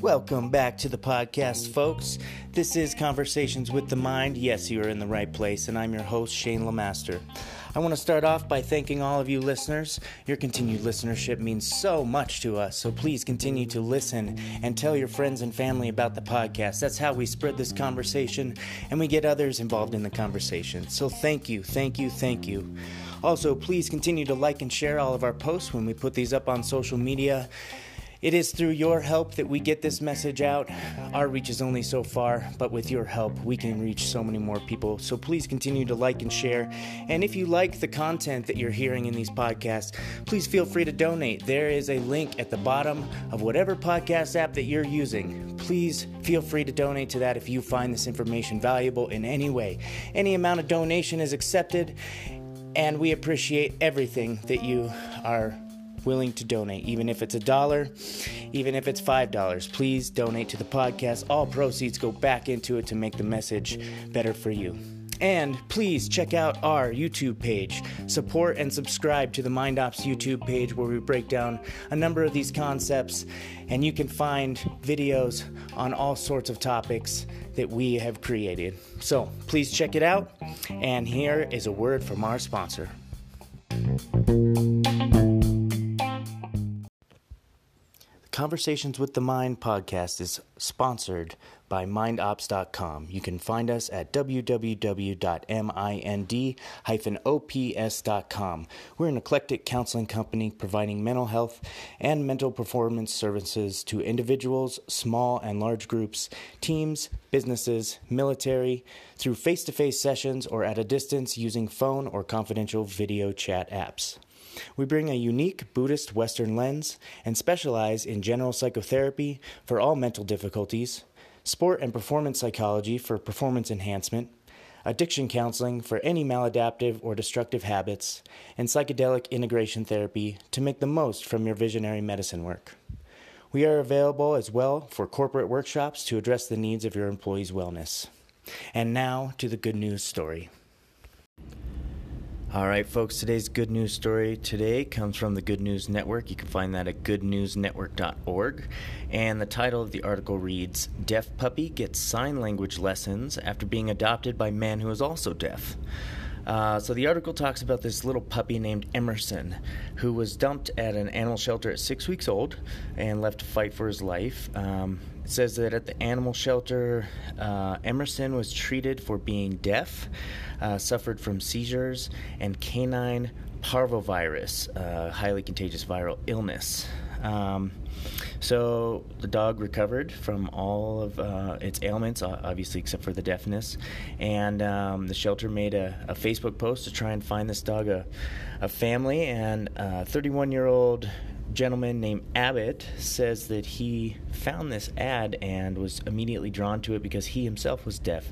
Welcome back to the podcast, folks. This is Conversations with the Mind. Yes, you are in the right place, and I'm your host, Shane Lamaster. I want to start off by thanking all of you listeners. Your continued listenership means so much to us, so please continue to listen and tell your friends and family about the podcast. That's how we spread this conversation and we get others involved in the conversation. So thank you, thank you, thank you. Also, please continue to like and share all of our posts when we put these up on social media. It is through your help that we get this message out. Our reach is only so far, but with your help, we can reach so many more people. So please continue to like and share. And if you like the content that you're hearing in these podcasts, please feel free to donate. There is a link at the bottom of whatever podcast app that you're using. Please feel free to donate to that if you find this information valuable in any way. Any amount of donation is accepted, and we appreciate everything that you are willing to donate, even if it's a dollar, even if it's five dollars. Please donate to the podcast. All proceeds go back into it to make the message better for you. And please check out our YouTube page. Support and subscribe to the Mind Ops YouTube page where we break down a number of these concepts, and you can find videos on all sorts of topics that we have created. So please check it out. And here is a word from our sponsor. The Conversations with the Mind podcast is sponsored by mindops.com. You can find us at www.mind-ops.com. We're an eclectic counseling company providing mental health and mental performance services to individuals, small and large groups, teams, businesses, military, through face-to-face sessions or at a distance using phone or confidential video chat apps. We bring a unique Buddhist Western lens and specialize in general psychotherapy for all mental difficulties, sport and performance psychology for performance enhancement, addiction counseling for any maladaptive or destructive habits, and psychedelic integration therapy to make the most from your visionary medicine work. We are available as well for corporate workshops to address the needs of your employees' wellness. And now to the good news story. All right, folks, today's good news story today comes from the Good News Network. You can find that at goodnewsnetwork.org. And the title of the article reads Deaf Puppy Gets Sign Language Lessons After Being Adopted by Man Who Is Also Deaf. Uh, so the article talks about this little puppy named Emerson, who was dumped at an animal shelter at six weeks old and left to fight for his life. Um, says that at the animal shelter, uh, Emerson was treated for being deaf, uh, suffered from seizures, and canine parvovirus, a highly contagious viral illness. Um, so the dog recovered from all of uh, its ailments, obviously, except for the deafness. And um, the shelter made a, a, Facebook post to try and find this dog a, a family. And a 31 year old gentleman named Abbott says that he found this ad and was immediately drawn to it because he himself was deaf.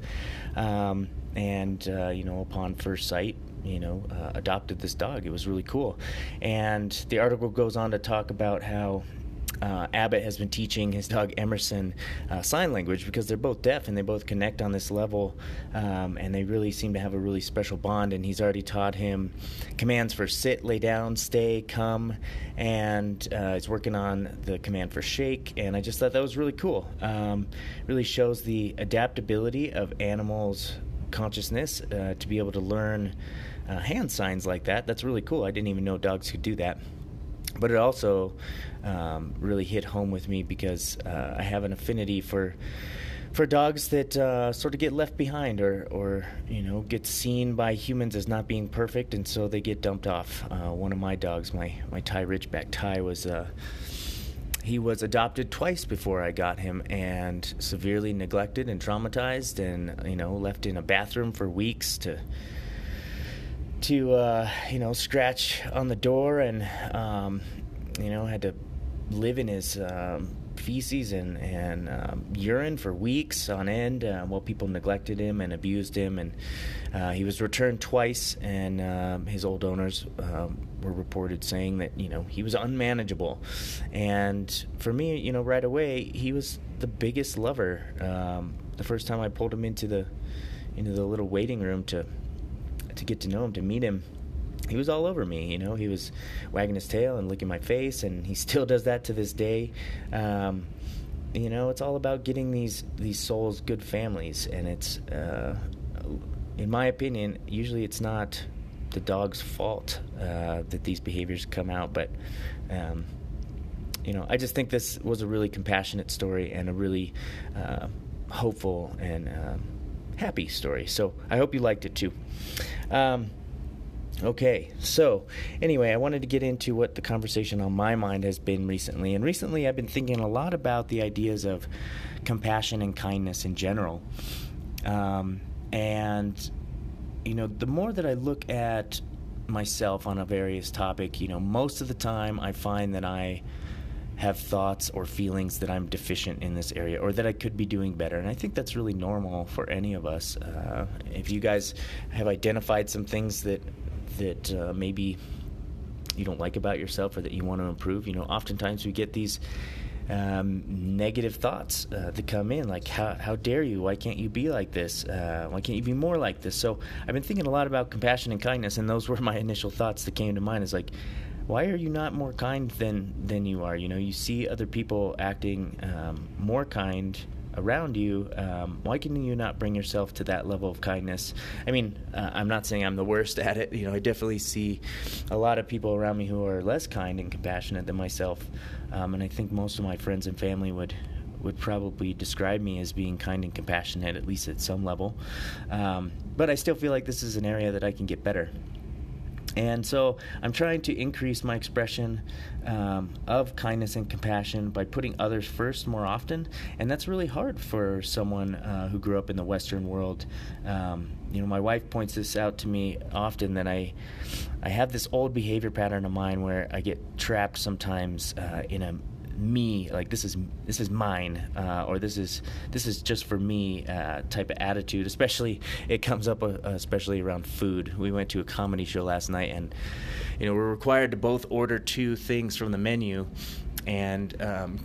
Um, and, uh, you know, upon first sight, you know, uh, adopted this dog. It was really cool. And the article goes on to talk about how uh, Abbott has been teaching his dog Emerson uh, sign language because they're both deaf and they both connect on this level, um, and they really seem to have a really special bond. And he's already taught him commands for sit, lay down, stay, come, and uh, he's working on the command for shake. And I just thought that was really cool. Um, really shows the adaptability of animals' consciousness uh, to be able to learn uh, hand signs like that. That's really cool. I didn't even know dogs could do that but it also um, really hit home with me because uh, I have an affinity for for dogs that uh, sort of get left behind or or you know get seen by humans as not being perfect, and so they get dumped off. Uh, one of my dogs, my my Thai Ridgeback Thai, was. Uh, he was adopted twice before I got him and severely neglected and traumatized and you know left in a bathroom for weeks to to uh, you know scratch on the door and um, you know had to live in his um, feces and and um, urine for weeks on end uh, while people neglected him and abused him. And uh, he was returned twice and um, his old owners um, were reported saying that you know he was unmanageable. And for me you know right away he was the biggest lover. Um, the first time I pulled him into the into the little waiting room to to get to know him, to meet him. he was all over me. You know, he was wagging his tail and licking my face, and he still does that to this day. Um, you know, it's all about getting these these souls good families, and it's, uh, in my opinion, usually it's not the dog's fault uh, that these behaviors come out, but. Um, you know, I just think this was a really compassionate story and a really uh, hopeful and um, happy story. So I hope you liked it too. Um, Okay, so anyway, I wanted to get into what the conversation on my mind has been recently. And recently, I've been thinking a lot about the ideas of compassion and kindness in general. Um, and, you know, the more that I look at myself on a various topic, you know, most of the time I find that I have thoughts or feelings that I'm deficient in this area or that I could be doing better. And I think that's really normal for any of us. Uh, if you guys have identified some things that that uh, maybe you don't like about yourself or that you want to improve. You know, oftentimes we get these um, negative thoughts uh, that come in, like how how dare you? Why can't you be like this? Uh, why can't you be more like this? So I've been thinking a lot about compassion and kindness, and those were my initial thoughts that came to mind. Is like, why are you not more kind than than you are? You know, you see other people acting um, more kind around you, um, why can you not bring yourself to that level of kindness? I mean, uh, I'm not saying I'm the worst at it. You know, I definitely see a lot of people around me who are less kind and compassionate than myself, um, and I think most of my friends and family would would probably describe me as being kind and compassionate, at least at some level. Um, but I still feel like this is an area that I can get better. And so I'm trying to increase my expression um, of kindness and compassion by putting others first more often. And that's really hard for someone uh, who grew up in the Western world. Um, you know, my wife points this out to me often that I, I have this old behavior pattern of mine where I get trapped sometimes uh, in a me like this is this is mine uh, or this is this is just for me uh, type of attitude especially it comes up uh, especially around food. We went to a comedy show last night and you know we're required to both order two things from the menu and um,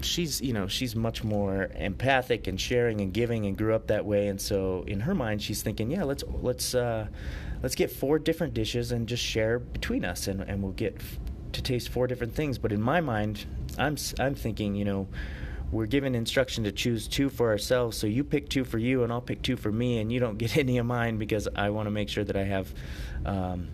she's you know she's much more empathic and sharing and giving and grew up that way. And so in her mind she's thinking yeah let's let's uh, let's get four different dishes and just share between us and, and we'll get to taste four different things. But in my mind, I'm I'm thinking, you know, we're given instruction to choose two for ourselves. So you pick two for you, and I'll pick two for me, and you don't get any of mine because I want to make sure that I have. Um,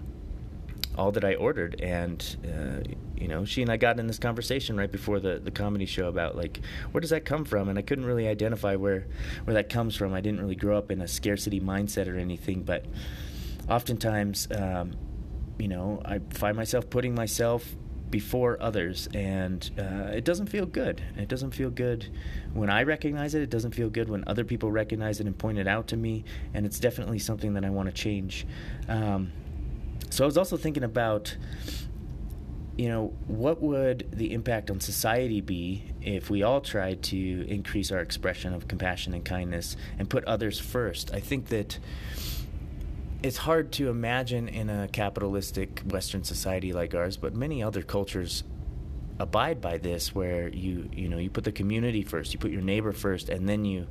all that I ordered, and uh, you know, she and I got in this conversation right before the, the comedy show about like where does that come from, and I couldn't really identify where where that comes from. I didn't really grow up in a scarcity mindset or anything, but oftentimes um, you know, I find myself putting myself before others, and uh, it doesn't feel good. It doesn't feel good when I recognize it. It doesn't feel good when other people recognize it and point it out to me, and it's definitely something that I want to change. Um, so I was also thinking about you know, what would the impact on society be if we all tried to increase our expression of compassion and kindness and put others first? I think that it's hard to imagine in a capitalistic Western society like ours, but many other cultures abide by this where you you know you put the community first you put your neighbor first and then you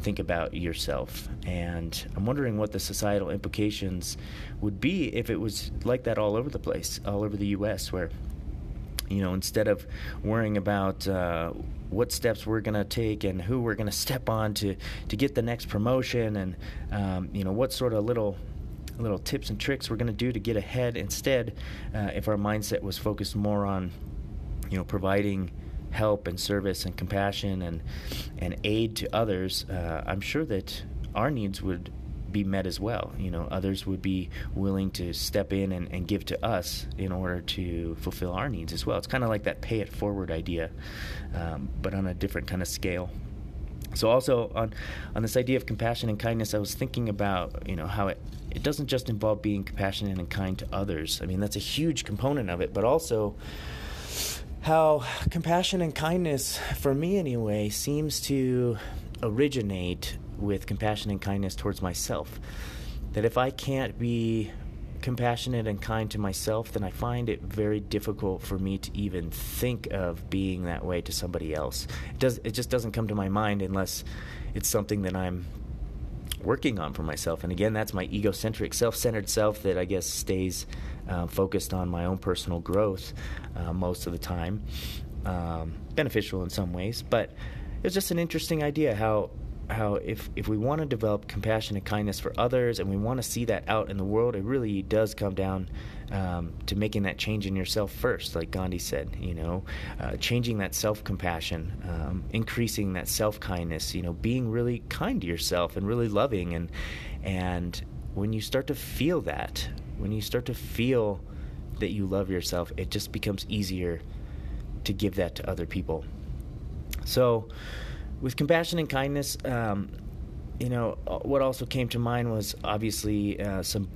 think about yourself. And i'm wondering what the societal implications would be if it was like that all over the place all over the us where you know instead of worrying about uh, what steps we're going to take and who we're going to step on to to get the next promotion and um, you know what sort of little little tips and tricks we're going to do to get ahead. Instead uh, if our mindset was focused more on you know providing help and service and compassion and and aid to others uh, i'm sure that our needs would be met as well. You know others would be willing to step in and, and give to us in order to fulfill our needs as well. It's kind of like that pay it forward idea um, but on a different kind of scale. So also on on this idea of compassion and kindness i was thinking about you know how it it doesn't just involve being compassionate and kind to others i mean that's a huge component of it but also how compassion and kindness for me anyway seems to originate with compassion and kindness towards myself that if i can't be compassionate and kind to myself, then I find it very difficult for me to even think of being that way to somebody else. It does it just doesn't come to my mind unless it's something that I'm working on for myself. And again, that's my egocentric, self centered self that I guess stays uh, focused on my own personal growth uh, most of the time. Um, beneficial in some ways, but it's just an interesting idea how how if if we want to develop compassion and kindness for others and we want to see that out in the world, it really does come down um, to making that change in yourself first, like Gandhi said. You know, uh, changing that self compassion, um, increasing that self kindness. You know, being really kind to yourself and really loving, and and when you start to feel that, when you start to feel that you love yourself, it just becomes easier to give that to other people. So, with compassion and kindness, um, you know, what also came to mind was obviously uh, some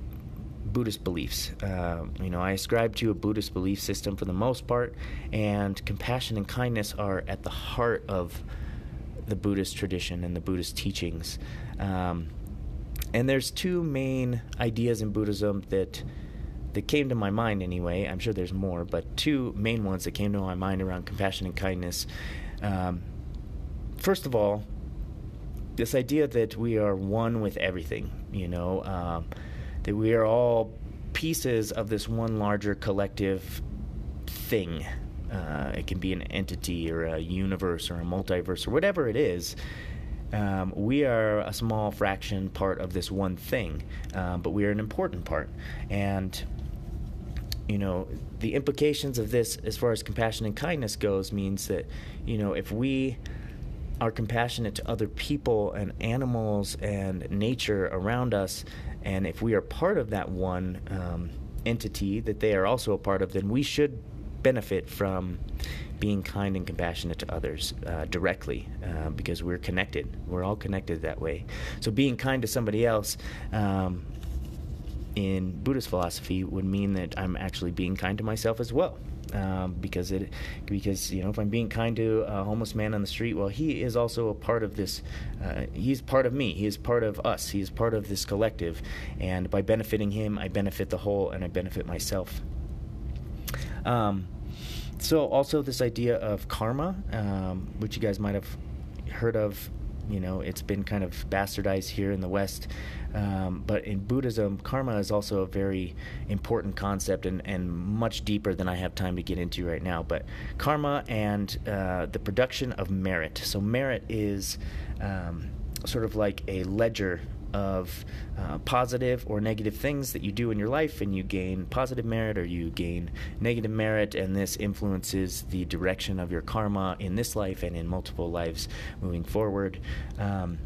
Buddhist beliefs. Uh, you know, I ascribe to a Buddhist belief system for the most part, and compassion and kindness are at the heart of the Buddhist tradition and the Buddhist teachings. Um, and there's two main ideas in Buddhism that that came to my mind anyway. I'm sure there's more, but two main ones that came to my mind around compassion and kindness. Um, first of all, this idea that we are one with everything. You know. Um, that we are all pieces of this one larger collective thing. Uh, it can be an entity or a universe or a multiverse or whatever it is. Um, we are a small fraction part of this one thing, um, but we are an important part. And, you know, the implications of this, as far as compassion and kindness goes, means that, you know, if we are compassionate to other people and animals and nature around us, and if we are part of that one um, entity that they are also a part of, then we should benefit from being kind and compassionate to others uh, directly uh, because we're connected. We're all connected that way. So being kind to somebody else um, in Buddhist philosophy would mean that I'm actually being kind to myself as well um, because it because you know if I'm being kind to a homeless man on the street, well, he is also a part of this. Uh, he's part of me. He is part of us. He is part of this collective, and by benefiting him, I benefit the whole, and I benefit myself. Um, so also this idea of karma, um, which you guys might have heard of you know it's been kind of bastardized here in the west um, but in buddhism karma is also a very important concept and, and much deeper than i have time to get into right now. But karma and uh, the production of merit. So merit is um, sort of like a ledger of uh, positive or negative things that you do in your life, and you gain positive merit or you gain negative merit, and this influences the direction of your karma in this life and in multiple lives moving forward. Um,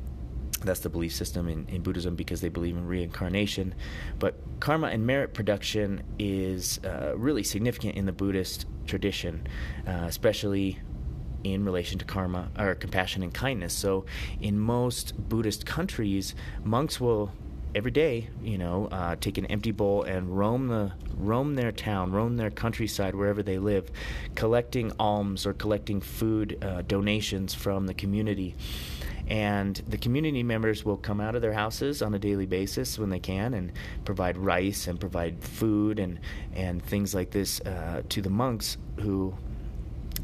that's the belief system in, in Buddhism because they believe in reincarnation. But karma and merit production is uh, really significant in the Buddhist tradition, uh, especially in relation to karma or compassion and kindness. So, in most Buddhist countries, monks will every day, you know, uh, take an empty bowl and roam the roam their town, roam their countryside wherever they live, collecting alms or collecting food uh, donations from the community. And the community members will come out of their houses on a daily basis when they can and provide rice and provide food and, and things like this uh, to the monks who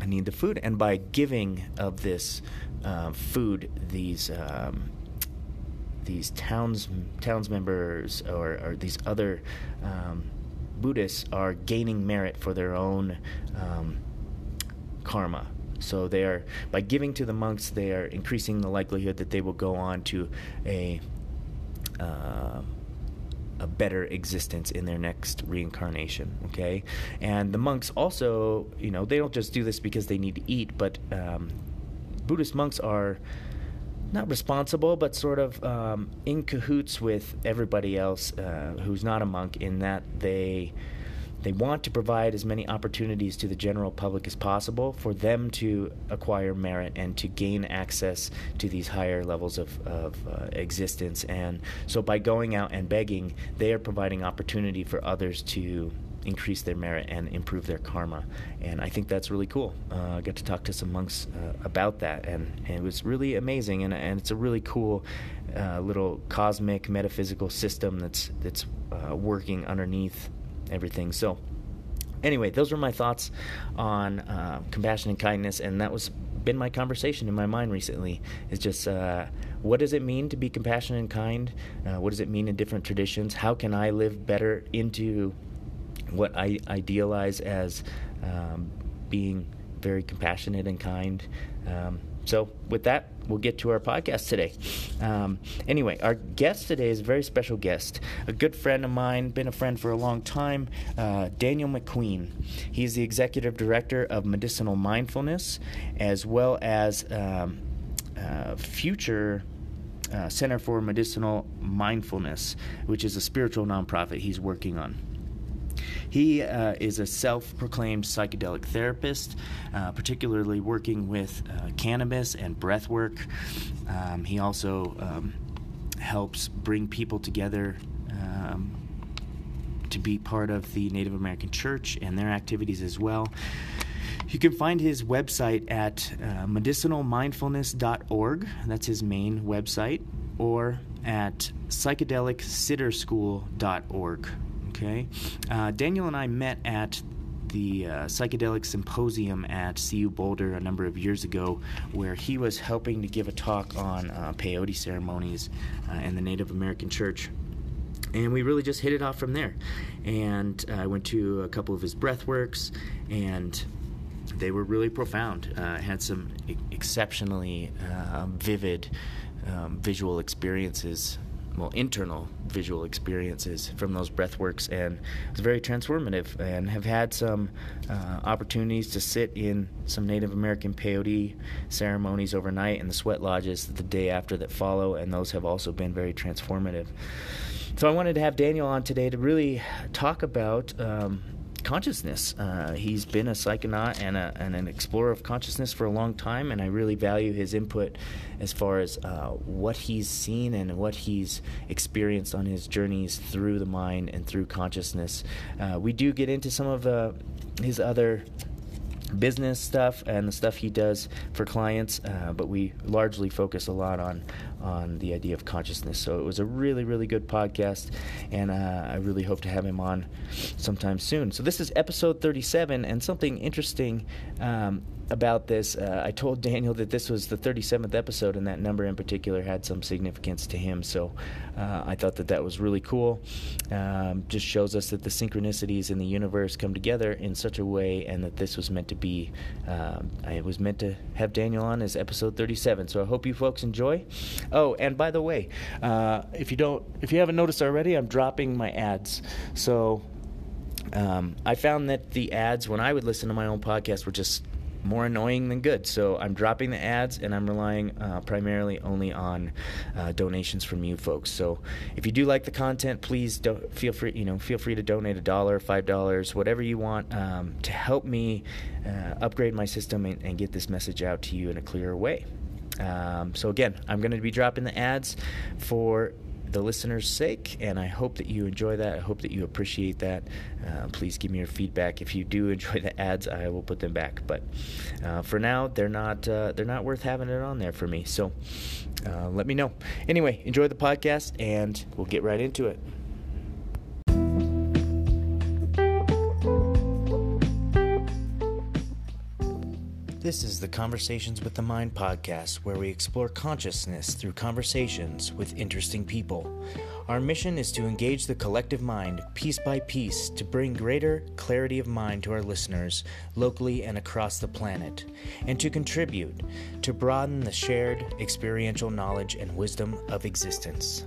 need the food. And by giving of this uh, food, these um, these towns towns members or, or these other um, Buddhists are gaining merit for their own um, karma. So they are by giving to the monks, they are increasing the likelihood that they will go on to a uh, a better existence in their next reincarnation. Okay, and the monks also, you know, they don't just do this because they need to eat, but um, Buddhist monks are not responsible, but sort of um, in cahoots with everybody else uh, who's not a monk in that they they want to provide as many opportunities to the general public as possible for them to acquire merit and to gain access to these higher levels of, of uh, existence. And so by going out and begging, they are providing opportunity for others to increase their merit and improve their karma. And I think that's really cool. Uh, I got to talk to some monks uh, about that, and, and, it was really amazing. And, and it's a really cool uh, little cosmic metaphysical system that's that's uh, working underneath everything. So, anyway, those were my thoughts on uh, compassion and kindness, and that was been my conversation in my mind recently. Is just uh, what does it mean to be compassionate and kind? Uh, what does it mean in different traditions? How can I live better into what I idealize as um, being very compassionate and kind? Um, so, with that, we'll get to our podcast today. Um, anyway, our guest today is a very special guest, a good friend of mine, been a friend for a long time, uh, Daniel McQueen. He's the executive director of Medicinal Mindfulness, as well as um, uh, future. Uh, Center for Medicinal Mindfulness, which is a spiritual nonprofit he's working on. He uh, is a self proclaimed psychedelic therapist, uh, particularly working with uh, cannabis and breath work. Um, he also um, helps bring people together. Um, to be part of the Native American Church and their activities as well. You can find his website at uh, medicinalmindfulness.org. That's his main website. Or at psychedelicsitterschool.org. Okay. Uh, Daniel and I met at the uh, psychedelic symposium at CU Boulder a number of years ago, where he was helping to give a talk on uh, peyote ceremonies uh, the Native American church. And we really just hit it off from there. And I went to a couple of his breath works, and they were really profound. Uh, had some e- exceptionally uh, vivid um, visual experiences well, internal visual experiences from those breathworks, and it was very transformative. And have had some uh, opportunities to sit in some Native American peyote ceremonies overnight in the sweat lodges the day after that follow, and those have also been very transformative. So I wanted to have Daniel on today to really talk about. Um, consciousness. Uh, he's been a psychonaut and, a, and, an explorer of consciousness for a long time, and I really value his input as far as uh, what he's seen and what he's experienced on his journeys through the mind and through consciousness. Uh, we do get into some of uh, his other business stuff and the stuff he does for clients, uh, but we largely focus a lot on on the idea of consciousness. So it was a really, really good podcast, and uh, I really hope to have him on sometime soon. So this is episode 37, and something interesting um, about this. Uh, I told Daniel that this was the 37th episode, and that number in particular had some significance to him. So uh, I thought that that was really cool. Um, just shows us that the synchronicities in the universe come together in such a way, and that this was meant to be. Um, I was meant to have Daniel on as episode 37. So I hope you folks enjoy. Oh, and by the way, uh, if you don't, if you haven't noticed already, I'm dropping my ads. So. Um, I found that the ads when I would listen to my own podcast were just more annoying than good. So I'm dropping the ads and I'm relying uh, primarily only on uh, donations from you folks. So if you do like the content, please don't feel free you know feel free to donate a dollar, five dollars, whatever you want um, to help me uh, upgrade my system and, and, get this message out to you in a clearer way. Um, so again, I'm going to be dropping the ads for the listener's sake, and I hope that you enjoy that. I hope that you appreciate that. Uh, please give me your feedback. If you do enjoy the ads, I will put them back. But uh, for now, they're not uh, they're not worth having it on there for me. So uh, let me know. Anyway, enjoy the podcast, and we'll get right into it. This is the Conversations with the Mind podcast, where we explore consciousness through conversations with interesting people. Our mission is to engage the collective mind piece by piece to bring greater clarity of mind to our listeners locally and across the planet, and to contribute to broaden the shared experiential knowledge and wisdom of existence.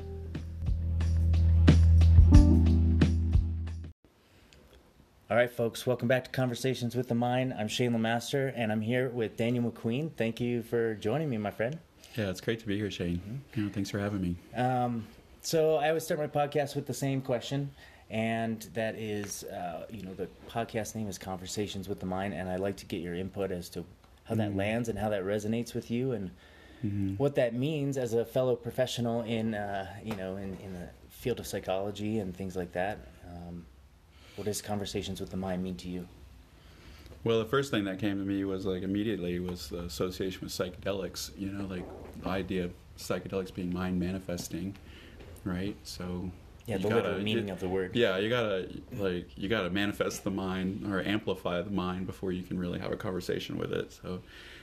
All right, folks, welcome back to Conversations with the Mind. I'm Shane Lemaster, and I'm here with Daniel McQueen. Thank you for joining me, my friend. Yeah, it's great to be here, Shane. Mm-hmm. Yeah, thanks for having me. Um, so I always start my podcast with the same question, and that is, uh, you know, the podcast name is Conversations with the Mind, and I'd like to get your input as to how that mm-hmm. lands and how that resonates with you, and mm-hmm. what that means as a fellow professional in, uh, you know, in, in the field of psychology and things like that. Um, what does conversations with the mind mean to you? Well, the first thing that came to me was like immediately was the association with psychedelics. You know, like the idea of psychedelics being mind manifesting, right? So Yeah, you the gotta- meaning you- of the word. Yeah, you gotta like you gotta manifest the mind or amplify the mind before you can really have a conversation with it. So,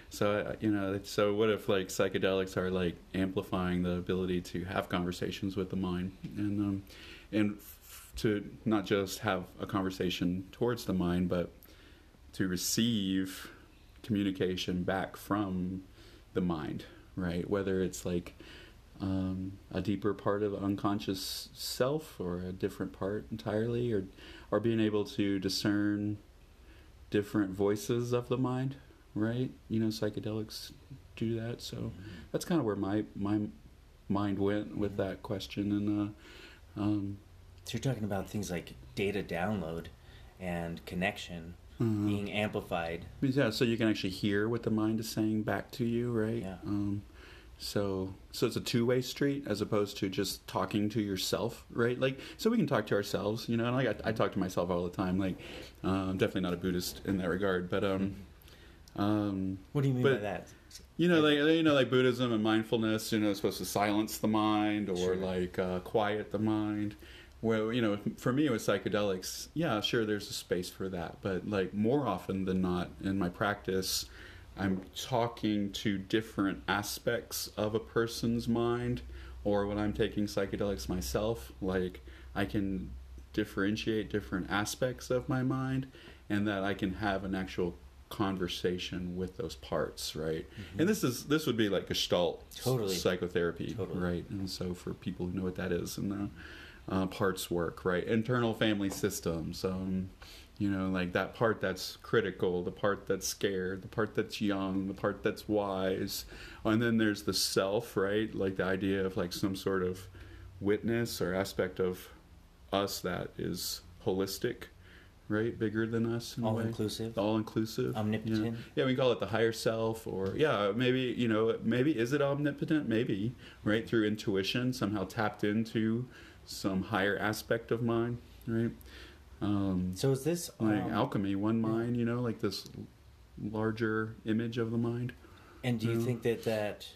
so uh, you know, so what if like psychedelics are like amplifying the ability to have conversations with the mind and um, and to not just have a conversation towards the mind, but to receive communication back from the mind, right? Whether it's like um, a deeper part of unconscious self or a different part entirely, or or being able to discern different voices of the mind, right? You know, psychedelics do that. So that's kind of where my my mind went with that question, and uh, um, So you're talking about things like data download and connection Mhm. being amplified. Yeah, so you can actually hear what the mind is saying back to you, right? Yeah. Um, so, so it's a two-way street as opposed to just talking to yourself, right? Like, so we can talk to ourselves, you know. And like I, I talk to myself all the time. Like, uh, I'm definitely not a Buddhist in that regard, but um, um, What do you mean by that? you know, like you know, like Buddhism and mindfulness, you know, it's supposed to silence the mind or Sure. like uh, quiet the mind. Well, you know, for me with psychedelics, yeah, sure, there's a space for that, but like more often than not in my practice, I'm talking to different aspects of a person's mind, or when I'm taking psychedelics myself, like I can differentiate different aspects of my mind, and that I can have an actual conversation with those parts, right? Mm-hmm. And this is this would be like Gestalt Totally. psychotherapy, Totally. right? And so for people who know what that is, and the uh, parts work, right? Internal family systems, um, you know, like that part that's critical, the part that's scared, the part that's young, the part that's wise, and then there's the self, right? Like the idea of like some sort of witness or aspect of us that is holistic, right? Bigger than us, in All inclusive? all inclusive, Omnipotent? Yeah, we call it the higher self, or yeah, maybe you know, maybe is it omnipotent? Maybe right through intuition, somehow tapped into some higher aspect of mind, right? Um, So is this like um, alchemy, one mind, you know, like this larger image of the mind. And do you think that that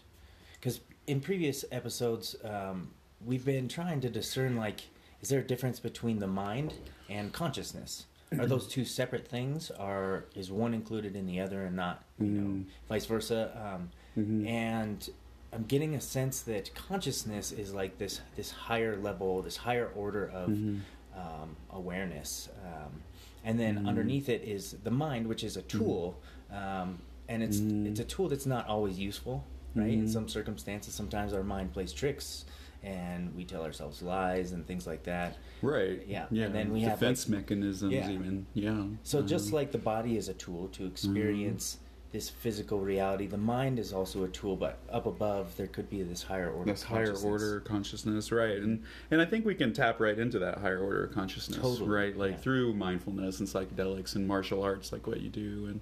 because in previous episodes um, we've been trying to discern like is there a difference between the mind and consciousness? Are those two separate things? Are is one included in the other and not you know Mm. vice versa? Um, Mhm. And I'm getting a sense that consciousness is like this this higher level, this higher order of Mhm. um, awareness, um, and then Mhm. underneath it is the mind, which is a tool, um, and it's Mhm. it's a tool that's not always useful, right? In Mhm. some circumstances, sometimes our mind plays tricks, and we tell ourselves lies and things like that. Right. Yeah, Yeah. and then we have, defense like- mechanisms, Yeah. even. Yeah. So just Um, like the body is a tool to experience this physical reality, the mind is also a tool, but up above there could be this higher order. this higher order consciousness right and and i think we can tap right into that higher order consciousness Totally, right like yeah. through mindfulness and psychedelics and martial arts like what you do and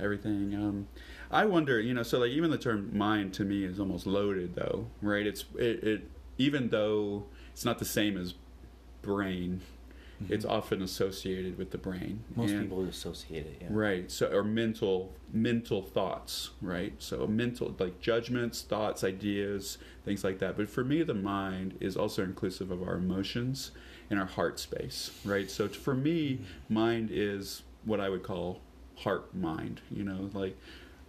everything um i wonder you know so like even the term mind to me is almost loaded though right it's it, it even though it's not the same as brain it's often associated with the brain Mm-hmm. Most And- people associate it. Yeah. Right. So or mental mental thoughts, right? So mental like judgments, thoughts, ideas, things like that. But for me the mind is also inclusive of our emotions and our heart space, right? So for me mind is what I would call heart mind, you know, like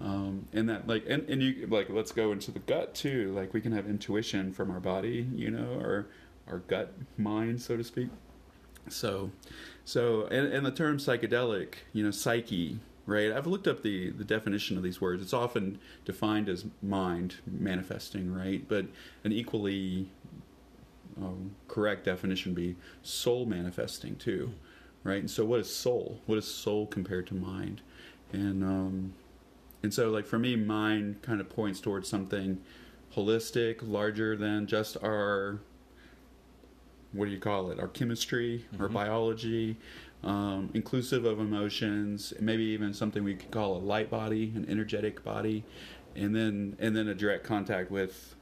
um, and that like and, and you like let's go into the gut too. Like we can have intuition from our body, you know, or our gut mind, so to speak. So, so, and, and the term psychedelic, you know, psyche, right? I've looked up the, the definition of these words. It's often defined as mind manifesting, right? But an equally um, correct definition be soul manifesting too, right? And so, what is soul? What is soul compared to mind? And um, and so, like for me, mind kind of points towards something holistic, larger than just our what do you call it? Our chemistry, our Mhm. biology, um, inclusive of emotions, maybe even something we could call a light body, an energetic body, and then and then a direct contact with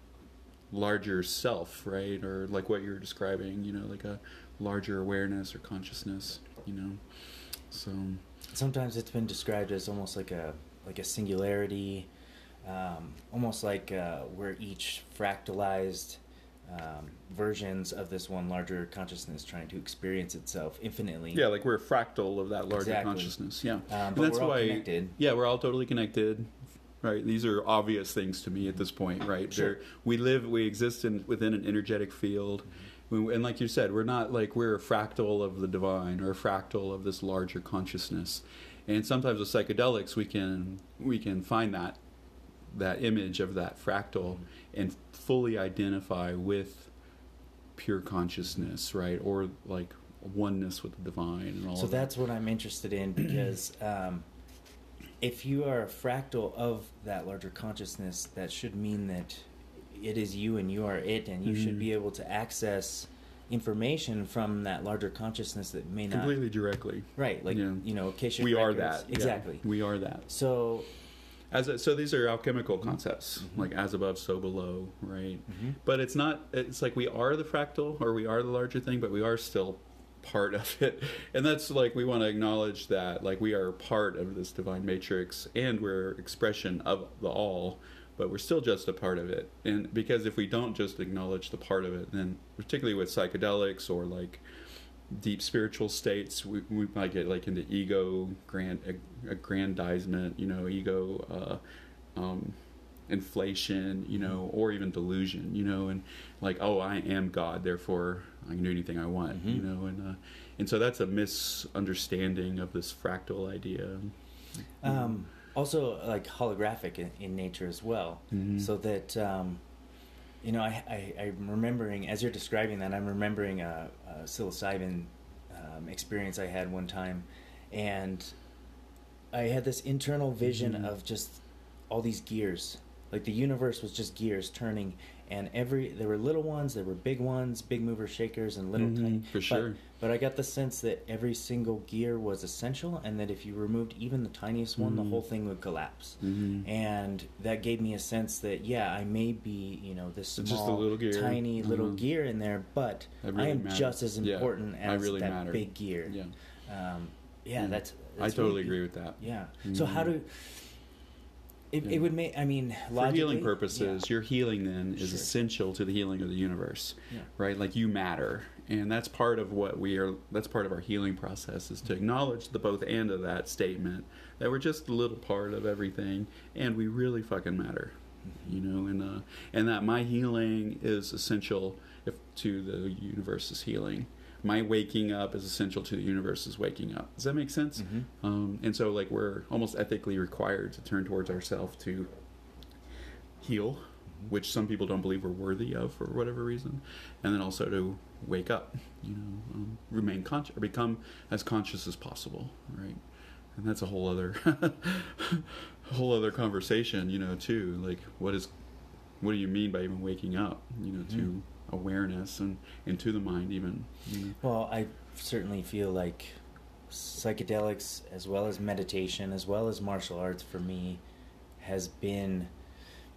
larger self, right? Or like what you're describing, you know, like a larger awareness or consciousness, you know. So Sometimes it's been described as almost like a like a singularity, um, almost like uh, we're each fractalized um, versions of this one larger consciousness trying to experience itself infinitely. Yeah, like we're a fractal of that larger Exactly. consciousness. Yeah, Um, and but that's we're all why. connected. Yeah, we're all totally connected. Right, these are obvious things to me at this point. Right, Sure. They're- we live, we exist in within an energetic field, We- and like you said, we're not like we're a fractal of the divine or a fractal of this larger consciousness. And sometimes with psychedelics, we can we can find that that image of that fractal and fully identify with pure consciousness, right, or like oneness with the divine and all. So of that. that's what I'm interested in because um, if you are a fractal of that larger consciousness, that should mean that it is you and you are it, and you should Mhm. be able to access information from that larger consciousness that may not completely directly. right like Yeah. you know Akashic we are records. that yeah. exactly we are that so as a, so these are alchemical concepts Mhm. like as above so below right Mhm. but it's not it's like we are the fractal or we are the larger thing but we are still part of it and that's like we want to acknowledge that like we are part of this divine matrix and we're expression of the all but we're still just a part of it and because if we don't just acknowledge the part of it then particularly with psychedelics or like deep spiritual states we, we might get like into ego grand aggrandizement you know ego uh, um, inflation you know or even delusion you know and like oh i am god therefore i can do anything i want Mhm. you know and uh, and so that's a misunderstanding of this fractal idea um, also like holographic in, in nature as well Mhm. so that um, you know I, I, i'm remembering as you're describing that i'm remembering a, a psilocybin um, experience i had one time and i had this internal vision Mhm. of just all these gears like the universe was just gears turning and every there were little ones there were big ones big mover shakers and little Mhm, tiny for sure. but I got the sense that every single gear was essential, and that if you removed even the tiniest one, the Mhm. whole thing would collapse. Mhm. And that gave me a sense that yeah, I may be you know this small, little tiny little Mhm. gear in there, but That I am matters. just as Yeah, important I as really that matter. big gear. yeah Um, yeah, Mm. that's, i totally really- agree with that Yeah. So how Mhm. do it, it would make? I mean, for healing purposes, yeah. your healing then is Sure. essential to the healing of the universe, Yeah. right? Like you matter, and that's part of what we are. That's part of our healing process is to acknowledge the both and of that statement that we're just a little part of everything, and we really fucking matter, you know, and uh, and that my healing is essential if to the universe's healing. My waking up is essential to the universe's waking up. Does that make sense? Mhm. Um, and so, like, we're almost ethically required to turn towards ourselves to heal, which some people don't believe we're worthy of for whatever reason, and then also to wake up, you know, um, remain conscious, or become as conscious as possible, right? And that's a whole other, whole other conversation, you know, too. Like, what is, what do you mean by even waking up, you know, to Mhm. Awareness and into the mind, even. You know? Well, I certainly feel like psychedelics, as well as meditation, as well as martial arts, for me, has been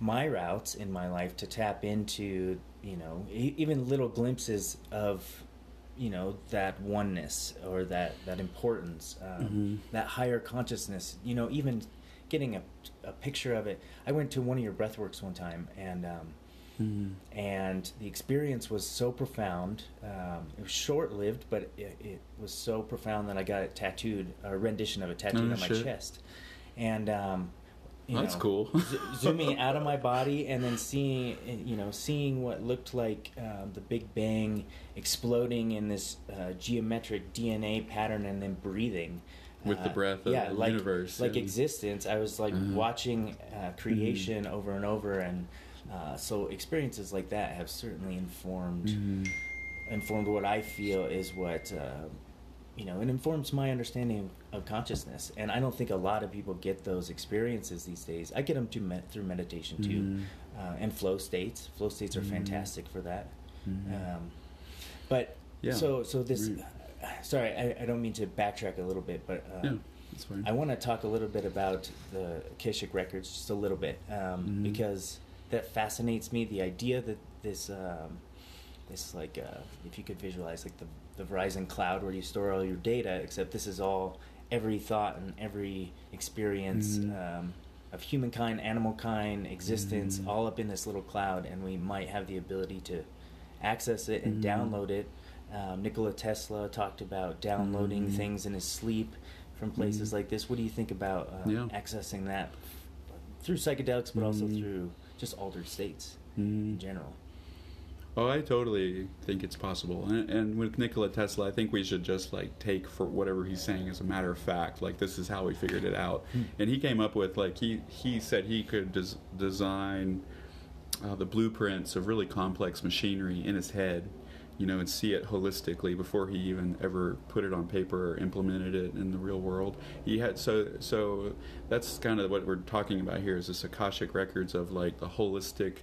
my routes in my life to tap into, you know, even little glimpses of, you know, that oneness or that that importance, um, Mhm. that higher consciousness. You know, even getting a, a picture of it. I went to one of your breathworks one time, and. Um, Mhm. and the experience was so profound. Um, it was short lived, but it, it was so profound that I got it tattooed, a rendition of it tattooed Oh, on my chest. And um, you That's know, cool. zo- zooming out of my body and then seeing, you know, seeing what looked like um, the Big Bang exploding in this uh, geometric DNA pattern, and then breathing. With the Uh, breath of yeah, the like, universe, like yeah. existence. I was like Mhm. watching uh, creation over and over, and uh, so experiences like that have certainly informed Mhm. informed what I feel is what uh, you know. It informs my understanding of consciousness, and I don't think a lot of people get those experiences these days. I get them med- through meditation too, Mhm. uh, and flow states. Flow states are Mhm. fantastic for that. Mhm. Um, but Yeah. so so this. Sorry, I, I don't mean to backtrack a little bit, but uh, Yeah. I want to talk a little bit about the Akashic records, just a little bit, um, Mhm. because that fascinates me. The idea that this, um, this like, uh, if you could visualize like the the Verizon cloud where you store all your data, except this is all every thought and every experience Mhm. um, of humankind, animal kind, existence, Mhm. all up in this little cloud, and we might have the ability to access it and Mhm. download it. Um, Nikola Tesla talked about downloading things in his sleep from places like this. What do you think about uh, Yeah. accessing that through psychedelics, but also through just altered states Mm. in general? Oh, I totally think it's possible. And, and with Nikola Tesla, I think we should just like take for whatever he's saying as a matter of fact. Like this is how we figured it out. Hmm. And he came up with like he he said he could des- design uh, the blueprints of really complex machinery in his head, you know, and see it holistically before he even ever put it on paper or implemented it in the real world. He had so so that's kind of what we're talking about here is this akashic records of like the holistic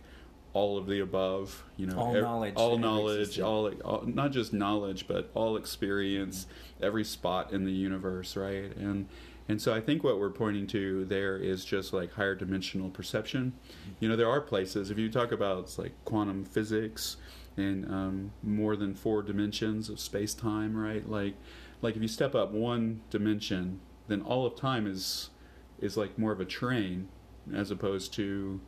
all of the above, you know, All ev- knowledge all knowledge, all, all not just knowledge, but all experience, every spot in the universe, right? And and so I think what we're pointing to there is just like higher dimensional perception. You know, there are places if you talk about like quantum physics and um, more than four dimensions of space time, right? Like like if you step up one dimension, then all of time is is like more of a train as opposed to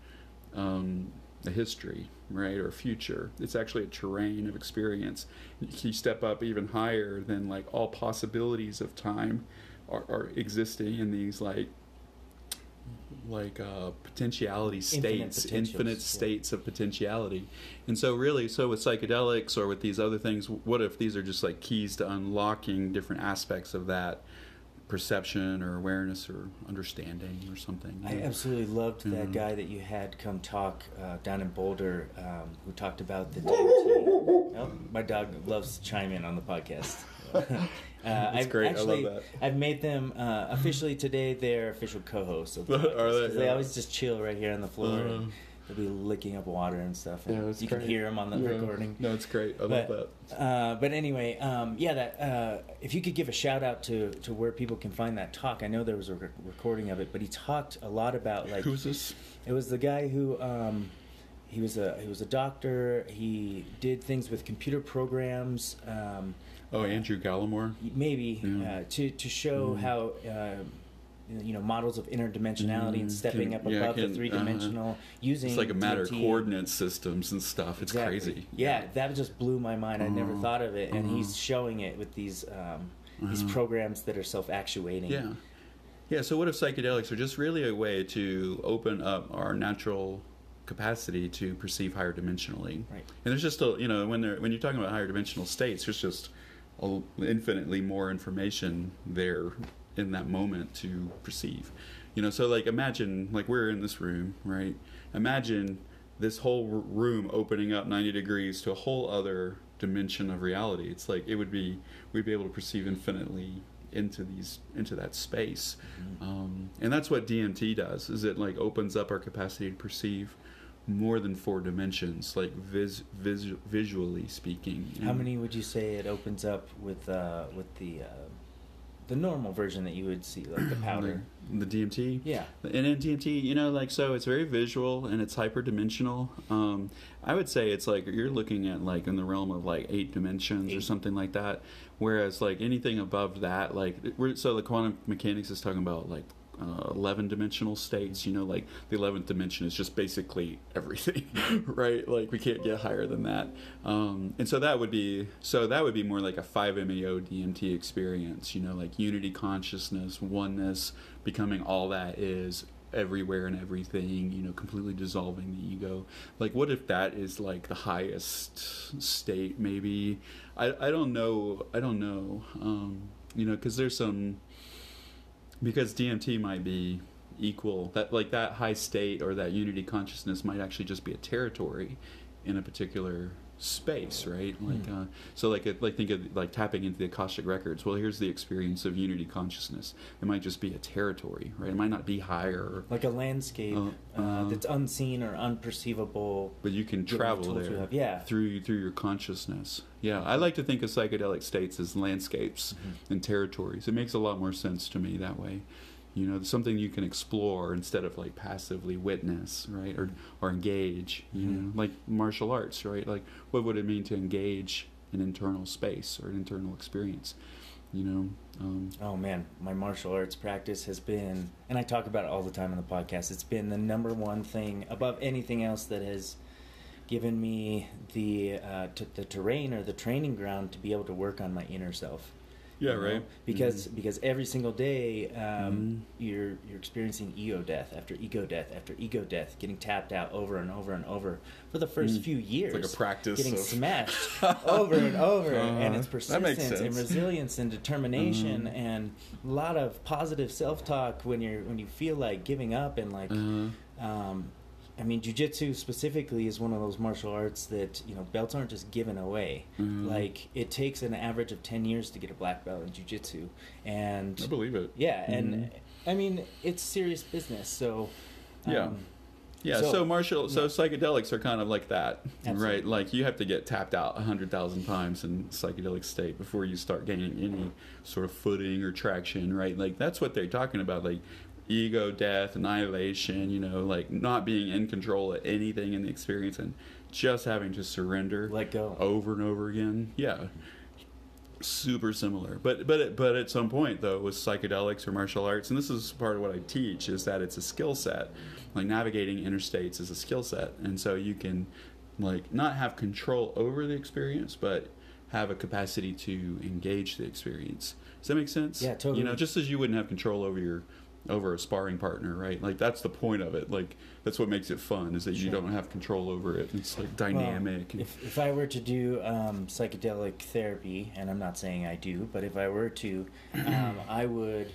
um, a history, right, or a future. It's actually a terrain of experience. You step up even higher then like all possibilities of time are, are existing in these like like uh, potentiality states, infinite yeah. states of potentiality. And so, really, so with psychedelics or with these other things, what if these are just like keys to unlocking different aspects of that perception or awareness or understanding or something? I absolutely loved that Mhm. guy that you had come talk uh, down in Boulder, um, who talked about the DMT. Oh, my dog loves to chime in on the podcast. uh, That's I've great. I love Actually, that. I've made them uh, officially today their official co-hosts of the Are podcast. they? 'cause they Yeah. always just chill right here on the floor. Uh-huh. and they'll be licking up water and stuff. And Yeah, that's you can hear them on the Yeah. recording. No, it's great. I But- love that. Uh, but anyway, um, yeah, that uh, if you could give a shout out to, to where people can find that talk. I know there was a rec- recording of it, but he talked a lot about like Who's this? it was the guy who um, he was a he was a doctor. He did things with computer programs. Um, Oh, Andrew Gallimore. maybe Yeah. uh, to to show Mm. how. Uh, you know models of interdimensionality and Mm, stepping can- up yeah, above can- the three dimensional using It's like a matter of coordinate systems and stuff. It's Exactly. crazy. Yeah, that just blew my mind. I never Uh-huh. thought of it, and Uh-huh. he's showing it with these um, these Uh-huh. programs that are self-actuating. Yeah. Yeah, so what if psychedelics are just really a way to open up our natural capacity to perceive higher dimensionally? Right. And there's just a, you know, when they're when you're talking about higher dimensional states, there's just infinitely more information there in that moment to perceive. You know, so like imagine like we're in this room, right? Imagine this whole room opening up 90 degrees to a whole other dimension of reality. It's like it would be we'd be able to perceive infinitely into these into that space, Mhm. um, and that's what DMT does. Is it like opens up our capacity to perceive more than four dimensions, like vis, vis visually speaking. How many would you say it opens up with uh, with the uh, the normal version that you would see, like the powder? the, the DMT. yeah. And in DMT, you know, like so, it's very visual and it's hyperdimensional. Um, I would say it's like you're looking at like in the realm of like eight dimensions or something like that. Whereas like anything above that, like we're, so the quantum mechanics is talking about like uh, 11 dimensional states. You know, like the 11th dimension is just basically everything, right? Like we can't get higher than that. Um, and so that would be so that would be more like a 5-MeO DMT experience. You know, like unity consciousness, oneness, becoming all that is everywhere and everything you know completely dissolving the ego like what if that is like the highest state maybe i i don't know i don't know um you know because there's some because dmt might be equal that like that high state or that unity consciousness might actually just be a territory in a particular space right like Hmm. uh so like it, like think of like tapping into the akashic records well here's the experience of unity consciousness it might just be a territory right it might not be higher Like a landscape Uh, uh, uh, that's unseen or unperceivable. but you can the travel there yeah. through through your consciousness yeah i like to think of psychedelic states as landscapes Mhm. and territories it makes a lot more sense to me that way you know something you can explore instead of like passively witness right or or engage you Mhm. know like martial arts right like what would it mean to engage an internal space or an internal experience you know um, Oh man, my martial arts practice has been, and I talk about it all the time on the podcast. It's been the number one thing above anything else that has given me the uh, t- the terrain or the training ground to be able to work on my inner self. Yeah, you know? right. Because Mhm. because every single day um, Mhm. you're you're experiencing ego death after ego death after ego death, getting tapped out over and over and over for the first Mm. few years. like a practice Getting of- smashed over and over, and it's. That makes persistence and resilience and determination Mhm. and a lot of positive self talk when you're when you feel like giving up and like Uh-huh. um, I mean, jujitsu specifically is one of those martial arts that you know belts aren't just given away. Mhm. Like it takes an average of ten years to get a black belt in jujitsu, and I believe it. yeah, and Mhm. I mean it's serious business. So Yeah. um, Yeah, So- so, martial, so yeah. psychedelics are kind of like that, Absolutely. right? Like you have to get tapped out a hundred thousand times in psychedelic state before you start gaining any sort of footing or traction, right? Like that's what they're talking about, like ego death, annihilation. You know, like not being in control of anything in the experience and just having to surrender, let go. over and over again. Yeah, super similar. But but but at some point though, with psychedelics or martial arts, and this is part of what I teach, is that it's a skill set. Like navigating interstates is a skill set, and so you can like not have control over the experience, but have a capacity to engage the experience. Does that make sense? Yeah, totally. You know, just as you wouldn't have control over your over a sparring partner, right? Like that's the point of it. Like that's what makes it fun is that you don't have control over it. It's like dynamic. Well, if, if I were to do um, psychedelic therapy, and I'm not saying I do, but if I were to, um, I would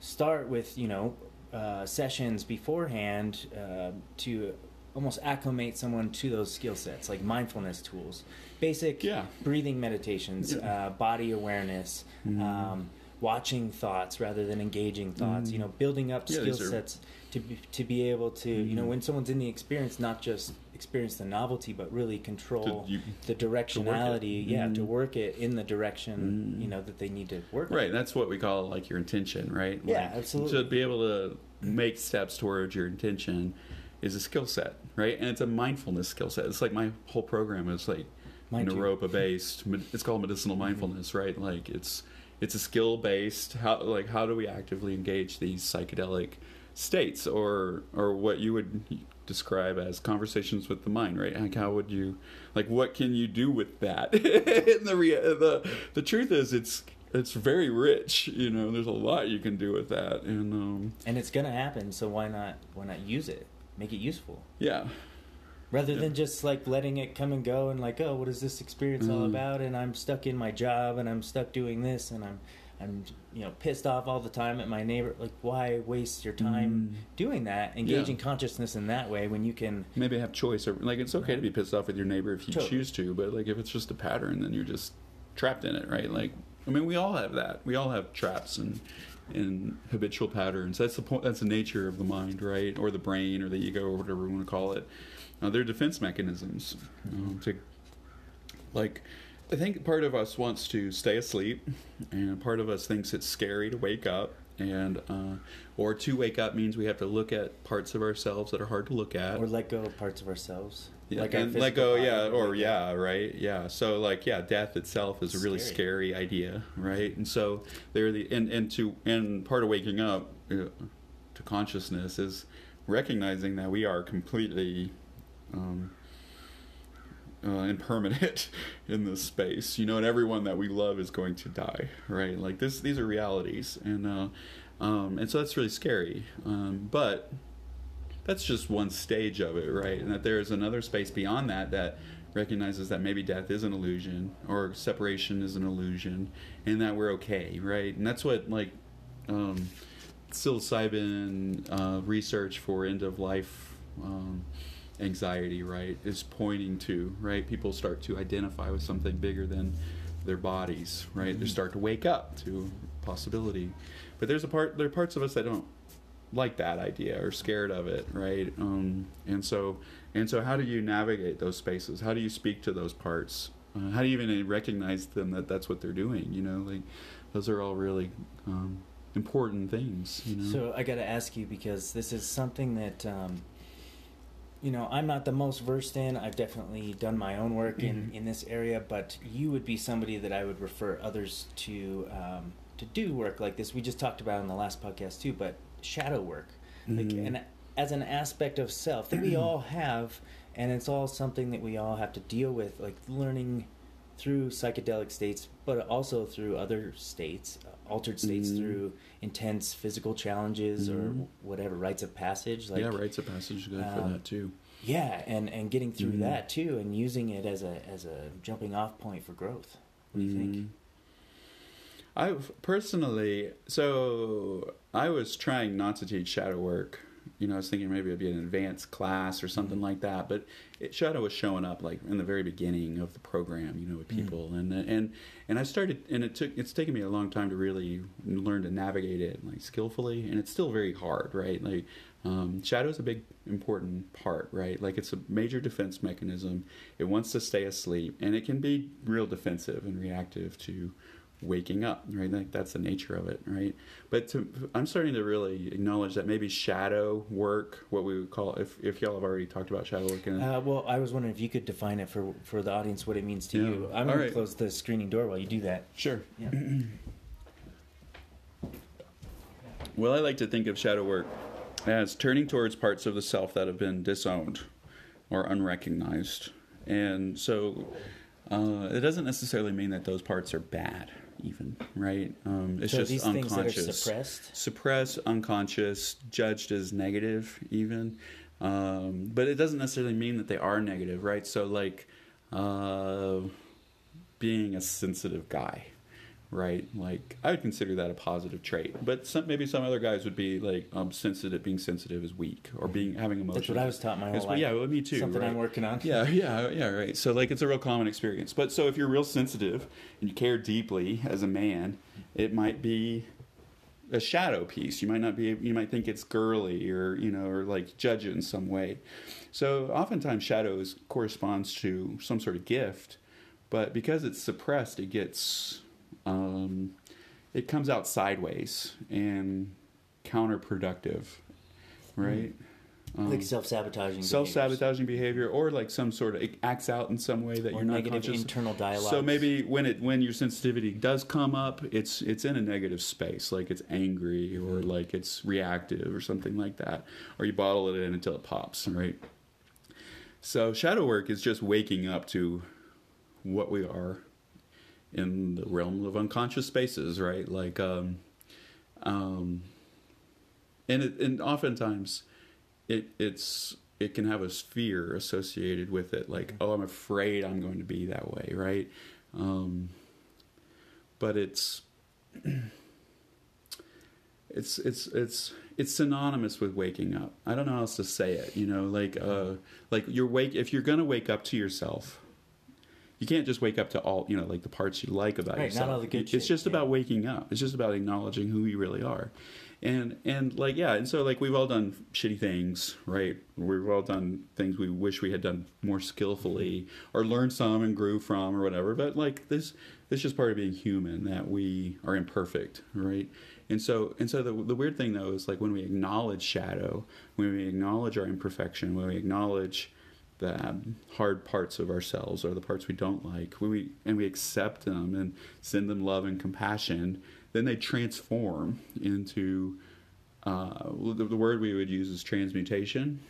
start with you know uh, sessions beforehand uh, to almost acclimate someone to those skill sets, like mindfulness tools, basic Yeah. breathing meditations, Yeah. uh, body awareness. Mhm. Um, watching thoughts rather than engaging thoughts Mhm. you know building up Yeah, skill sets to be, to be able to you know Mhm. when someone's in the experience not just experience the novelty but really control To- you- the directionality yeah to Mhm. work it in the direction Mhm. you know that they need to work Right, that's what we call like your intention, right? Yeah, Like, absolutely. To be able to make steps towards your intention is a skill set, right? And it's a mindfulness skill set. It's like my whole program is like too. Naropa based. It's called medicinal mindfulness, right? Like it's it's a skill based. How like how do we actively engage these psychedelic states, or or what you would describe as conversations with the mind, right? Like how would you like what can you do with that? and the rea- the the truth is it's it's very rich. You know, there's a lot you can do with that, and um, and it's gonna happen so why not why not use it make it useful yeah, rather Yeah. than just like letting it come and go and like oh what is this experience all Mhm. about and i'm stuck in my job and i'm stuck doing this and i'm i'm you know pissed off all the time at my neighbor like why waste your time Mm. doing that engaging consciousness in that way when you can maybe have choice. Or like it's okay to be pissed off with your neighbor if you Totally. choose to, but like if it's just a pattern, then you're just trapped in it, right? Like I mean, we all have that. We all have traps and and habitual patterns. That's the point. That's the nature of the mind, right? Or the brain, or the ego, or whatever we want to call it. Uh, they're defense mechanisms um, to like. I think part of us wants to stay asleep, and part of us thinks it's scary to wake up, and uh, or to wake up means we have to look at parts of ourselves that are hard to look at, or let go of parts of ourselves yeah, like and let go, yeah, or yeah, right, yeah. So like, yeah, death itself is a really Scary. scary idea, right? And so they're the and and to and part of waking up uh, to consciousness is recognizing that we are completely um, uh, impermanent in this space, you know, and everyone that we love is going to die, right? Like this, these are realities, and uh, um, and so that's really scary. Um, but that's just one stage of it, right? And that there is another space beyond that that recognizes that maybe death is an illusion or separation is an illusion, and that we're okay, right? And that's what like um, psilocybin uh, research for end of life um, anxiety, right, is pointing to, right? People start to identify with something bigger than their bodies, right? They start to wake up to possibility. But there's a part, there are parts of us that don't like that idea or scared of it, right? Um, and so, and so, how do you navigate those spaces? How do you speak to those parts? Uh, how do you even recognize them that that's what they're doing? You know, like those are all really um, important things. You know. So I got to ask you because this is something that um, you know I'm not the most versed in. I've definitely done my own work in Mhm. in this area, but you would be somebody that I would refer others to um, to do work like this. We just talked about in the last podcast too, but shadow work, like Mhm. and as an aspect of self that we all have. and it's all something that we all have to deal with, like learning through psychedelic states, but also through other states, altered states Mhm. through intense physical challenges or Mhm. whatever rites of passage. Like, yeah, rites of passage is good for um, that too. Yeah, and and getting through Mhm. that too, and using it as a as a jumping off point for growth. What do you think? Mhm. I personally, so I was trying not to teach shadow work. You know, I was thinking maybe it'd be an advanced class or something Mhm. like that. But it, shadow was showing up like in the very beginning of the program. You know, with Mhm. people, and and and I started, and it took it's taken me a long time to really learn to navigate it like skillfully, and it's still very hard, right? Like um, shadow is a big important part, right? Like it's a major defense mechanism. It wants to stay asleep, and it can be real defensive and reactive to waking up, right? Like that's the nature of it, right? But to, I'm starting to really acknowledge that maybe shadow work, what we would call, if if y'all have already talked about shadow work, in, Uh, well, I was wondering if you could define it for for the audience what it means to Yeah. you. I'm going right. to close the screening door while you do that. sure. Yeah. Well, I like to think of shadow work as turning towards parts of the self that have been disowned or unrecognized. And so uh, it doesn't necessarily mean that those parts are bad, even, right? Um, it's so just unconscious. things that are suppressed. suppressed, unconscious, judged as negative, even. Um, but it doesn't necessarily mean that they are negative, right? So, like, uh, being a sensitive guy, right? Like, I would consider that a positive trait. But some, maybe some other guys would be like, um, sensitive, being sensitive is weak, or being having emotions. That's what I was taught my whole life. yeah, well, me too. Something right? I'm working on. Yeah, yeah, yeah, right. So like it's a real common experience. But so if you're real sensitive and you care deeply as a man, it might be a shadow piece. You might not be you might think it's girly or, you know, or like judge it in some way. So oftentimes shadows corresponds to some sort of gift, but because it's suppressed, it gets um it comes out sideways and counterproductive. Right? Um, like self-sabotaging. self sabotaging behavior or like some sort of it acts out in some way that or you're not negative conscious. internal dialogue. So maybe when it when your sensitivity does come up, it's it's in a negative space, like it's angry or like it's reactive or something like that, or you bottle it in until it pops, right? So shadow work is just waking up to what we are in the realm of unconscious spaces, right? Like, um, um, and it, and oftentimes it it's it can have a fear associated with it like oh i'm afraid i'm going to be that way right? Um, but it's it's it's it's it's synonymous with waking up. I don't know how else to say it you know? Like uh like you're wake if you're gonna wake up to yourself you can't just wake up to all you know like the parts you like about Right, not yourself. all the good it's shit, just yeah. about waking up. It's just about acknowledging who you really are. And and like yeah and so like we've all done shitty things right? We've all done things we wish we had done more skillfully mm-hmm. or learned some and grew from or whatever. But like this this is just part of being human that we are imperfect right? And so and so the, the weird thing though is like when we acknowledge shadow when we acknowledge our imperfection when we acknowledge the hard parts of ourselves or the parts we don't like when we and we accept them and send them love and compassion then they transform into uh, the, the word we would use is transmutation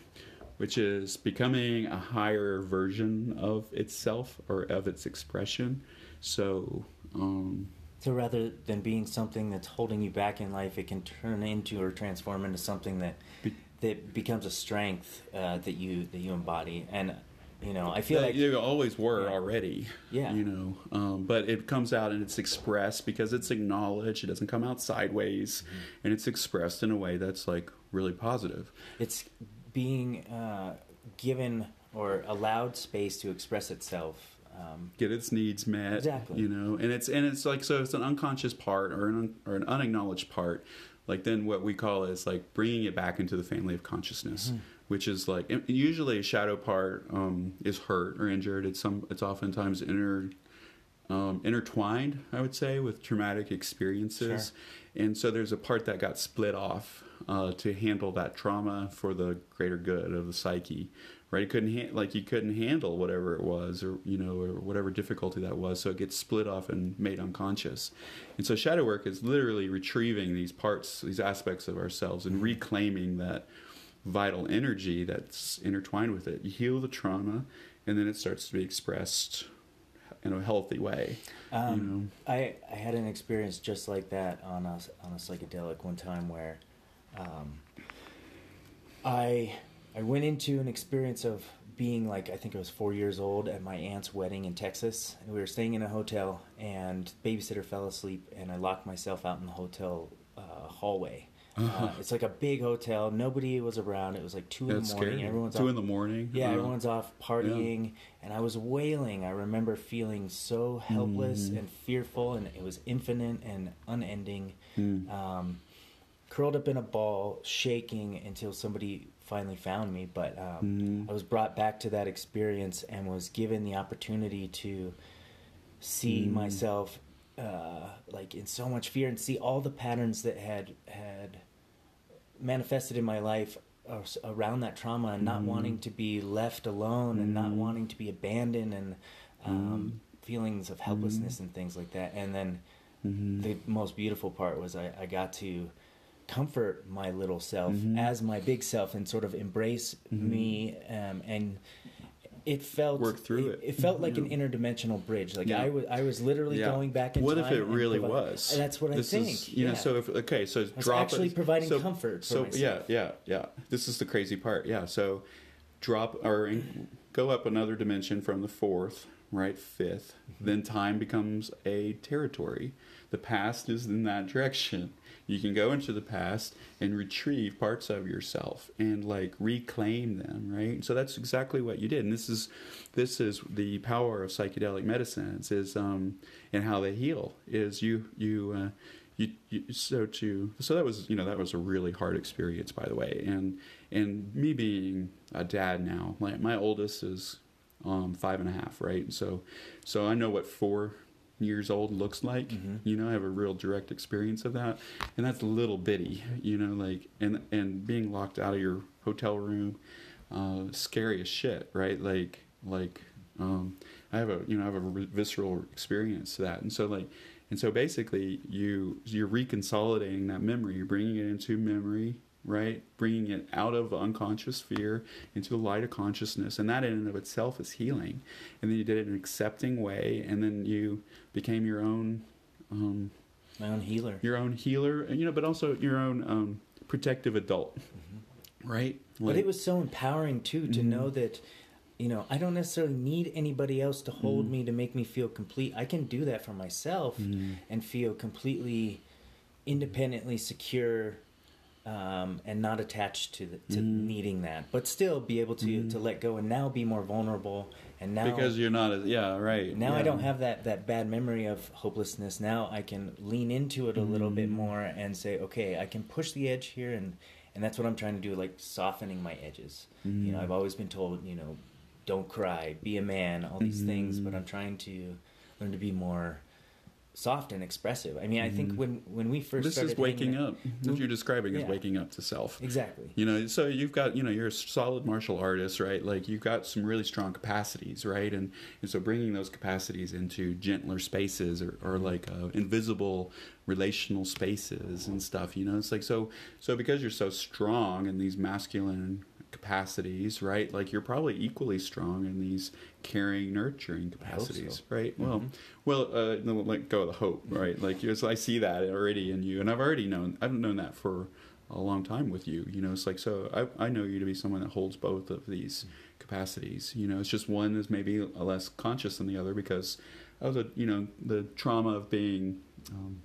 which is becoming a higher version of itself or of its expression. So um, So rather than being something that's holding you back in life, it can turn into or transform into something that Be- that becomes a strength uh, that you that you embody. And you know, I feel Yeah, like you always were already. Yeah. You know, um, but it comes out and it's expressed because it's acknowledged. It doesn't come out sideways, Mm-hmm. and it's expressed in a way that's like really positive. it's being uh, given or allowed space to express itself. Um, Get its needs met. Exactly. You know, and it's and it's like so it's an unconscious part or an un, or an unacknowledged part. Like then what we call is like bringing it back into the family of consciousness. Mm-hmm. Which is like usually a shadow part um, is hurt or injured. It's some. It's oftentimes inner um, intertwined, I would say, with traumatic experiences. And so there's a part that got split off uh, to handle that trauma for the greater good of the psyche. Right? It couldn't ha- like you couldn't handle whatever it was, or you know, or whatever difficulty that was. So it gets split off and made unconscious. And so shadow work is literally retrieving these parts, these aspects of ourselves, and reclaiming that vital energy that's intertwined with it. You heal the trauma, and then it starts to be expressed in a healthy way. Um, you know? I I had an experience just like that on a on a psychedelic one time where um, I I went into an experience of being like I think I was four years old at my aunt's wedding in Texas. And we were staying in a hotel, and babysitter fell asleep, and I locked myself out in the hotel uh, hallway. Uh-huh. Uh, it's like a big hotel. Nobody was around. It was like two That's in the morning. Scary. Everyone's two off, in the morning. Yeah, uh, everyone's off partying, yeah. and I was wailing. I remember feeling so helpless mm. and fearful, and it was infinite and unending. Mm. Um, curled up in a ball, shaking until somebody finally found me. But um, mm. I was brought back to that experience and was given the opportunity to see mm. myself uh, like in so much fear and see all the patterns that had had manifested in my life around that trauma and not mm. wanting to be left alone and not mm-hmm. wanting to be abandoned and um, mm. feelings of helplessness mm-hmm. and things like that. And then mm-hmm. the most beautiful part was I, I, got to comfort my little self mm-hmm. as my big self and sort of embrace mm-hmm. me um, and it felt work through it. It, it felt like yeah. an interdimensional bridge. Like yeah. I was, I was literally yeah. going back in what time. What if it really was? And that's what this I think. Is, you know, so if okay, so drop actually it, providing so, comfort. so myself. yeah, yeah, yeah. This is the crazy part. Yeah, so drop or go up another dimension from the fourth, right, 5th mm-hmm. Then time becomes a territory. The past is in that direction you can go into the past and retrieve parts of yourself and like reclaim them right? So that's exactly what you did. And this is this is the power of psychedelic medicines is um and how they heal is you you uh you, you, so to so that was you know that was a really hard experience by the way. And and me being a dad now like my oldest is um five and a half right? So so i know what four years old looks like. Mm-hmm. You know, I have a real direct experience of that, and that's a little bitty. You know, like and and being locked out of your hotel room, uh, scary as shit, right? Like like um, I have a you know I have a visceral experience to that, and so like and so basically you you're reconsolidating that memory, you're bringing it into memory right? Bringing it out of unconscious fear into the light of consciousness. And that in and of itself is healing. And then you did it in an accepting way. And then you became your own. Um, My own healer. Your own healer, you know, but also your own um, protective adult, mm-hmm. right? Like, but it was so empowering too to mm-hmm. know that, you know, I don't necessarily need anybody else to hold mm-hmm. me to make me feel complete. I can do that for myself mm-hmm. and feel completely independently secure um, and not attached to the, to mm. needing that, but still be able to mm. to let go and now be more vulnerable. And now because you're not, as, yeah, right. Now yeah. I don't have that that bad memory of hopelessness. Now I can lean into it a mm. little bit mm. more and say, okay, I can push the edge here, and and that's what I'm trying to do, like softening my edges. You know, mm. I've always been told, you know, don't cry, be a man, all these things, but I'm trying to learn to be more soft and expressive. I mean, I think mm-hmm. when when we first this started is waking up. What you're describing is waking up to self. Exactly. You know, so you've got you know you're a solid martial artist, right? Like you've got some really strong capacities, right? And and so bringing those capacities into gentler spaces or, or like uh, invisible relational spaces and stuff. You know, it's like so so because you're so strong in these masculine capacities, right? Like you're probably equally strong in these caring, nurturing capacities, so. right? Mm-hmm. Well, well, uh, let go of the hope, right? Like yes, I see that already in you, and I've already known I've known that for a long time with you. You know, it's like so I I know you to be someone that holds both of these capacities. You know, it's just one is maybe less conscious than the other because of the you know the trauma of being um,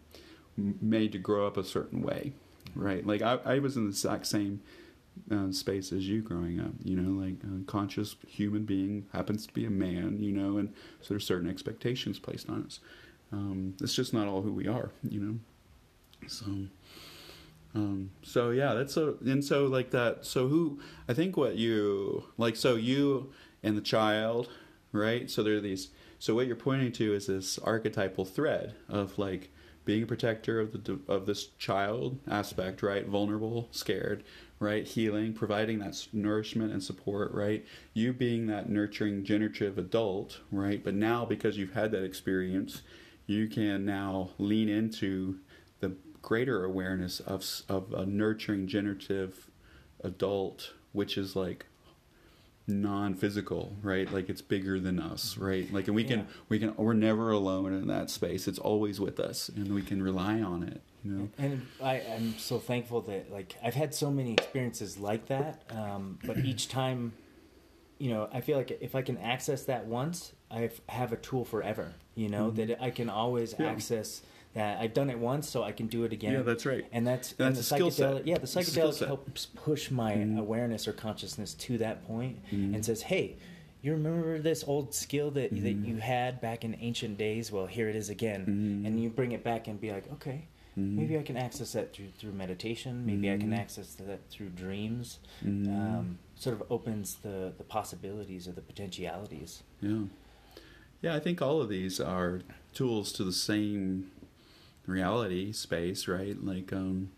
made to grow up a certain way, right? Like I, I was in the exact same uh, space as you growing up. You know, like a conscious human being happens to be a man. You know, and so there's certain expectations placed on us. Um, it's just not all who we are. You know, so. Um, so yeah, that's a and so like that. So who I think what you like. So you and the child, right? So there are these. So what you're pointing to is this archetypal thread of like being a protector of the of this child aspect, right? Vulnerable, scared, right? Healing, providing that nourishment and support, right? You being that nurturing, generative adult, right? But now, because you've had that experience, you can now lean into the greater awareness of, of a nurturing, generative adult, which is like non-physical right like it's bigger than us mm-hmm. right like and we can Yeah. we can we're never alone in that space it's always with us and we can rely on it you know And I, I'm so thankful that like I've had so many experiences like that, um, but each time, you know, I feel like if I can access that once, I have a tool forever. You know that I can always Mm-hmm. Yeah. access that. I've done it once, so I can do it again. Yeah, that's right. And that's And and the a skill set. psychedelic. Yeah, the psychedelic helps push my Mhm. awareness or consciousness to that point Mhm. and says, "Hey." You remember this old skill that that Mhm. you had back in ancient days? Well, here it is again, Mhm. and you bring it back and be like, okay, Mhm. Maybe I can access that through through meditation. Maybe I can Mhm. access that through dreams. Mhm. Um, sort of opens the the possibilities or the potentialities. Yeah. Yeah, I think all of these are tools to the same reality space, right? Like um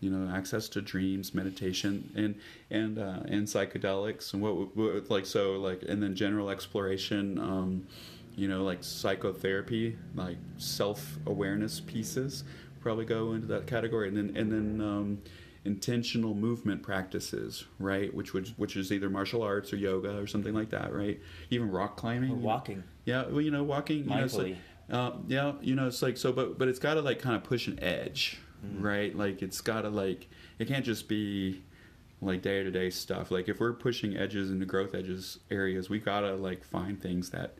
you know, access to dreams, meditation, and and uh, and psychedelics, and what, what like so like, and then general exploration, um, you know, like psychotherapy, like self awareness pieces, probably go into that category, and then and then um, intentional movement practices, right? Which would which is either martial arts or yoga or something like that, right? Even rock climbing, Or know? walking. Yeah, well, you know, walking. You know, it's like, uh, yeah, you know, it's like so, but but it's got to like kind of push an edge, Mm. right? Like it's got to like it can't just be like day to day stuff. Like if we're pushing edges into growth edges areas, we got to like find things that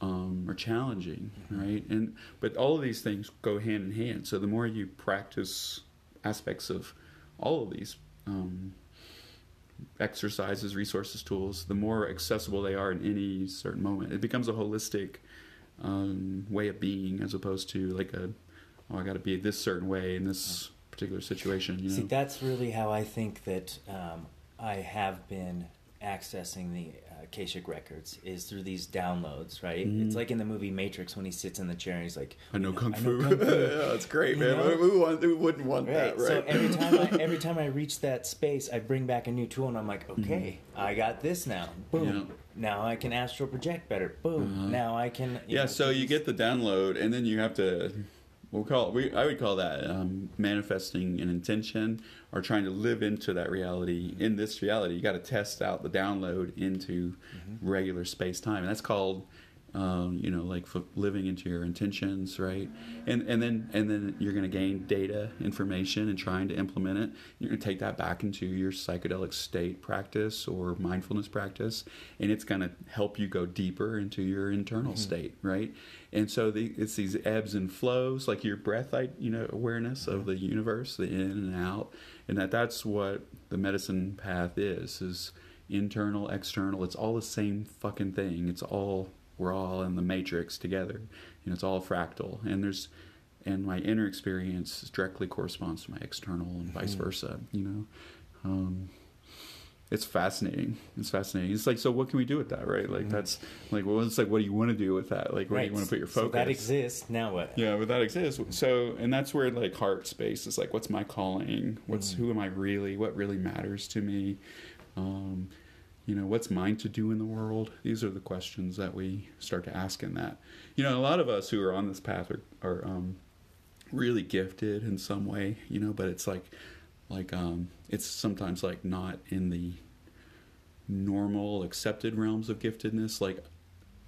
um, are challenging, right? And but all of these things go hand in hand. So the more you practice aspects of all of these. Um, exercises, resources, tools, the more accessible they are in any certain moment. It becomes a holistic um, way of being as opposed to like a, oh, I got to be this certain way in this particular situation. You know, See, that's really how I think that um, I have been accessing the Akashic records is through these downloads. Right? Mhm. It's like in the movie Matrix when he sits in the chair and he's like, I know kung fu. know kung fu. yeah, it's great, You man. know? Who, want, who wouldn't want Right. that, right? So every time I every time I reach that space, I bring back a new tool, and I'm like, okay, I got this now. Boom. Mm-hmm. Yeah. Now I can astral project better. Boom. Uh-huh. Now I can. yeah, know, so you get the download, and then you have to. We'll call we I would call that um, manifesting an intention or trying to live into that reality. In this reality, you got to test out the download into Mm-hmm. regular space time, and that's called. Um, you know, like living into your intentions, right? And and then and then you're going to gain data, information, and trying to implement it. You're going to take that back into your psychedelic state practice or mindfulness practice, and it's going to help you go deeper into your internal state, right? And so the, it's these ebbs and flows, like your breath, I you know, awareness of the universe, the in and out, and that that's what the medicine path is: is internal, external. It's all the same fucking thing. It's all we're all in the matrix together. You know, it's all fractal, and there's and my inner experience directly corresponds to my external, and vice Mhm. versa. You know. Um, it's fascinating. It's fascinating. It's like, so what can we do with that, right? Like, Mhm. that's like, well, it's like, what do you want to do with that? Like, where right. do you want to put your focus So that exists. Now what? Yeah, but that exists. So, and that's where like heart space is like, what's my calling? What's Mm. who am I really? What really matters to me? Um, you know, what's mine to do in the world? These are the questions that we start to ask in that. You know, a lot of us who are on this path are, are um, really gifted in some way. You know, but it's like, like um, it's sometimes like not in the normal accepted realms of giftedness. Like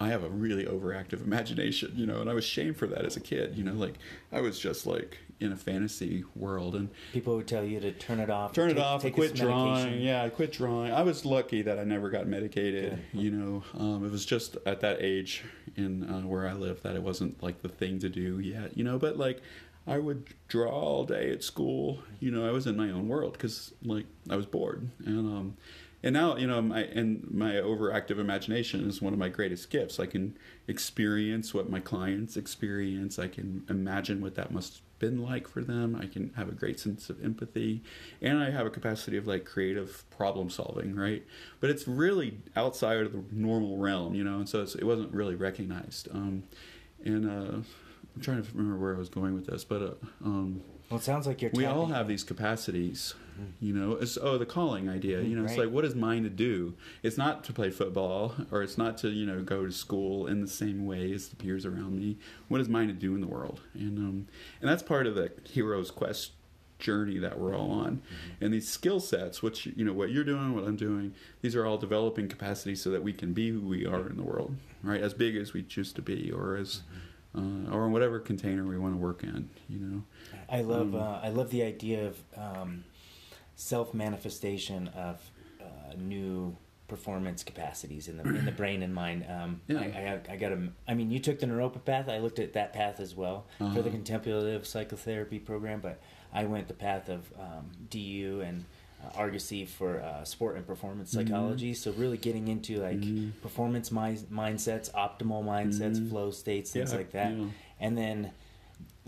I have a really overactive imagination, you know, and I was shamed for that as a kid, you know, like I was just like in a fantasy world and People would tell you to turn it off. turn it take- off, take quit drawing. Yeah, I quit drawing. I was lucky that I never got medicated, Good. you know. Um, it was just at that age in uh, where I live that it wasn't like the thing to do yet, you know, but like I would draw all day at school, you know, I was in my own world because like I was bored and um and now you know my and my overactive imagination is one of my greatest gifts i can experience what my clients experience i can imagine what that must been like for them. I can have a great sense of empathy and i have a capacity of like creative problem solving right? But it's really outside of the normal realm you know and so it's, it wasn't really recognized. Um and uh i'm trying to remember where i was going with this but uh, um Well, it sounds like you're. we all have these capacities you know it's oh the calling idea you know it's like what is mine to do it's not to play football or it's not to you know go to school in the same way as the peers around me what is mine to do in the world and um and that's part of the hero's quest journey that we're all on. Mm-hmm. And these skill sets, which you know what you're doing, what I'm doing, these are all developing capacities so that we can be who we are in the world, right? As big as we choose to be, or as mm-hmm. uh, or in whatever container we want to work in. You know, I love um, uh, I love the idea of um, self manifestation of uh, new performance capacities in the in the brain and mind. Um, yeah. I, I, I got a. I mean, you took the Naropa path. I looked at that path as well uh-huh. for the uh-huh. contemplative psychotherapy program, but I went the path of um, DU and uh, Argosy for uh, sport and performance mm-hmm. psychology. Mm-hmm. So really getting into like mm-hmm. performance mi- mindsets, optimal mindsets, mm-hmm. flow states, things yeah, like that, yeah. and then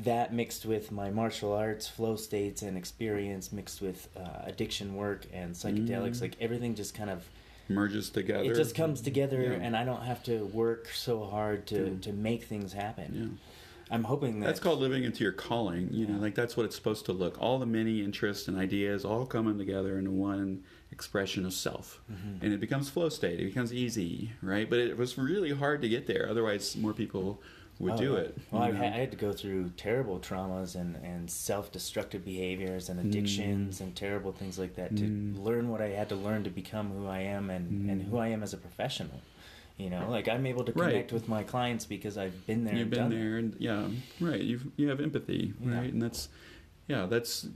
that mixed with my martial arts flow states and experience mixed with uh, addiction work and psychedelics mm. like everything just kind of merges together. It just comes together, yeah. and I don't have to work so hard to yeah. to make things happen. Yeah. I'm hoping that that's called living into your calling. You know, like that's what it's supposed to look. All the many interests and ideas all coming together into one expression of self, mm-hmm. and it becomes flow state. It becomes easy, right? But it was really hard to get there. Otherwise, more people would oh, do it. Well, I, I, had to go through terrible traumas and, and self destructive behaviors and addictions mm. and terrible things like that to mm. learn what I had to learn to become who I am and, mm. and who I am as a professional. You know, like I'm able to connect right. with my clients because I've been there. You've been there, and yeah, right. You you have empathy, yeah. right? And that's yeah, that's.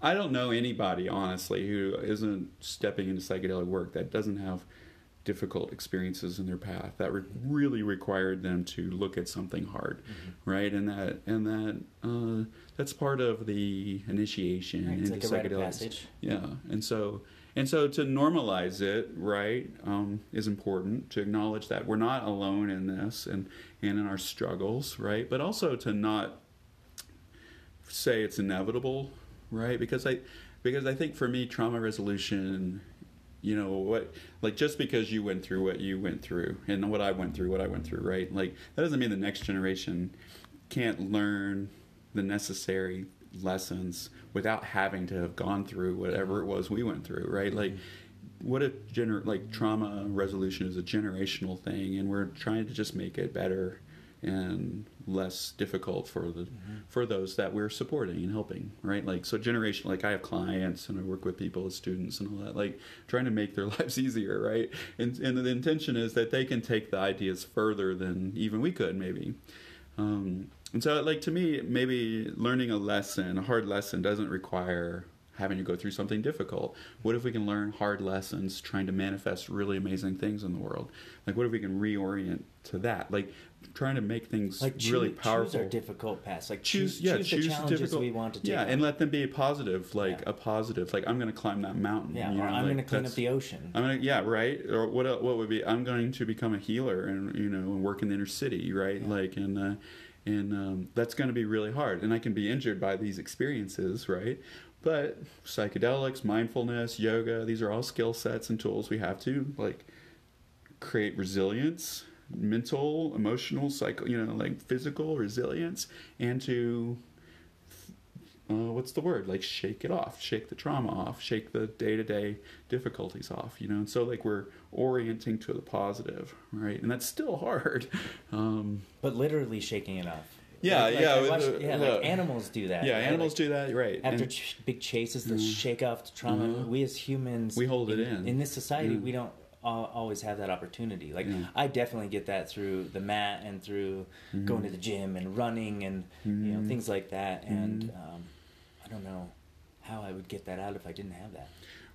I don't know anybody honestly who isn't stepping into psychedelic work that doesn't have difficult experiences in their path that re- really required them to look at something hard mm-hmm. right? And that and that uh, that's part of the initiation right, into like psychedelics. yeah and so and so to normalize it right um, is important to acknowledge that we're not alone in this and and in our struggles right? But also to not say it's inevitable right? Because i because i think for me trauma resolution you know what like just because you went through what you went through and what i went through what i went through right? Like that doesn't mean the next generation can't learn the necessary lessons without having to have gone through whatever it was we went through right? Like what if gener- like trauma resolution is a generational thing and we're trying to just make it better and less difficult for the mm-hmm. for those that we're supporting and helping right like so generation like i have clients and i work with people as students and all that like trying to make their lives easier right and and the intention is that they can take the ideas further than even we could maybe um, and so like to me maybe learning a lesson a hard lesson doesn't require having to go through something difficult? What if we can learn hard lessons trying to manifest really amazing things in the world? Like, what if we can reorient to that? Like, trying to make things like choose, really powerful. Choose our difficult paths. Like choose, choose, yeah, choose, choose the challenges difficult, we want to take. Yeah, and let them be a positive, like yeah. a positive. Like I'm going to climb that mountain. Yeah, or know, I'm like, going to clean up the ocean. I'm going to yeah, right. Or what what would be? I'm going to become a healer and you know and work in the inner city, right? Yeah. Like and. Uh, and um, that's going to be really hard and i can be injured by these experiences right but psychedelics, mindfulness, yoga, these are all skill sets and tools we have to like create resilience, mental, emotional, psycho, you know, like physical resilience and to uh, what's the word? Like shake it off, shake the trauma off, shake the day to day difficulties off, you know. And so like we're orienting to the positive, right? And that's still hard. Um, but literally shaking it off. Yeah, like, yeah, watched, yeah. Like animals do that. Yeah, animals like, do that. Right. After ch- big chases, the mm, shake off the trauma. Mm, we as humans, we hold in, it in. In this society, mm. we don't always have that opportunity. Like I definitely get that through the mat and through mm-hmm. going to the gym and running and mm-hmm. you know mm-hmm. things like that. And mm-hmm. um, I don't know how I would get that out if I didn't have that.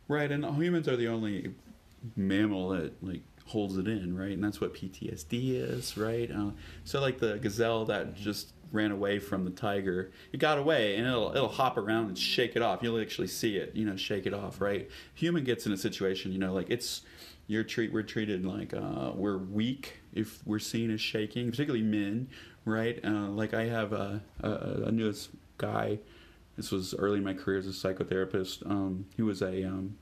Right, and humans are the only mammal that like holds it in, right? And that's what PTSD is, right? Uh, so like the gazelle that just ran away from the tiger. It got away, and it'll it'll hop around and shake it off. You'll actually see it, you know, shake it off, right? Human gets in a situation, you know, like it's you're treat we're treated like uh, we're weak if we're seen as shaking, particularly men, right? Uh, like I have a, a, newest guy. This was early in my career as a psychotherapist. Um, he was a um,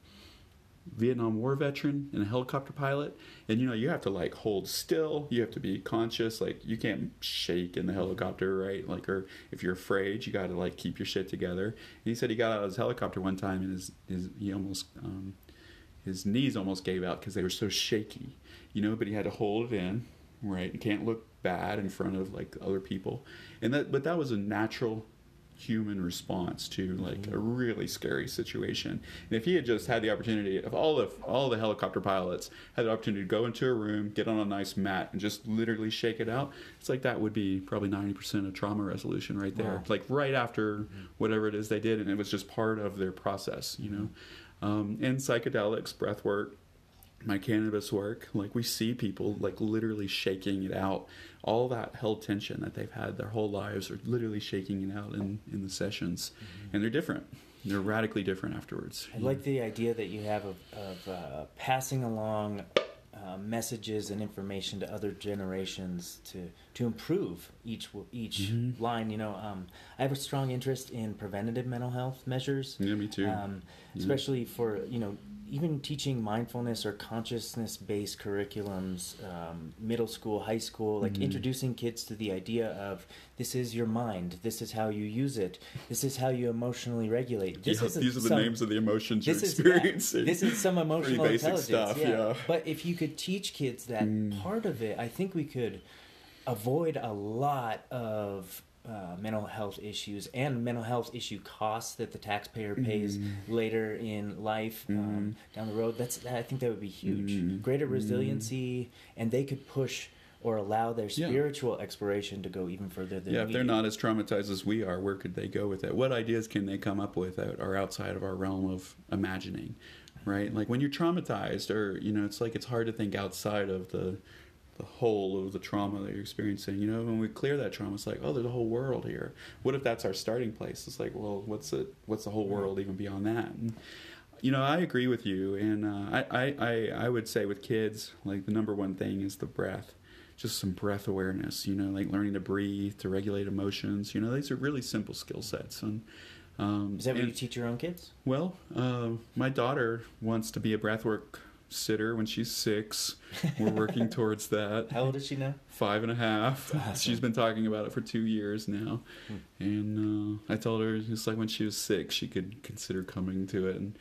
Vietnam War veteran and a helicopter pilot. And you know, you have to like hold still, you have to be conscious, like you can't shake in the helicopter, right? Like, or if you're afraid, you got to like keep your shit together. And he said he got out of his helicopter one time and his, his he almost, um, his knees almost gave out because they were so shaky, you know, but he had to hold it in, right? You can't look bad in front of like other people. And that, but that was a natural human response to like mm-hmm. a really scary situation. And if he had just had the opportunity, if all of all the helicopter pilots had the opportunity to go into a room, get on a nice mat, and just literally shake it out, it's like that would be probably ninety percent of trauma resolution right there. Wow. Like right after mm-hmm. whatever it is they did, and it was just part of their process, you know. Mm-hmm. Um, and psychedelics, breath work, my cannabis work, like we see people like literally shaking it out. All that held tension that they've had their whole lives are literally shaking it out in, in the sessions. And they're different. They're radically different afterwards. I like the idea that you have of, of uh, passing along uh, messages and information to other generations to to improve each each Mhm. line. You know, um, I have a strong interest in preventative mental health measures. Yeah, me too. Um, Yeah. especially for you know even teaching mindfulness or consciousness based curriculums um, middle school high school like Mhm. introducing kids to the idea of this is your mind this is how you use it this is how you emotionally regulate this Yeah, is these are the some- names of the emotions you're this is experiencing. this is some emotional basic intelligence stuff, yeah. yeah. but if you could teach kids that Mm. part of it i think we could avoid a lot of uh, mental health issues and mental health issue costs that the taxpayer pays Mhm. later in life um, down the road. That's I think that would be huge. Mhm. Greater resiliency, and they could push or allow their Yeah. spiritual exploration to go even further than yeah, if they're do. not as traumatized as we are, where could they go with it? What ideas can they come up with that are outside of our realm of imagining? Right? Like when you're traumatized, or you know, it's like it's hard to think outside of the the whole of the trauma that you're experiencing. You know, when we clear that trauma, it's like, oh, there's a whole world here. What if that's our starting place? It's like, well, what's it? What's the whole world even beyond that? And, you know, I agree with you, and uh, I, I, I, would say with kids, like the number one thing is the breath, just some breath awareness. You know, like learning to breathe, to regulate emotions. You know, these are really simple skill sets. And um, Is that what and- you teach your own kids? well, uh, my daughter wants to be a breathwork sitter when she's six. We're working towards that. How old is she now? Five and a half. Awesome. She's been talking about it for two years now, Hmm. and uh, I told her it's like when she was six, she could consider coming to it, and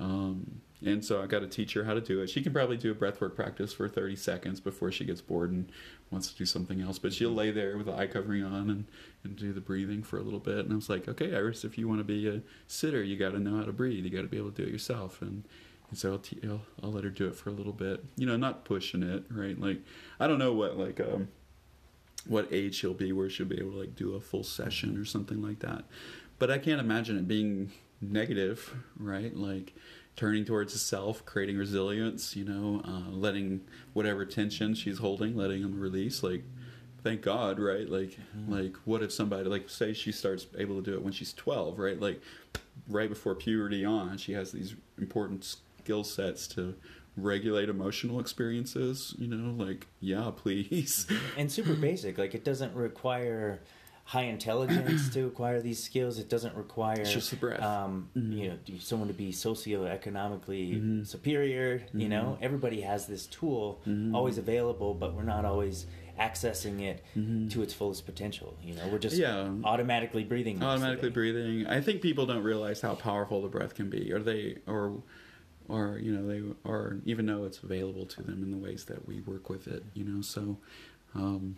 um, and so I got to teach her how to do it. She can probably do a breathwork practice for thirty seconds before she gets bored and wants to do something else. But she'll lay there with the eye covering on and and do the breathing for a little bit. And I was like, okay, Iris, if you want to be a sitter, you got to know how to breathe. You got to be able to do it yourself. And and so I'll, te- I'll I'll let her do it for a little bit. You know, not pushing it, right? Like I don't know what like um what age she'll be where she'll be able to like do a full session or something like that. But I can't imagine it being negative, right? Like turning towards the self, creating resilience, you know, uh, letting whatever tension she's holding, letting them release. Like, thank God, right? Like, like what if somebody like say she starts able to do it when she's twelve, right? Like, right before puberty on, she has these important skill sets to regulate emotional experiences. You know, like yeah, please. and super basic. Like it doesn't require high intelligence to acquire these skills. It doesn't require It's just the breath. Um, Mhm. You know, someone to be socioeconomically Mhm. superior. You Mhm. know, everybody has this tool Mhm. always available, but we're not always accessing it Mhm. to its fullest potential. You know, we're just Yeah. automatically breathing. most of the automatically breathing. I think people don't realize how powerful the breath can be, or they, or, or you know, they, or even though it's available to them in the ways that we work with it, you know. So, um,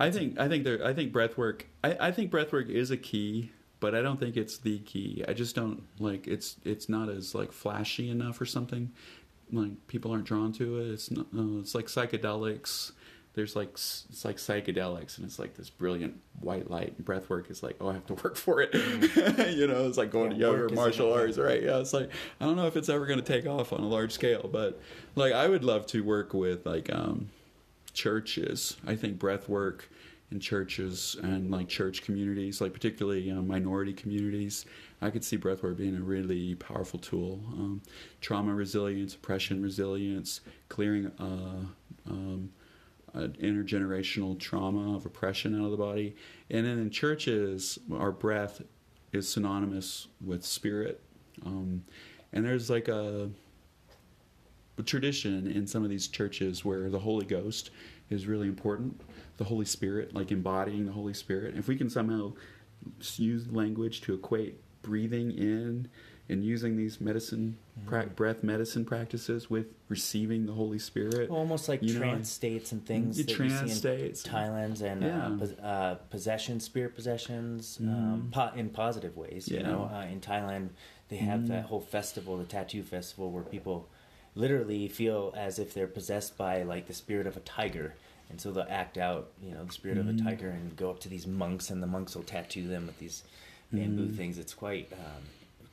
I think, I think there, I think breath work. I, I think breath work is a key, but I don't think it's the key. I just don't like it's, it's not as like flashy enough or something. Like people aren't drawn to it. It's not, uh, it's like psychedelics there's like it's like psychedelics and it's like this brilliant white light and breath work is like oh i have to work for it. You know it's like going Yeah, to yoga or martial arts right? Yeah it's like i don't know if it's ever going to take off on a large scale but like i would love to work with like um churches. I think breath work in churches and like church communities like particularly um, minority communities i could see breathwork being a really powerful tool. Um, trauma resilience oppression resilience clearing uh, um, an intergenerational trauma of oppression out of the body. And then in churches, our breath is synonymous with spirit. Um, and there's like a, a tradition in some of these churches where the Holy Ghost is really important. The Holy Spirit, like embodying the Holy Spirit. If we can somehow use language to equate breathing in in using these medicine pra- Mhm. breath medicine practices with receiving the Holy Spirit. almost like you know, trance states and things Yeah, trance you see in states. Thailand's and Yeah. uh, pos- uh, possession, spirit possessions, um, Mhm. po- in positive ways. You know, uh, in Thailand, they have Mhm. that whole festival, the tattoo festival, where people literally feel as if they're possessed by like the spirit of a tiger. And so they'll act out, you know, the spirit of a tiger and go up to these monks, and the monks will tattoo them with these bamboo things. It's quite, um,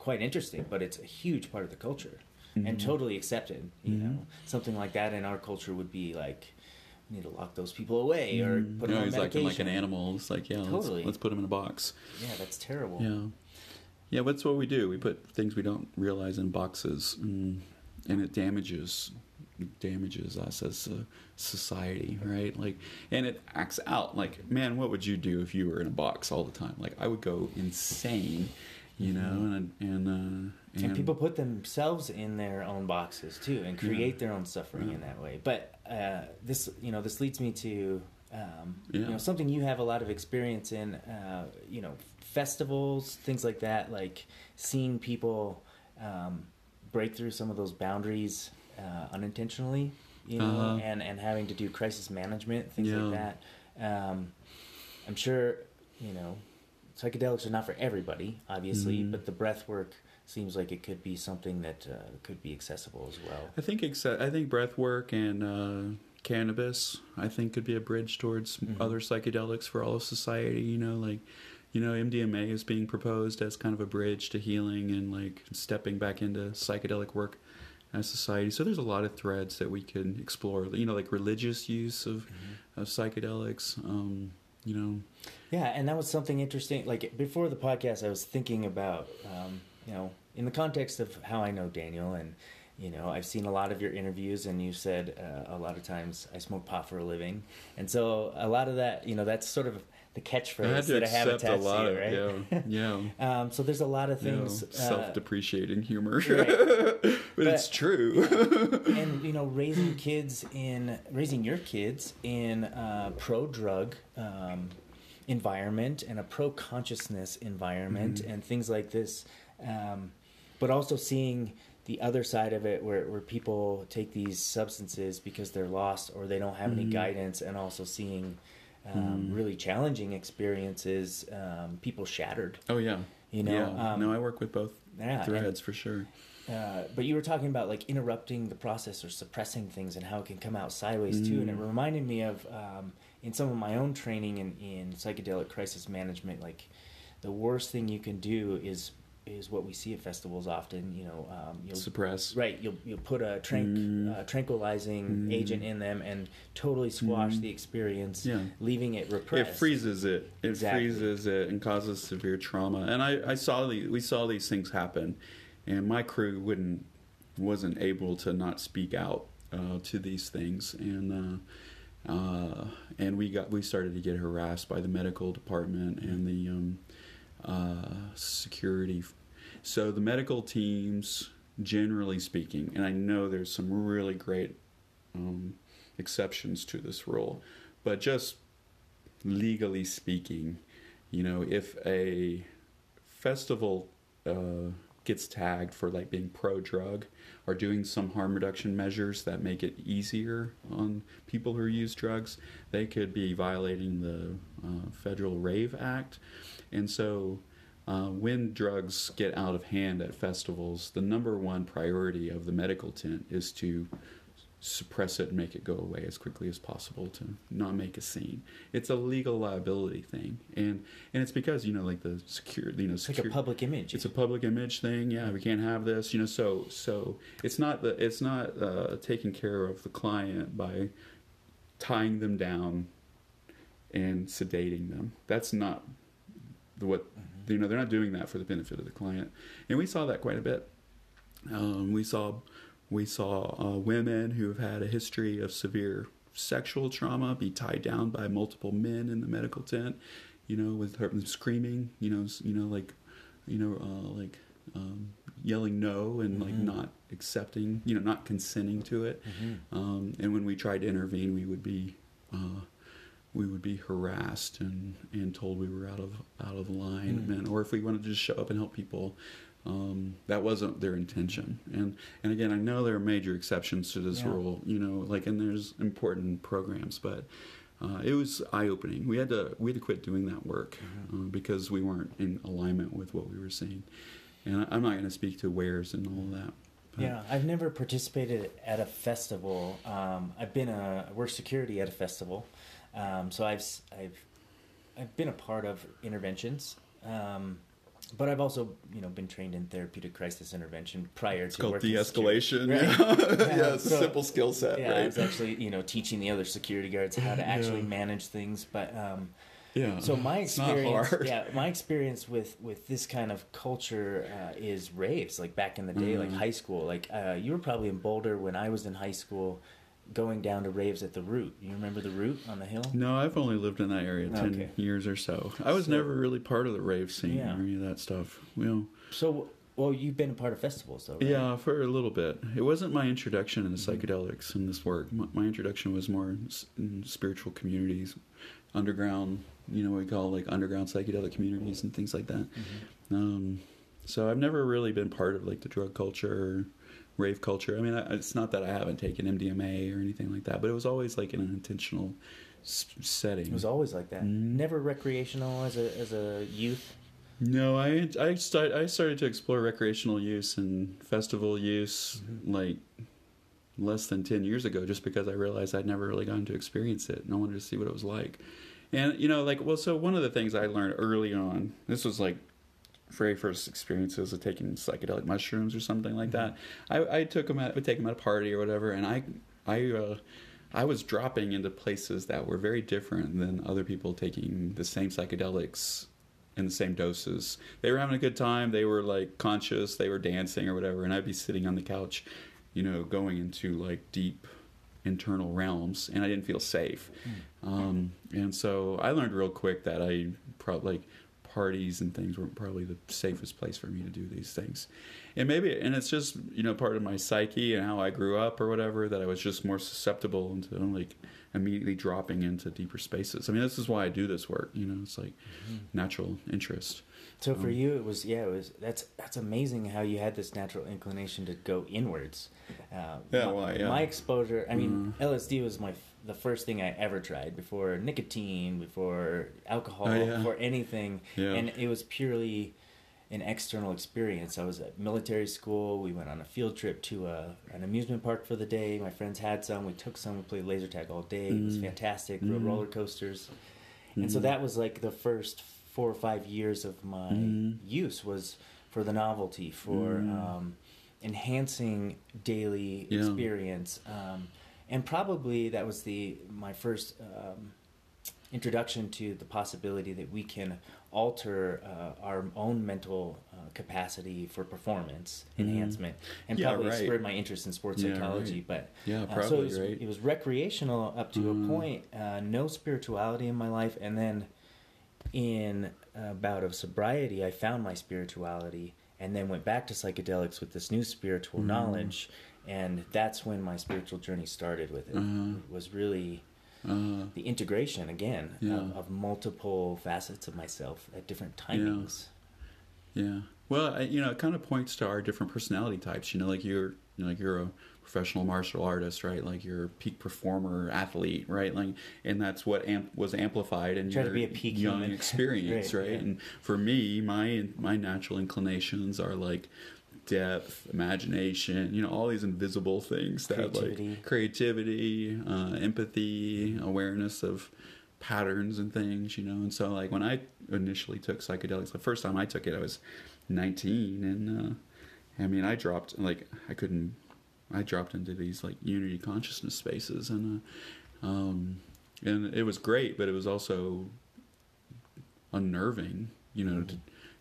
quite interesting, but it's a huge part of the culture and Mhm. totally accepted. You Mhm. know, something like that in our culture would be like, we need to lock those people away or Mm. put them on he's like, medication. like an animal. It's like, yeah, Totally. let's, let's put them in a box. Yeah, that's terrible. Yeah, yeah. That's what we do. We put things we don't realize in boxes, and, and it damages damages us as a society, right? Like, and it acts out. Like, man, what would you do if you were in a box all the time? Like, I would go insane, you know. And and uh, and, Mm-hmm. And people put themselves in their own boxes too, and create their own suffering Yeah. in that way. But uh, this, you know, this leads me to, um, Yeah. you know, something you have a lot of experience in. Uh, you know, festivals, things like that, like seeing people um, break through some of those boundaries uh, unintentionally. You know, Uh-huh. and and having to do crisis management, things Yeah. like that. Um, I'm sure, you know, psychedelics are not for everybody, obviously, Mhm. but the breath work seems like it could be something that uh, could be accessible as well. I think except, I think breath work and uh, cannabis I think could be a bridge towards Mhm. other psychedelics for all of society. You know, like you know MDMA is being proposed as kind of a bridge to healing and like stepping back into psychedelic work as society. So there's a lot of threads that we can explore. You know, like religious use of of psychedelics. Um, you know, Yeah, and that was something interesting. Like before the podcast, I was thinking about, um, you know, in the context of how I know Daniel, and you know, I've seen a lot of your interviews, and you said uh, a lot of times I smoke pot for a living, and so a lot of that, you know, that's sort of the catchphrase I had to that I have attached lot to you, right? yeah, yeah. um, so there's a lot of things. uh, self-depreciating humor, right. but, But- it's true. and you know raising kids in raising your kids in a pro drug um, environment and a pro consciousness environment Mhm. and things like this um, but also seeing the other side of it where, where people take these substances because they're lost or they don't have any Mhm. guidance and also seeing um, Mhm. really challenging experiences um, people shattered oh yeah, you know yeah. um, no, I work with both yeah, and- threads for sure. uh, but you were talking about like interrupting the process or suppressing things and how it can come out sideways too, and it Mm. reminded me of um, in some of my own training in, in psychedelic crisis management. Like the worst thing you can do is is what we see at festivals often. You know, um, you'll Suppress. right you'll you'll put a trank, Mm. uh, tranquilizing Mm. agent in them and totally squash Mm. the experience, Yeah. leaving it repressed. It freezes it. It Exactly. freezes it and causes severe trauma. And I, I saw the, we saw these things happen, and my crew wouldn't wasn't able to not speak out uh, to these things, and uh, uh, and we got we started to get harassed by the medical department and the um, uh, security. So the medical teams, generally speaking, and I know there's some really great um, exceptions to this rule, but just legally speaking, you know, if a festival uh, gets tagged for like being pro drug or doing some harm reduction measures that make it easier on people who use drugs, they could be violating the uh, Federal Rave Act. And so uh, when drugs get out of hand at festivals, the number one priority of the medical tent is to suppress it and make it go away as quickly as possible to not make a scene. It's a legal liability thing, and and it's because you know like the secure you know it's like a public image. it's a public image thing. Yeah, we can't have this. You know, so so it's not the it's not uh, taking care of the client by tying them down and sedating them. That's not what Mm-hmm. you know. They're not doing that for the benefit of the client, and we saw that quite a bit. Um, we saw we saw uh, women who have had a history of severe sexual trauma be tied down by multiple men in the medical tent. You know, with her screaming. You know, you know, like, you know, uh, like um, yelling no and like Mhm. not accepting. You know, not consenting to it. Mhm. Um, and when we tried to intervene, we would be uh, we would be harassed and, and told we were out of out of line, Mm. and or if we wanted to just show up and help people, um, that wasn't their intention. And and again, I know there are major exceptions to this Yeah. rule. You know, like and there's important programs, but. Uh, it was eye opening. We had to we had to quit doing that work uh, because we weren't in alignment with what we were seeing. And I, I'm not going to speak to wares and all of that. but- Yeah, I've never participated at a festival. Um, I've been a I worked security at a festival, um, so I've I've I've been a part of interventions, um, but I've also you know been trained in therapeutic crisis intervention prior It's to called working in security. de-escalation. Right. Yeah, Yeah, it's a so- simple skill set, Yeah, I right? was actually you know teaching the other security guards how to actually Yeah. manage things, but. Um, yeah. so my experience, yeah, my experience with with this kind of culture uh, is raves. Like back in the day, like Mhm. high school. Like uh, you were probably in Boulder when I was in high school, going down to raves at the Root. You remember the Root on the hill? No, I've only lived in that area ten Okay. years or so. I was So- never really part of the rave scene Yeah. or any of that stuff. You know, So, well, you've been a part of festivals, though. Right? yeah, for a little bit. It wasn't my introduction into Mhm. psychedelics and this work. My, my introduction was more in, spiritual communities, underground. You know, what we call like underground psychedelic communities and things like that. Mhm. Um, so I've never really been part of like the drug culture, rave culture. I mean, it's not that I haven't taken MDMA or anything like that, but it was always like in an intentional setting. It was always like that. Mhm. Never recreational as a as a youth. No, I I start, I started to explore recreational use and festival use Mhm. like less than 10 years ago just because I realized I'd never really gotten to experience it and I wanted to see what it was like. And you know, like well so one of the things I learned early on, this was like very first experiences of taking psychedelic mushrooms or something like that. I, I took them at, would take them at a party or whatever, and I, I, uh, I was dropping into places that were very different than other people taking the same psychedelics in the same doses. They were having a good time. They were like conscious. They were dancing or whatever, and I'd be sitting on the couch, you know, going into like deep internal realms, and I didn't feel safe. Um, and so I learned real quick that I probably like parties and things weren't probably the safest place for me to do these things. And maybe, and it's just, you know, part of my psyche and how I grew up or whatever, that I was just more susceptible into like immediately dropping into deeper spaces. I mean, this is why I do this work, you know, it's like natural interest. So for Um, you, it was yeah, it was that's that's amazing how you had this natural inclination to go inwards. Uh, Yeah, my, why, yeah. my exposure. I mean, Mhm. LSD was my the first thing I ever tried before nicotine, before alcohol, Oh, yeah. before anything, Yeah. and it was purely an external experience. I was at military school. We went on a field trip to a, an amusement park for the day. My friends had some. We took some. We played laser tag all day. It was Mm. fantastic. Rode Mhm. roller coasters. And so Mhm. that was like the first four or five years of my Mhm. use was for the novelty, for Mm. um, enhancing daily Yeah. experience, um, and probably that was the my first um, introduction to the possibility that we can alter uh, our own mental uh, capacity for performance Mhm. enhancement, and Yeah, probably right. spurred my interest in sports Yeah, psychology. right. But Yeah, uh, probably, so it was, right? it was recreational up to Mm. a point. Uh, no spirituality in my life, and then in a bout of sobriety, I found my spirituality, and then went back to psychedelics with this new spiritual Mm. knowledge, and that's when my spiritual journey started. With it, Uh-huh. It was really Uh, the integration again Yeah. of, of multiple facets of myself at different timings. Yeah. Well, I, you know, it kind of points to our different personality types. You know, like you're, you know, like you're a professional martial artist, right? Like you're a peak performer, athlete, right? Like, and that's what amp- was amplified in Try to your be a peak young human. experience, Right, right? yeah. And for me, my my natural inclinations are like depth, imagination, you know, all these invisible things that Creativity. like creativity, uh, empathy, awareness of patterns and things, you know. And so, like when I initially took psychedelics, the first time I took it, I was 19, and uh, I mean, I dropped like I couldn't. I dropped into these like unity consciousness spaces, and uh, um, and it was great, but it was also unnerving, you know, to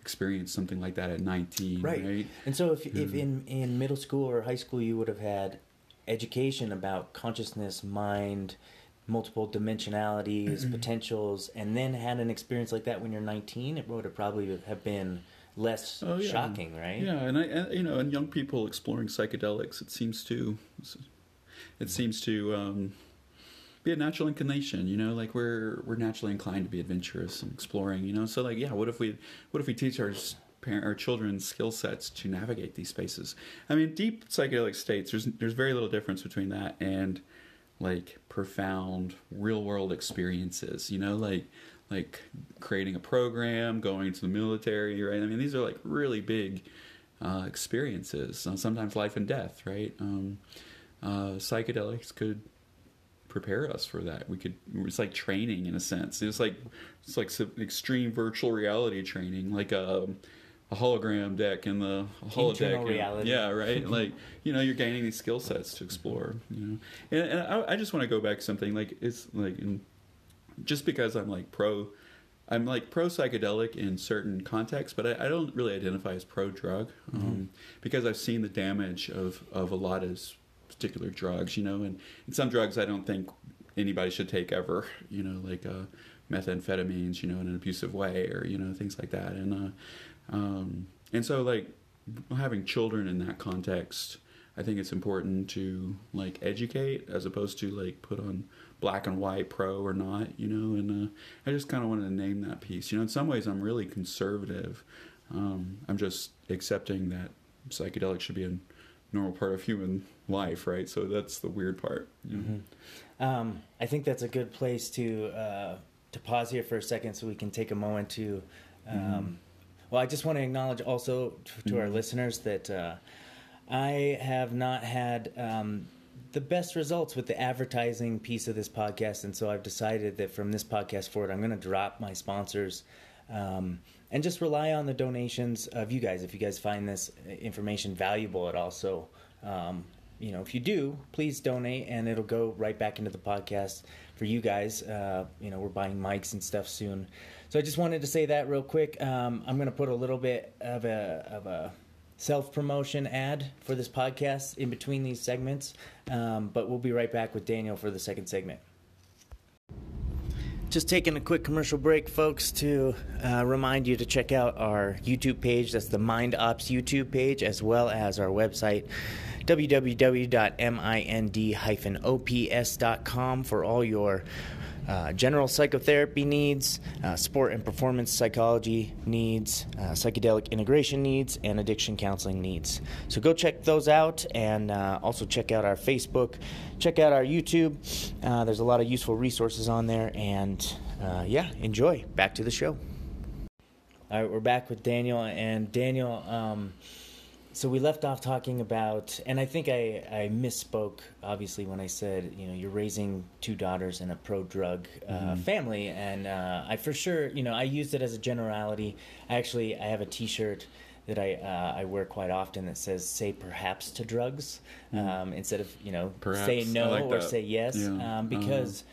experience something like that at 19, Right. right? And so, if if in in middle school or high school you would have had education about consciousness, mind, multiple dimensionalities, Mm-hmm. potentials, and then had an experience like that when you're 19, it would have probably have been less Oh, yeah. shocking, right? Yeah, and I, and, you know, and young people exploring psychedelics, it seems to, it seems to um, be a natural inclination. You know, like we're we're naturally inclined to be adventurous and exploring. You know, so like, yeah, what if we what if we teach our parent or children's skill sets to navigate these spaces. I mean, deep psychedelic states. There's there's very little difference between that and like profound real world experiences. You know, like like creating a program, going to the military, right? I mean, these are like really big uh, experiences. Uh, sometimes life and death, right? Um, uh, psychedelics could prepare us for that. We could. It's like training in a sense. It's like it's like some extreme virtual reality training, like a, a hologram deck in the holodeck. reality. Yeah, right. like you know, you're gaining these skill sets to explore. You know, and, and I, I just want to go back to something like it's like just because I'm like pro. I'm like pro psychedelic in certain contexts, but I, I don't really identify as pro drug um, mm-hmm. because I've seen the damage of, of a lot of particular drugs, you know, and, and some drugs I don't think anybody should take ever, you know, like uh, methamphetamines, you know, in an abusive way or, you know, things like that. And, uh, um, and so like having children in that context, I think it's important to like educate as opposed to like put on black and white pro or not, you know, and uh, I just kind of wanted to name that piece. You know, in some ways I'm really conservative. Um, I'm just accepting that psychedelics should be a normal part of human life, right? So that's the weird part. Mm-hmm. um, I think that's a good place to uh, to pause here for a second, so we can take a moment to. Um, mm-hmm. Well, I just want to acknowledge also to, to our mm-hmm. listeners that uh, I have not had um, the best results with the advertising piece of this podcast, and so I've decided that from this podcast forward, I'm going to drop my sponsors. Um, and just rely on the donations of you guys if you guys find this information valuable at all. So, um, you know, if you do, please donate, and it'll go right back into the podcast for you guys. Uh, you know, we're buying mics and stuff soon, so I just wanted to say that real quick. Um, I'm going to put a little bit of a of a self promotion ad for this podcast in between these segments, um, but we'll be right back with Daniel for the second segment. Just taking a quick commercial break, folks, to uh, remind you to check out our YouTube page. That's the Mind Ops YouTube page, as well as our website www.mind-ops.com for all your uh, general psychotherapy needs, uh, sport and performance psychology needs, uh, psychedelic integration needs, and addiction counseling needs. So go check those out and uh, also check out our Facebook, check out our YouTube. Uh, there's a lot of useful resources on there, and uh, yeah, enjoy. Back to the show. All right, we're back with Daniel, and Daniel. Um, so we left off talking about, and I think I, I misspoke obviously when I said you know you're raising two daughters in a pro drug uh, mm-hmm. family, and uh, I for sure you know I used it as a generality. I actually I have a T-shirt that I uh, I wear quite often that says "Say perhaps to drugs" mm-hmm. um, instead of you know perhaps. say no like or say yes yeah. um, uh-huh. because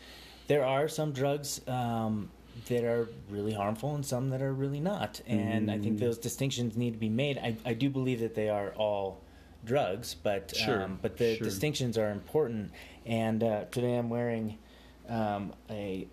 there are some drugs. Um, that are really harmful and some that are really not. And mm. I think mm. those distinctions need to be made. I, I do believe that they are all drugs, but sure. um, but the sure. distinctions are important. And uh, today I'm wearing um, a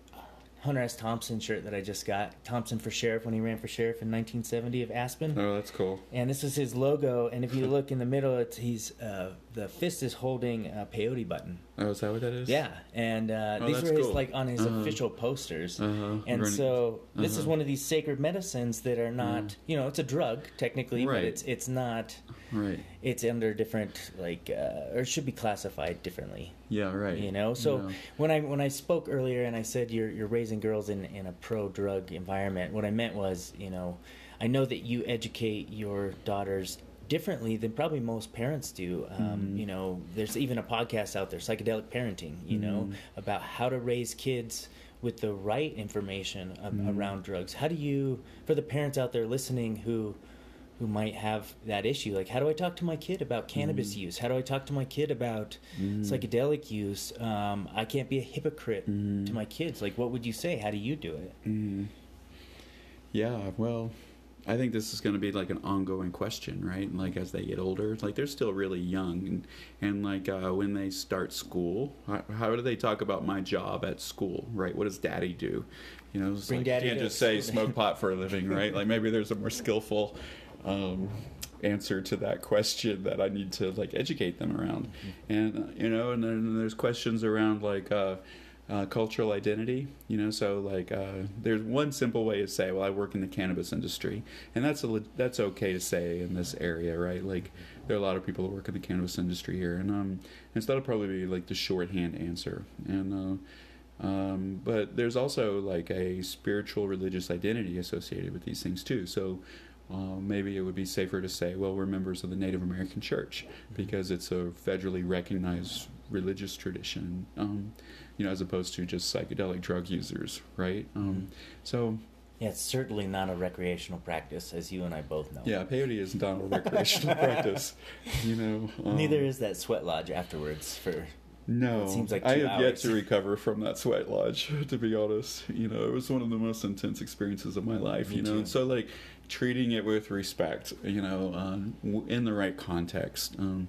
Hunter S. Thompson shirt that I just got. Thompson for sheriff when he ran for sheriff in 1970 of Aspen. Oh, that's cool. And this is his logo. And if you look in the middle, it's he's uh, the fist is holding a peyote button. Oh, is that what that is? Yeah, and uh, oh, these were his cool. like on his uh-huh. official posters. Uh-huh. And so uh-huh. this is uh-huh. one of these sacred medicines that are not, uh-huh. you know, it's a drug technically, right. but it's it's not. Right. It's under different like, uh, or should be classified differently. Yeah. Right. You know. So yeah. when I when I spoke earlier and I said you're you're raising girls in in a pro drug environment, what I meant was, you know, I know that you educate your daughters differently than probably most parents do. Um, mm You know, there's even a podcast out there, psychedelic parenting. You mm know, mm-hmm. about how to raise kids with the right information mm around drugs. How do you, for the parents out there listening who who might have that issue, like how do I talk to my kid about cannabis use? How do I talk to my kid about psychedelic use? Um, I can't be a hypocrite to my kids. Like, what would you say? How do you do it? Yeah, well, I think this is going to be like an ongoing question, right? Like as they get older, like they're still really young, and and like uh, when they start school, how, how, do they talk about my job at school, right? What does Daddy do? You know, Bring like, Daddy you can't just say smoke pot for a living, right? like maybe there's a more skillful um, answer to that question that I need to like educate them around, mm-hmm. and uh, you know, and then there's questions around like. Uh, uh, cultural identity. You know, so like uh, there's one simple way to say, well, I work in the cannabis industry, and that's a that's okay to say in this area, right? Like there are a lot of people that work in the cannabis industry here, and um, and so that'll probably be like the shorthand answer, and. Uh, um, but there's also like a spiritual religious identity associated with these things too. So uh, maybe it would be safer to say, well, we're members of the Native American Church because it's a federally recognized religious tradition. Um, you know, as opposed to just psychedelic drug users, right? Um, mm-hmm. so. Yeah, it's certainly not a recreational practice, as you and I both know. Yeah, peyote is not a recreational practice. You know, um, neither is that sweat lodge afterwards. For no, it seems like I have hours. yet to recover from that sweat lodge. To be honest, you know, it was one of the most intense experiences of my life. Me you know, too. so like treating it with respect, you know, um, in the right context. Um,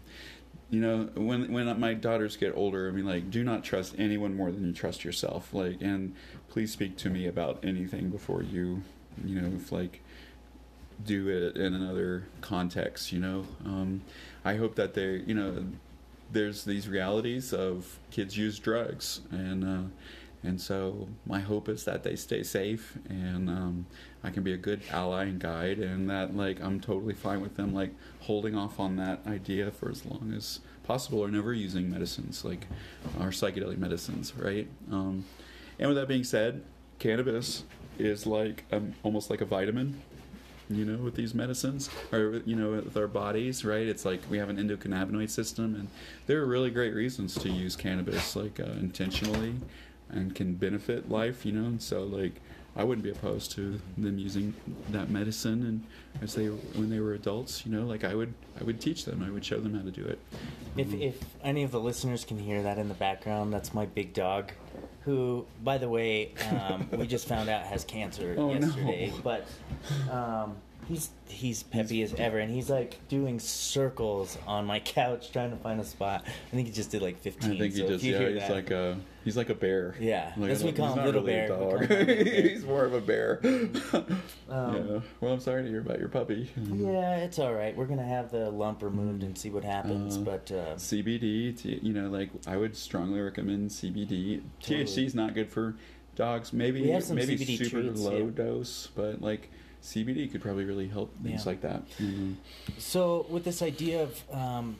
you know when when my daughters get older i mean like do not trust anyone more than you trust yourself. Like and please speak to me about anything before you you know if like do it in another context you know? Um, i hope that they you know there's these realities of kids use drugs. And uh, and so my hope is that they stay safe and um, I can be a good ally and guide, and that like I'm totally fine with them like holding off on that idea for as long as possible, or never using medicines like our psychedelic medicines, right? Um, and with that being said, cannabis is like um, almost like a vitamin you know, with these medicines or you know, with our bodies, right? It's like we have an endocannabinoid system, and there are really great reasons to use cannabis, like uh, intentionally, and can benefit life, you know. And so, like, I wouldn't be opposed to them using that medicine, and as they when they were adults, you know, like I would I would teach them, I would show them how to do it. If um, if any of the listeners can hear that in the background, that's my big dog, who, by the way, um, we just found out has cancer oh, yesterday, no. but. Um, he's he's peppy as ever, and he's like doing circles on my couch trying to find a spot. I think he just did like fifteen. I think so he just yeah. He's that, like a he's like a bear. Yeah, like, that's what we call him, little really bear. Dog. he's more of a bear. um, yeah. Well, I'm sorry to hear about your puppy. Yeah, it's all right. We're gonna have the lump removed and see what happens. Uh, but uh, CBD, you know, like I would strongly recommend CBD. Totally. THC is not good for dogs. Maybe maybe CBD super treats, low yeah. dose, but like CBD could probably really help things yeah. like that. Mm-hmm. So with this idea of um,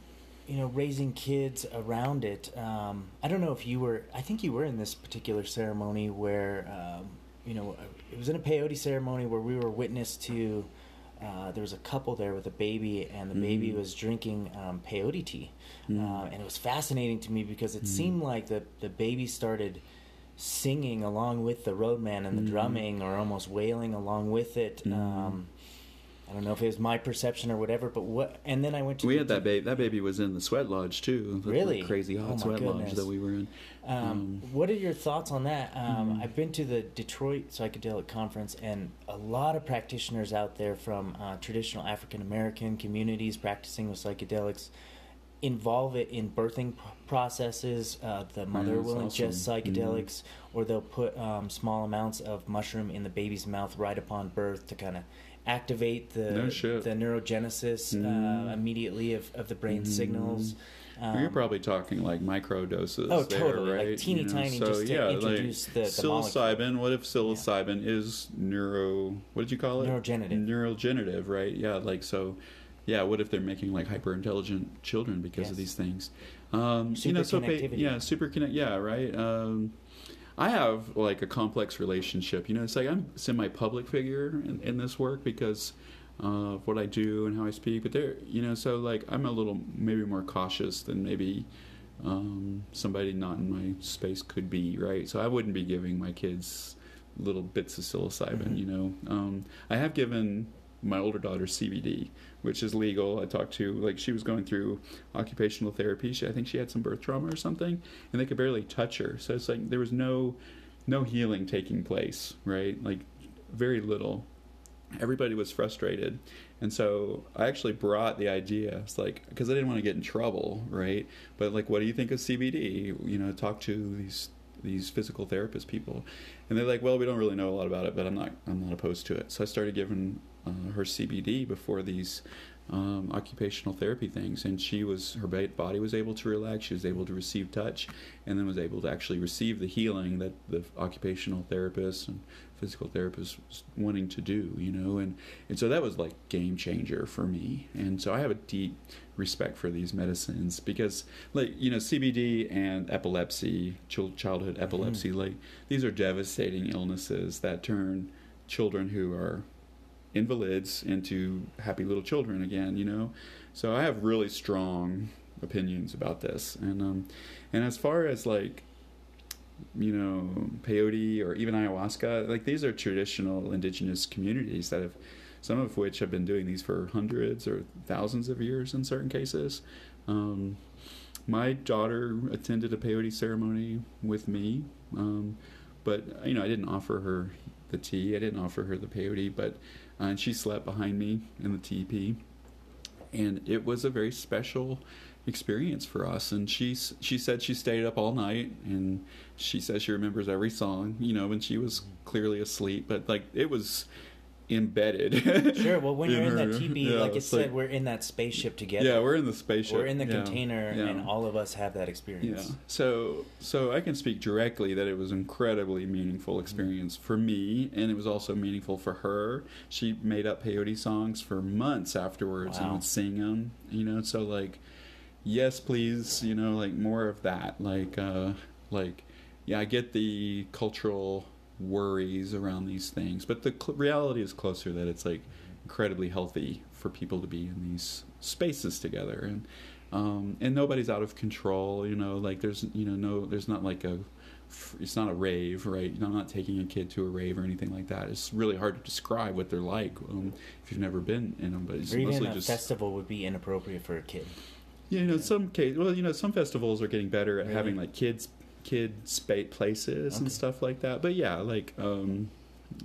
you know raising kids around it, um, I don't know if you were. I think you were in this particular ceremony where um, you know it was in a peyote ceremony where we were witness to. Uh, there was a couple there with a baby, and the mm-hmm. baby was drinking um, peyote tea, mm-hmm. uh, and it was fascinating to me because it mm-hmm. seemed like the the baby started singing along with the roadman and the mm-hmm. drumming or almost wailing along with it. Mm-hmm. Um, I don't know if it was my perception or whatever, but what? And then I went to. We had that baby. That baby was in the sweat lodge too. The, really crazy hot oh sweat goodness. lodge that we were in. Um, um, what are your thoughts on that? Um, mm-hmm. I've been to the Detroit Psychedelic Conference, and a lot of practitioners out there from uh, traditional African American communities practicing with psychedelics involve it in birthing processes. Uh, the mother will awesome. ingest psychedelics, mm-hmm. or they'll put um, small amounts of mushroom in the baby's mouth right upon birth to kind of activate the no the neurogenesis mm. uh, mm-hmm. immediately of, of the brain mm. signals. Um, You're probably talking like micro doses. Oh, there, totally, right? like teeny you know? tiny, so, just to yeah, introduce like the, the psilocybin. Molecule. What if psilocybin yeah. is neuro? What did you call it? Neurogenerative. Neurogenerative, right? Yeah, like so yeah, what if they're making like hyper intelligent children because yes. of these things? Um, super you know, so pay, yeah, super connect. Yeah, right. Um, I have like a complex relationship. You know, it's like I'm semi-public figure in, in this work because of what I do and how I speak. But there, you know, so like I'm a little maybe more cautious than maybe um, somebody not in my space could be. Right. So I wouldn't be giving my kids little bits of psilocybin. Mm-hmm. You know, um, I have given my older daughter's CBD, which is legal. I talked to like she was going through occupational therapy. She, I think she had some birth trauma or something, and they could barely touch her. So it's like there was no no healing taking place, right? Like very little. Everybody was frustrated, and so I actually brought the idea. It's like because I didn't want to get in trouble, right? But like, what do you think of CBD? You know, talk to these these physical therapist people, and they're like, well, we don't really know a lot about it, but I'm not I'm not opposed to it. So I started giving uh, her CBD before these um, occupational therapy things, and she was her body was able to relax. She was able to receive touch, and then was able to actually receive the healing that the occupational therapist and physical therapist was wanting to do. You know, and and so that was like game changer for me. And so I have a deep respect for these medicines because, like you know, CBD and epilepsy, childhood epilepsy, mm-hmm. like these are devastating illnesses that turn children who are invalids into happy little children again, you know. So I have really strong opinions about this, and um, and as far as like you know peyote or even ayahuasca, like these are traditional indigenous communities that have some of which have been doing these for hundreds or thousands of years in certain cases. Um, my daughter attended a peyote ceremony with me, um, but you know I didn't offer her the tea. I didn't offer her the peyote, but uh, and she slept behind me in the teepee, and it was a very special experience for us. And she she said she stayed up all night, and she says she remembers every song, you know, when she was clearly asleep. But like it was embedded. sure. Well, when you're in that teepee, yeah, like it said, like, we're in that spaceship together. Yeah, we're in the spaceship. We're in the yeah, container, yeah. and all of us have that experience. Yeah. So, so I can speak directly that it was incredibly meaningful experience mm-hmm. for me, and it was also meaningful for her. She made up peyote songs for months afterwards wow. and would sing them. You know, so like, yes, please. You know, like more of that. Like, uh, like, yeah, I get the cultural worries around these things. But the cl- reality is closer that it's like incredibly healthy for people to be in these spaces together, and um, and nobody's out of control. You know, like there's you know no there's not like a it's not a rave, right? You know, I'm not taking a kid to a rave or anything like that. It's really hard to describe what they're like um, if you've never been in them. But it's or even mostly a just festival would be inappropriate for a kid. Yeah, you know, some case. Well, you know, some festivals are getting better at really? having like kids kid spate places okay. and stuff like that. But yeah, like um,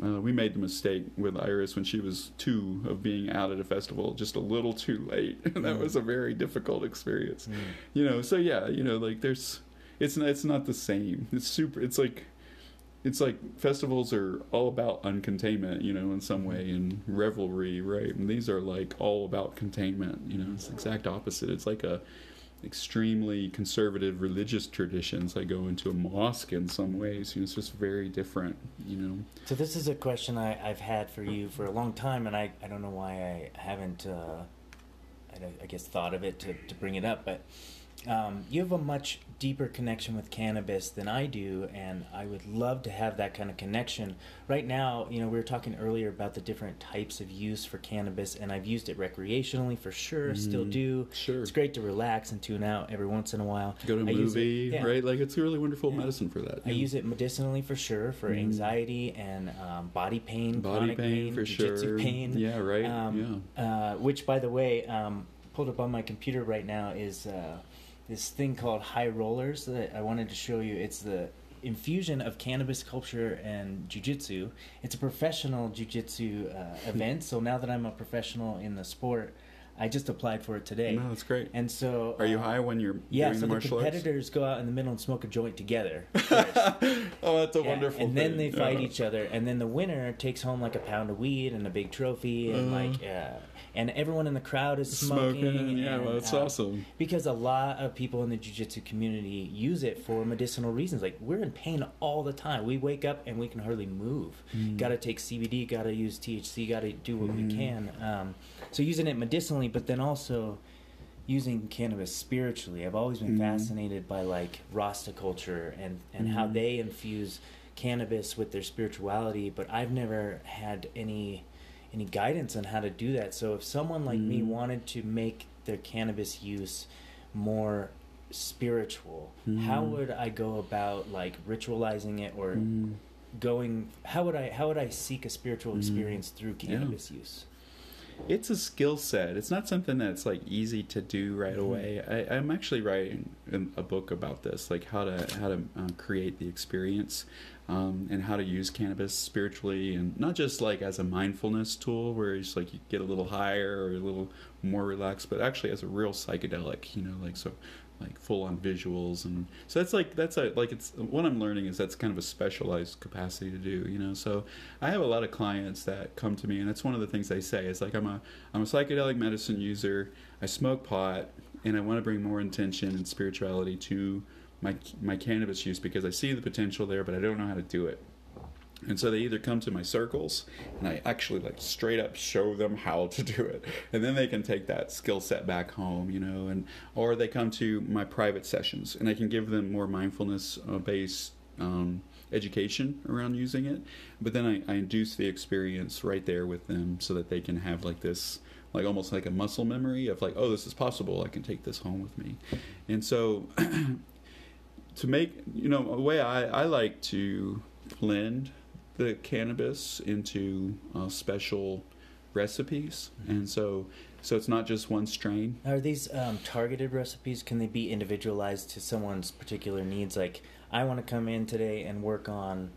uh, we made the mistake with Iris when she was two of being out at a festival just a little too late, and that mm. was a very difficult experience. Mm. You know, so yeah, you know, like there's it's not, it's not the same. It's super. It's like it's like festivals are all about uncontainment, you know, in some way, and revelry, right? And these are like all about containment. You know, it's the exact opposite. It's like a extremely conservative religious traditions. I go into a mosque in some ways. You know, it's just very different. You know. So this is a question I, have had for you for a long time, and I, I don't know why I haven't. Uh, I, I guess thought of it to, to bring it up, but um, you have a much deeper connection with cannabis than I do, and I would love to have that kind of connection. Right now, you know, we were talking earlier about the different types of use for cannabis, and I've used it recreationally for sure, mm, still do. Sure. It's great to relax and tune out every once in a while. Go to a I movie, it, yeah. right? Like, it's a really wonderful yeah. medicine for that. I use it medicinally for sure, for mm. anxiety and um, body pain, body pain, pain, for sure. pain. Yeah, right. Um, yeah. Uh, which, by the way, um, pulled up on my computer right now is. Uh, this thing called high rollers that I wanted to show you. It's the infusion of cannabis culture and jujitsu. It's a professional jujitsu uh, event. So now that I'm a professional in the sport, I just applied for it today. No, that's great. And so, are you uh, high when you're yeah? Doing so the, the competitors arts? go out in the middle and smoke a joint together. oh, that's a yeah, wonderful. And then they fight yeah. each other, and then the winner takes home like a pound of weed and a big trophy, and uh, like uh, and everyone in the crowd is smoking. smoking yeah, and, well, that's uh, awesome. Because a lot of people in the jiu-jitsu community use it for medicinal reasons. Like we're in pain all the time. We wake up and we can hardly move. Mm. Got to take CBD. Got to use THC. Got to do what mm. we can. Um, so using it medicinally, but then also using cannabis spiritually. I've always been mm. fascinated by like Rasta culture and and how mm-hmm. they infuse cannabis with their spirituality, but I've never had any any guidance on how to do that. So if someone like mm. me wanted to make their cannabis use more spiritual, mm. how would I go about like ritualizing it or mm. going how would I how would I seek a spiritual mm. experience through cannabis yeah. use? It's a skill set. It's not something that's like easy to do right mm-hmm. away. I, am actually writing a book about this, like how to how to uh, create the experience um, and how to use cannabis spiritually and not just like as a mindfulness tool where it's like you get a little higher or a little more relaxed, but actually as a real psychedelic, you know, like so like full on visuals and so that's like that's a like it's what i'm learning is that's kind of a specialized capacity to do you know? So i have a lot of clients that come to me and that's one of the things they say is like i'm a i'm a psychedelic medicine user. I smoke pot and i want to bring more intention and spirituality to my my cannabis use because i see the potential there but i don't know how to do it and so they either come to my circles and I actually like straight up show them how to do it. And then they can take that skill set back home, you know, and or they come to my private sessions and I can give them more mindfulness uh, based um, education around using it. But then I, I induce the experience right there with them so that they can have like this like almost like a muscle memory of like, oh, this is possible. I can take this home with me. And so to make, you know, a way I, I like to blend the cannabis into uh, special recipes, mm-hmm. and so so it's not just one strain. Are these um, targeted recipes? Can they be individualized to someone's particular needs? Like, I want to come in today and work on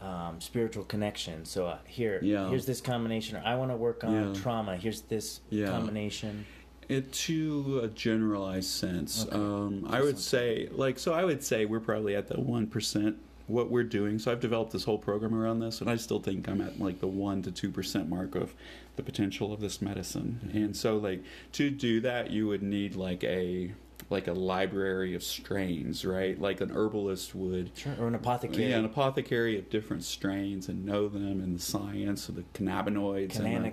um, spiritual connection. So uh, here, yeah. here's this combination. Or I want to work on yeah. trauma. Here's this yeah. combination. It to a generalized sense. Okay. Um, I would say, like, so I would say we're probably at the one percent what we're doing. So I've developed this whole program around this, and I still think I'm at like the one to two percent mark of the potential of this medicine. Mm-hmm. And so, like to do that, you would need like a like a library of strains, right? Like an herbalist would, sure, or an apothecary. Yeah, an apothecary of different strains and know them and the science of the cannabinoids Cananic. and the,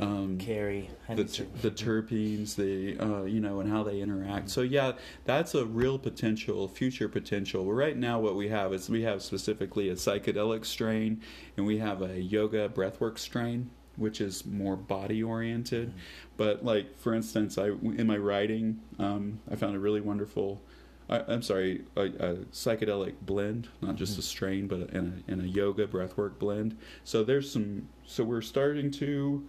um, carry the, the terpenes, the uh, you know, and how they interact. So yeah, that's a real potential, future potential. Well, right now, what we have is we have specifically a psychedelic strain, and we have a yoga breathwork strain, which is more body oriented. Mm-hmm. But like for instance, I in my writing, um, I found a really wonderful. I, am sorry, a, a, psychedelic blend, not just mm-hmm. a strain, but in a, in a yoga breathwork blend. So there's some. So we're starting to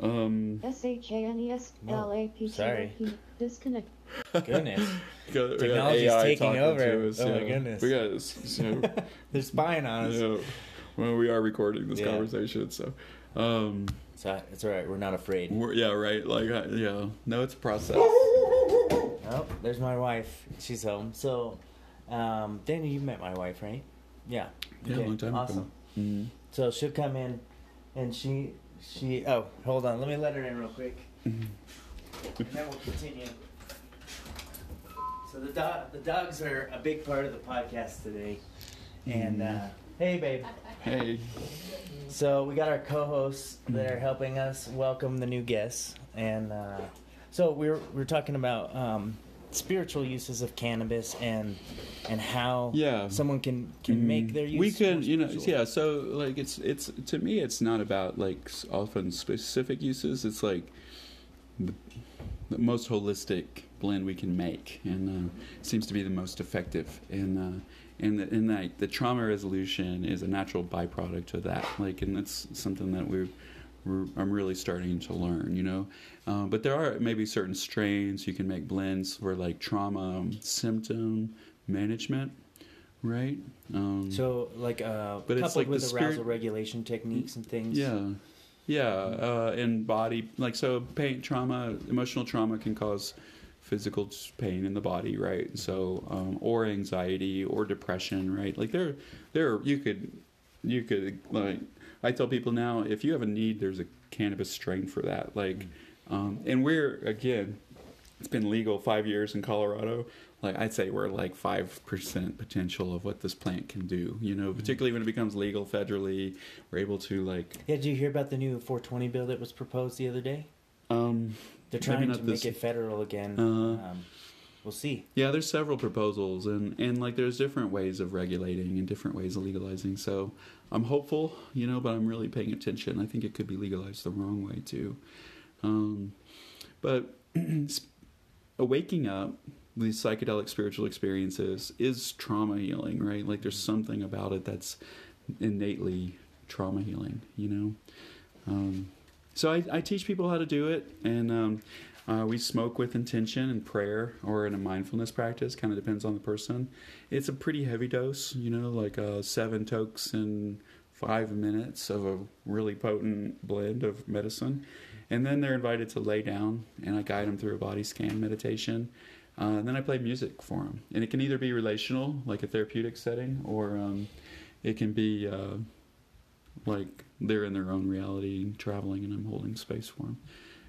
um, S H A N E S L A P T O P. Disconnect. Goodness. Technology's taking over. Us, oh yeah. my goodness. We got so, They're spying on us. You well, we are recording this yeah. conversation, so. Um, it's, it's all right. We're not afraid. We're, yeah, right. Like, uh, yeah. No, it's a process. Oh, there's my wife. She's home. So, um, Danny, you met my wife, right? Yeah. Yeah, okay. long time awesome. ago. Mm-hmm. So she'll come in, and she she. Oh, hold on. Let me let her in real quick. And then we'll continue. So the dog, the dogs are a big part of the podcast today, and uh, hey, babe. Hey. So we got our co-hosts that are helping us welcome the new guests, and uh, so we're we're talking about um, spiritual uses of cannabis and and how yeah. someone can can mm make their use. We could, you know, yeah. So like it's it's to me, it's not about like often specific uses. It's like the, the most holistic blend we can make, and uh, seems to be the most effective. And uh, and the, and like the trauma resolution is a natural byproduct of that. Like, and that's something that we've I'm really starting to learn, you know. Uh, but there are maybe certain strains you can make blends for like trauma um, symptom management, right? Um, so like uh, but coupled it's like with arousal spirit, regulation techniques and things. Yeah, yeah, uh, and body like so pain trauma, emotional trauma can cause physical pain in the body, right? So um, or anxiety or depression, right? Like there, there you could you could like I tell people now, if you have a need, there's a cannabis strain for that. Like, um, and we're again, it's been legal five years in Colorado. Like I'd say we're like five percent potential of what this plant can do. You know, particularly when it becomes legal federally, we're able to like. Yeah, did you hear about the new 420 bill that was proposed the other day? Um, they're trying to this, make it federal again. Uh, um, we'll see. Yeah, there's several proposals, and and like there's different ways of regulating and different ways of legalizing. So I'm hopeful, you know, but I'm really paying attention. I think it could be legalized the wrong way too. Um, but waking up these psychedelic spiritual experiences is trauma healing, right? Like there's something about it that's innately trauma healing, you know. Um, so I, I, teach people how to do it, and um, uh, we smoke with intention and prayer or in a mindfulness practice, kind of depends on the person. It's a pretty heavy dose, you know, like uh, seven tokes in five minutes of a really potent blend of medicine. And then they're invited to lay down, and I guide them through a body scan meditation. Uh, and then I play music for them, and it can either be relational, like a therapeutic setting, or um, it can be uh, like they're in their own reality, traveling, and I'm holding space for them,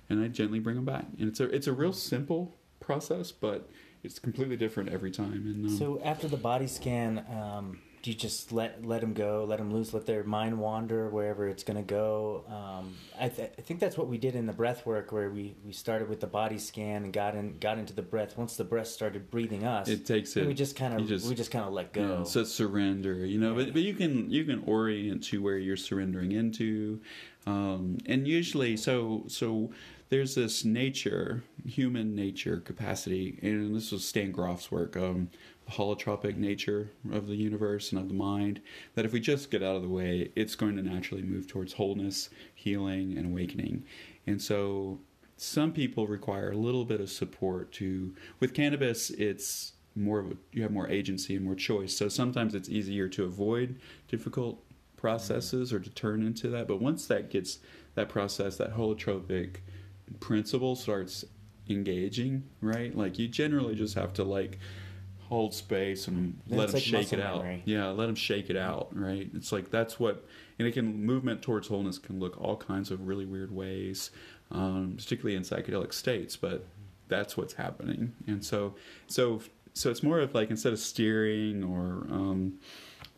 and I gently bring them back. And it's a it's a real simple process, but it's completely different every time. And um, so after the body scan, um, do you just let let them go, let them loose, let their mind wander wherever it's going to go? Um, I, th- I, think that's what we did in the breath work, where we, we started with the body scan and got in got into the breath. Once the breath started breathing us, it takes it. We just kind of we just kind of let go. Yeah, so surrender, you know. But but you can you can orient to where you're surrendering into, um, and usually so so there's this nature, human nature capacity, and this was Stan Grof's work. Um, the holotropic nature of the universe and of the mind, that if we just get out of the way, it's going to naturally move towards wholeness, healing, and awakening. And so some people require a little bit of support to with cannabis it's more of a, you have more agency and more choice so sometimes it's easier to avoid difficult processes or to turn into that but once that gets that process that holotropic principle starts engaging right like you generally just have to like hold space and then let them like shake it out. Memory. Yeah, let them shake it out. Right. It's like that's what, and it can movement towards wholeness can look all kinds of really weird ways, um, particularly in psychedelic states. But that's what's happening, and so so so it's more of like instead of steering or um,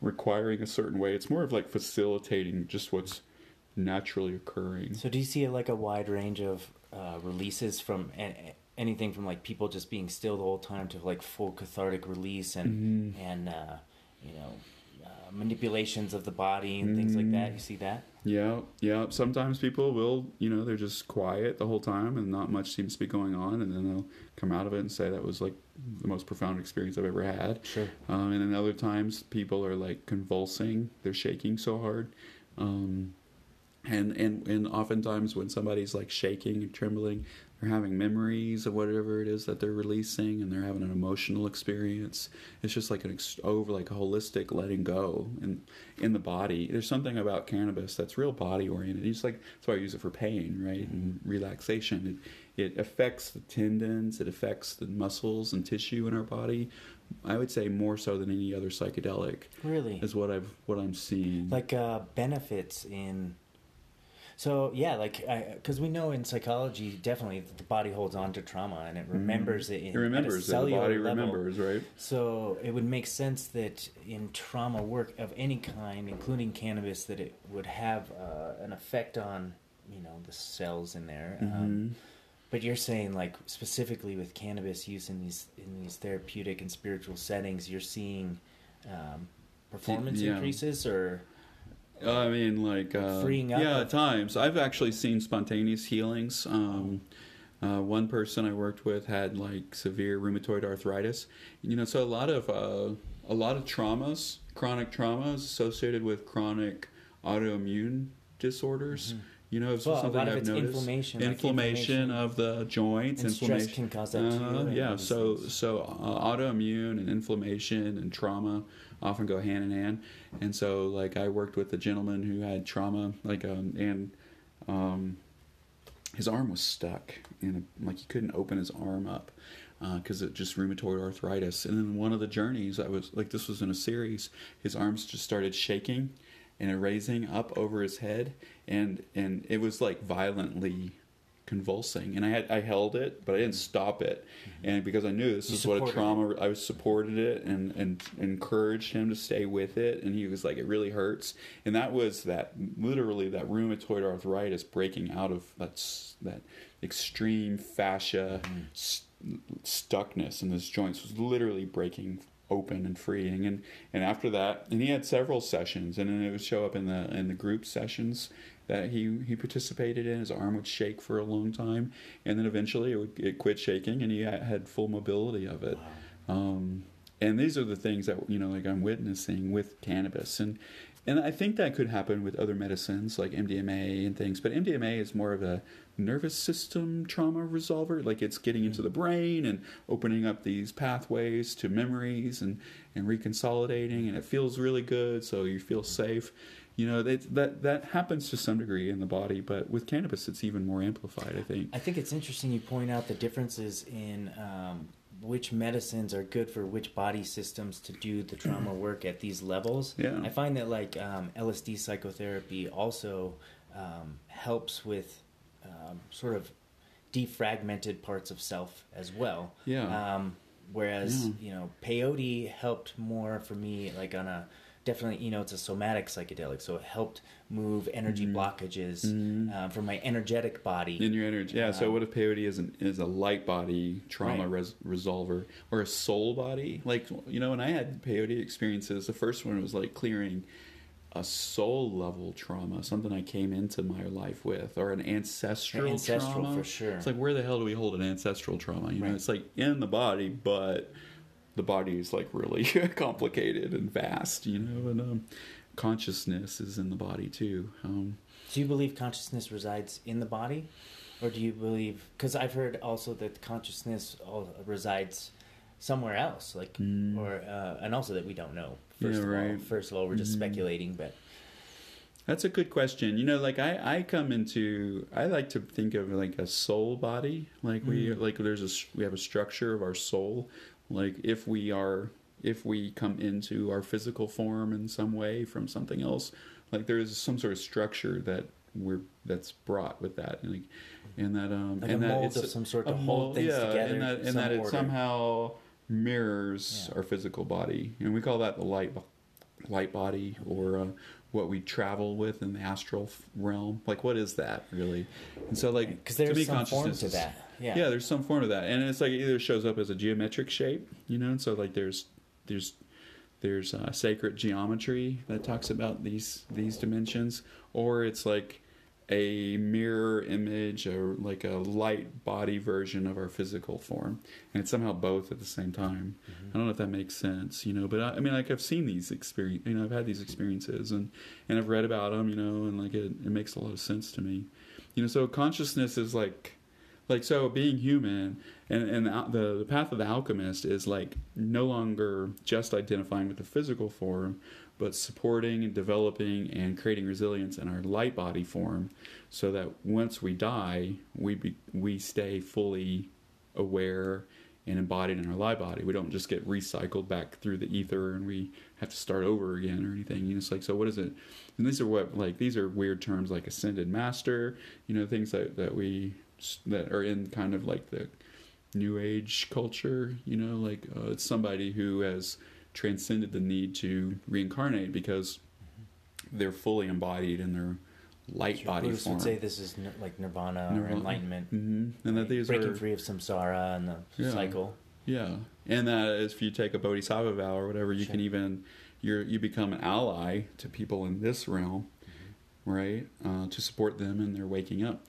requiring a certain way, it's more of like facilitating just what's naturally occurring. So do you see like a wide range of uh, releases from anything from like people just being still the whole time to like full cathartic release and mm-hmm. and uh, you know uh, manipulations of the body and mm-hmm. things like that. You see that? Yeah, yeah. Sometimes people will, you know, they're just quiet the whole time and not much seems to be going on, and then they'll come out of it and say that was like the most profound experience I've ever had. Sure. Um, and then other times people are like convulsing, they're shaking so hard. Um, and, and and oftentimes when somebody's like shaking and trembling they're having memories of whatever it is that they're releasing and they're having an emotional experience. It's just like an ex- over like a holistic letting go and in the body. There's something about cannabis that's real body oriented. It's like that's why i use it for pain right and relaxation. It, it affects the tendons it affects the muscles and tissue in our body. I would say more so than any other psychedelic. Really, is what I've what I'm seeing. Like uh, benefits in so yeah, like because we know in psychology, definitely the body holds on to trauma and it mm-hmm. remembers it. In, it remembers the body level. remembers, right? So it would make sense that in trauma work of any kind, including cannabis, that it would have uh, an effect on you know the cells in there. Um, mm-hmm. Um, but you're saying like specifically with cannabis use in these in these therapeutic and spiritual settings, you're seeing um, performance yeah. increases or I mean, like uh, freeing up. Yeah, at times I've actually seen spontaneous healings. Um, uh, one person I worked with had like severe rheumatoid arthritis. You know, so a lot of uh, a lot of traumas, chronic traumas associated with chronic autoimmune disorders. Mm-hmm. You know, it's well, something I've noticed. Inflammation, inflammation, like inflammation, of the joints. And inflammation can cause that uh, too. Yeah, so so uh, autoimmune and inflammation and trauma often go hand in hand. And so, like, I worked with a gentleman who had trauma, like, um, and um, his arm was stuck, and like he couldn't open his arm up because uh, it just rheumatoid arthritis. And then one of the journeys, I was like, this was in a series. His arms just started shaking and raising up over his head, and and it was like violently convulsing. And i had i held it but i didn't stop it. Mm-hmm. and because i knew this is what a trauma it. i supported it and and encouraged him to stay with it. And he was like it really hurts. And that was that literally that rheumatoid arthritis breaking out of that that extreme fascia mm. st- stuckness in his joints was literally breaking open and freeing. And and after that and he had several sessions. And then it would show up in the in the group sessions that he he participated in. His arm would shake for a long time, and then eventually it would it quit shaking, and he had full mobility of it. Wow. Um, and these are the things that you know, like I'm witnessing with cannabis, and and I think that could happen with other medicines like MDMA and things. But MDMA is more of a nervous system trauma resolver. Like it's getting into the brain and opening up these pathways to memories and, and reconsolidating, and it feels really good, so you feel safe you know that that that happens to some degree in the body but with cannabis it's even more amplified i think i think it's interesting you point out the differences in um, which medicines are good for which body systems to do the trauma work at these levels. Yeah. I find that like um, LSD psychotherapy also um, helps with um, sort of defragmented parts of self as well. Yeah. Um, whereas Yeah. you know peyote helped more for me, like on a definitely you know it's a somatic psychedelic, so it helped move energy blockages uh, from my energetic body. In your energy, yeah. so Um, what if peyote is an is a light body trauma Right. res- resolver or a soul body? Like you know, when I had peyote experiences, the first one was like clearing a soul level trauma, something I came into my life with, or an ancestral, Ancestral, trauma. for sure. It's like where the hell do we hold an ancestral trauma? You know, Right. it's like in the body, but the body is like really complicated and vast. You know, and um, consciousness is in the body too. Um, Do you believe consciousness resides in the body, or do you believe? Because I've heard also that consciousness all resides somewhere else, like, or uh, and also that we don't know. First Mm. Yeah, of all, first of all, we're just Mhm. speculating, but That's a good question. You know, like I, I come into, I like to think of like a soul body. Like we, Mm. like there's a we have a structure of our soul. Like if we are, if we come into our physical form in some way from something else, like there is some sort of structure that we're that's brought with that, and like, and that um, Like and that mold it's of some sort to hold mold- things yeah, together and that and that it somehow mirrors Yeah. our physical body, and we call that the light light body or uh, what we travel with in the astral realm. Like, what is that really? And so, like, because to there's me, some form consciousness to that. Yeah, Yeah, there's some form of that, and it's like it either shows up as a geometric shape, you know. And so, like, there's there's there's uh, sacred geometry that talks about these these dimensions, or it's like a mirror image or like a light body version of our physical form. And it's somehow both at the same time. Mm-hmm. i don't know if that makes sense you know but I, I mean like i've seen these experience you know i've had these experiences and and i've read about them you know and like it, it makes a lot of sense to me. You know so consciousness is like like so being human and and the, the the path of the alchemist is like no longer just identifying with the physical form but supporting and developing and creating resilience in our light body form so that once we die we be, we stay fully aware and embodied in our light body. We don't just get recycled back through the ether and we have to start over again or anything. You know it's like so what is it? And these are what like these are weird terms like ascended master you know things that that we that are in kind of like the new age culture you know like uh, it's somebody who has transcended the need to reincarnate because they're fully embodied in their light Sure, body Buddhists form would say this is n- like nirvana, or Nirvana. enlightenment, hmm and that these breaking are free of samsara and the Yeah. cycle. Yeah, and that if you take a bodhisattva vow or whatever, you Sure. can even you're you become an ally to people in this realm, Mm-hmm. right? Uh, to support them in their waking up,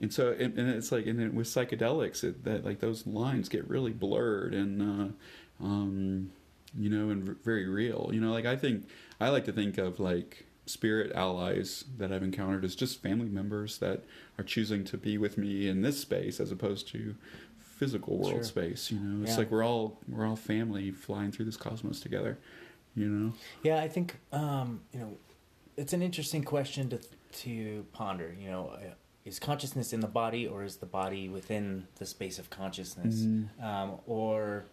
and so and, and it's like and then with psychedelics, it, that like those lines get really blurred and uh, um, you know and very real. You know, like I think I like to think of like spirit allies that I've encountered as just family members that are choosing to be with me in this space as opposed to physical world Sure. space you know it's Yeah. like we're all we're all family flying through this cosmos together you know Yeah, I think um, you know it's an interesting question to to ponder. You know, uh, is consciousness in the body, or is the body within the space of consciousness, Mhm. um, or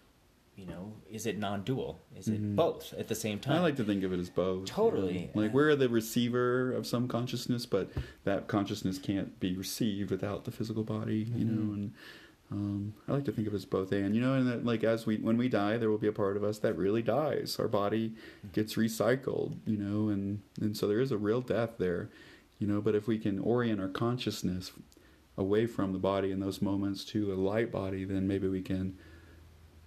you know, is it non-dual? Is it Mhm. both at the same time? i like to think of it as both Totally. know? like we're the receiver of some consciousness but that consciousness can't be received without the physical body you know Mhm. and um, I like to think of it as both and you know, and that like as we when we die, there will be a part of us that really dies. Our body gets recycled, you know, and and so there is a real death there, you know. But if we can orient our consciousness away from the body in those moments to a light body, then maybe we can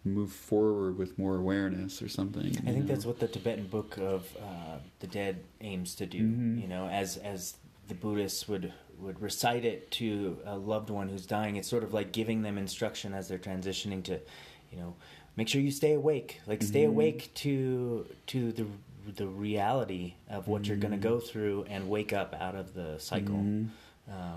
move forward with more awareness or something. I think that's what the Tibetan Book of uh, the Dead aims to do. Mhm. You know, as as the Buddhists would would recite it to a loved one who's dying. It's sort of like giving them instruction as they're transitioning to, you know, make sure you stay awake. Like stay Mhm. awake to to the the reality of what you're going to Mhm. go through and wake up out of the cycle.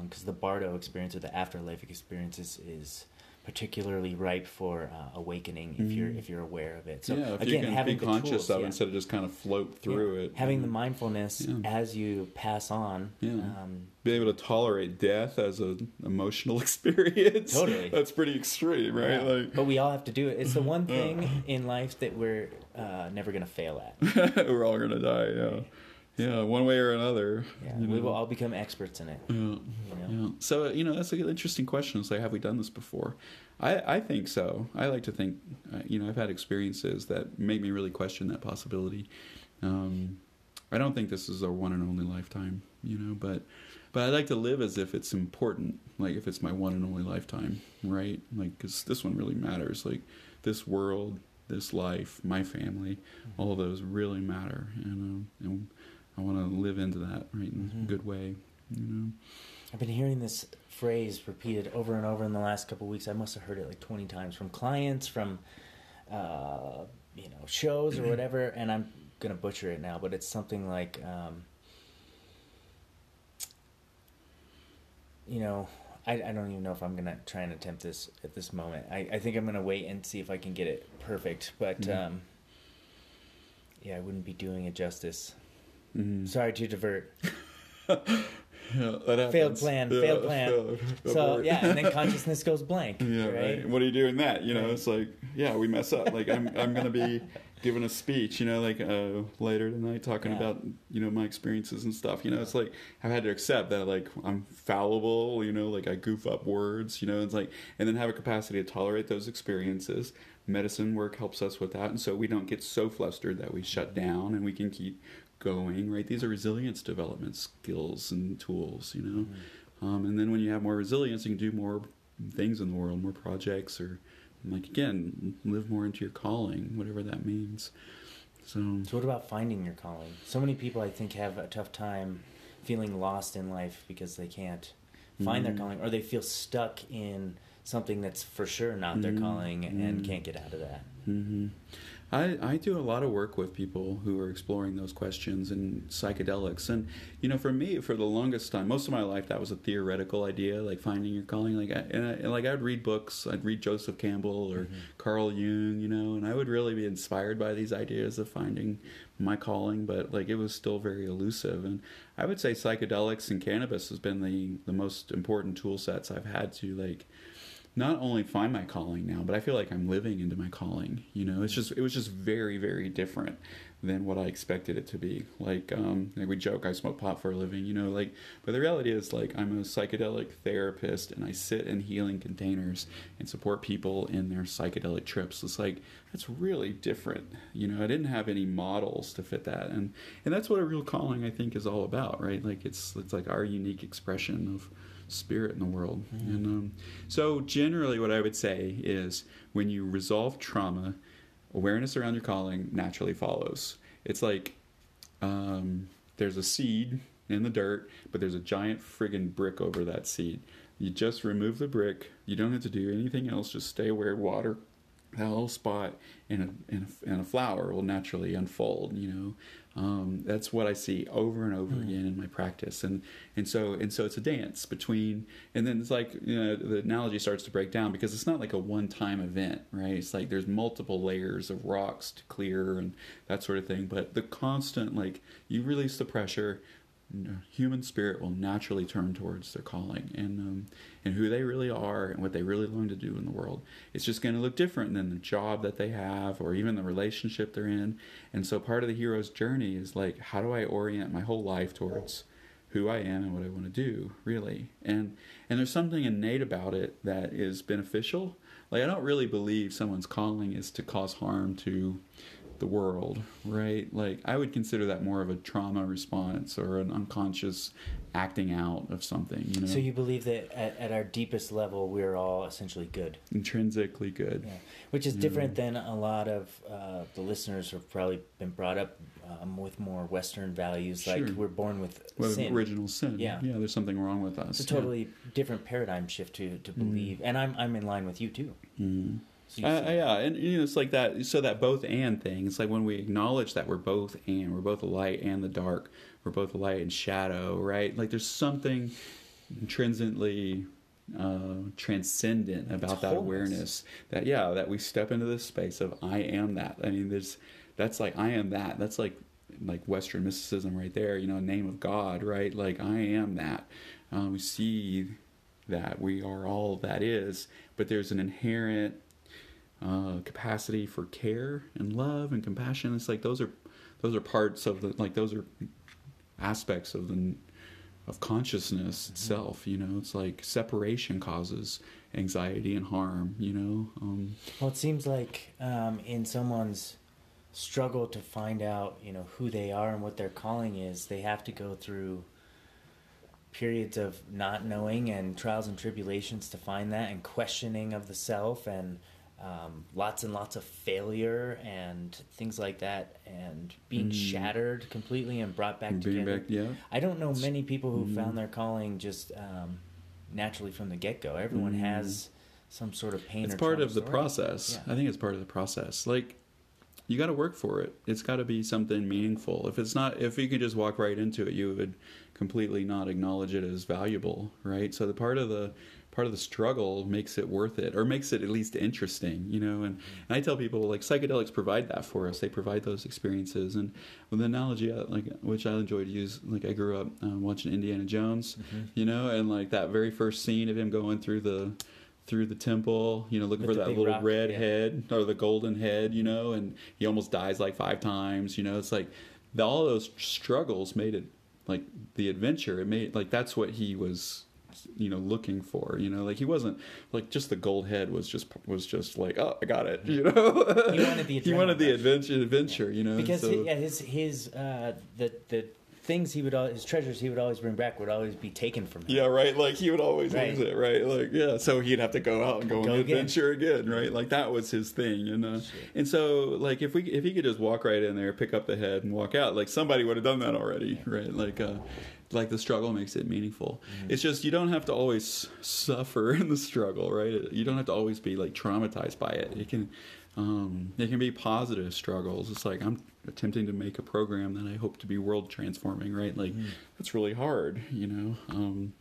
Because the Bardo experience or the afterlife experience is, is particularly ripe for uh, awakening if you're if you're aware of it. So yeah, if again, you can having be conscious tools, of yeah. instead of just kind of float through Yeah. it. having the mindfulness as you pass on. Yeah. Um, being able to tolerate death as an emotional experience. Totally. That's pretty extreme, right? yeah. Like but we all have to do it. It's the one thing in life that we're uh, never going to fail at. we're all gonna die, yeah. Yeah, one way or another. Yeah, you we know. will all become experts in it. Yeah. You know? Yeah. So you know that's an interesting question. It's like, have we done this before? I I think so. I like to think, uh, you know, I've had experiences that make me really question that possibility. Um, I don't think this is our one and only lifetime, you know, but but I like to live as if it's important, like if it's my one and only lifetime, right? Like because this one really matters. Like this world, this life, my family, all of those really matter, and um, and I want to live into that right in Mhm. a good way, you know. I've been hearing this phrase repeated over and over in the last couple of weeks. I must have heard it like 20 times from clients, from uh, you know shows or whatever, and I'm gonna butcher it now, but it's something like, um, you know, I, I don't even know if I'm gonna try and attempt this at this moment. I, I think I'm gonna wait and see if I can get it perfect, but Mhm. um, yeah, I wouldn't be doing it justice. Mhm. Sorry to divert. Yeah. Failed plan, Yeah, failed plan. failed. So yeah, and then consciousness goes blank. yeah, right? right. What do you do in that? You know, Right. it's like, yeah, we mess up. Like I'm, I'm gonna be giving a speech, you know, like uh, later tonight, talking Yeah. about, you know, my experiences and stuff. You know, it's like I've had to accept that, like I'm fallible. You know, like I goof up words. You know, it's like, and then have a capacity to tolerate those experiences. Medicine work helps us with that, and so we don't get so flustered that we shut down, and we can keep going. Right? These are resilience development skills and tools. You know. Mm-hmm. Um, and then when you have more resilience, you can do more things in the world, more projects, or like again, live more into your calling, whatever that means. So So what about finding your calling? So many people I think have a tough time feeling lost in life because they can't find their Mhm. calling or they feel stuck in something that's for sure not their Mhm. calling and Mhm. can't get out of that. I, I do a lot of work with people who are exploring those questions and psychedelics. And, you know, for me, for the longest time, most of my life, that was a theoretical idea, like finding your calling. Like, I, and, I, and like I would read books, I'd read Joseph Campbell or mm-hmm. Carl Jung, you know, and I would really be inspired by these ideas of finding my calling, but like it was still very elusive. And I would say psychedelics and cannabis has been the, the most important tool sets I've had to like not only find my calling now, but I feel like I'm living into my calling. You know, it's just it was just very very different than what I expected it to be. Like um like we joke I smoke pot for a living, you know, like but the reality is like I'm a psychedelic therapist and I sit in healing containers and support people in their psychedelic trips. It's like that's really different. You know, I didn't have any models to fit that and and that's what a real calling I think is all about, right? Like it's it's like our unique expression of spirit in the world. And um, so, generally, what I would say is when you resolve trauma, awareness around your calling naturally follows. It's like um, there's a seed in the dirt, but there's a giant friggin' brick over that seed. You just remove the brick. You don't have to do anything else. Just stay aware, water that little spot, and a, and a, and a flower will naturally unfold. You know, um, that's what I see over and over again in my practice, and and so and so it's a dance between, and then it's like you know the analogy starts to break down because it's not like a one-time event, right? It's like there's multiple layers of rocks to clear and that sort of thing, but the constant like you release the pressure. Human spirit will naturally turn towards their calling and um, and who they really are and what they really long to do in the world. It's just going to look different than the job that they have or even the relationship they're in. And so part of the hero's journey is like, how do I orient my whole life towards who I am and what I want to do, really? And and there's something innate about it that is beneficial. Like I don't really believe someone's calling is to cause harm to the world, right? Like I would consider that more of a trauma response or an unconscious acting out of something, you know. So you believe that at, at our deepest level we're all essentially good. intrinsically good. Yeah. Which is different than a lot of uh, the listeners have probably been brought up um, with more Western values, like we're born with Well, sin. original sin. Yeah. yeah. There's something wrong with us. It's a totally different paradigm shift to, to believe, and I'm I'm in line with you too. Mm. Uh, yeah, and you know, it's like that. So that both and thing. It's like when we acknowledge that we're both and we're both the light and the dark. We're both the light and shadow, right? Like there's something intrinsically uh, transcendent about that awareness. That yeah, that we step into this space of I am that. I mean, there's that's like I am that. That's like like Western mysticism right there. You know, name of God, right? Like I am that. Um, we see that we are all that is, but there's an inherent uh, capacity for care and love and compassion. It's like those are those are parts of the like those are aspects of the of consciousness mm-hmm. itself. You know, it's like separation causes anxiety and harm. You know. Um, well, it seems like um, in someone's struggle to find out, you know, who they are and what their calling is, they have to go through periods of not knowing and trials and tribulations to find that and questioning of the self and um, lots and lots of failure and things like that, and being mm. shattered completely and brought back being together. Back, yeah. I don't know many people who mm. found their calling just um, naturally from the get go. Everyone mm. has some sort of pain. It's part of the story. process. Yeah. I think it's part of the process. Like you got to work for it. It's got to be something meaningful. If it's not, if you could just walk right into it, you would completely not acknowledge it as valuable, right? So the part of the part of the struggle makes it worth it or makes it at least interesting you know and, and i tell people like psychedelics provide that for us they provide those experiences and with the analogy uh, like which i enjoy to use like i grew up uh, watching indiana jones mm-hmm. you know and like that very first scene of him going through the through the temple, you know, looking With for that little rock, red yeah. head or the golden head, you know, and he almost dies like five times, you know. It's like all those struggles made it like the adventure. It made like that's what he was you know looking for you know like he wasn't like just the gold head was just was just like oh i got it you know he wanted the he wanted the adventure adventure yeah. you know because so. yeah his his uh the the things he would his treasures he would always bring back would always be taken from him. Yeah, right. Like he would always right. lose it, right? Like yeah, so he'd have to go out and go, go on again. adventure again, right? Like that was his thing, and uh, and so like if we if he could just walk right in there, pick up the head, and walk out, like somebody would have done that already, yeah. right? Like uh, like the struggle makes it meaningful. Mm-hmm. It's just you don't have to always suffer in the struggle, right? You don't have to always be like traumatized by it. It can um, it can be positive struggles. It's like I'm attempting to make a program that I hope to be world transforming, right? Like mm. that's really hard, you know. Um,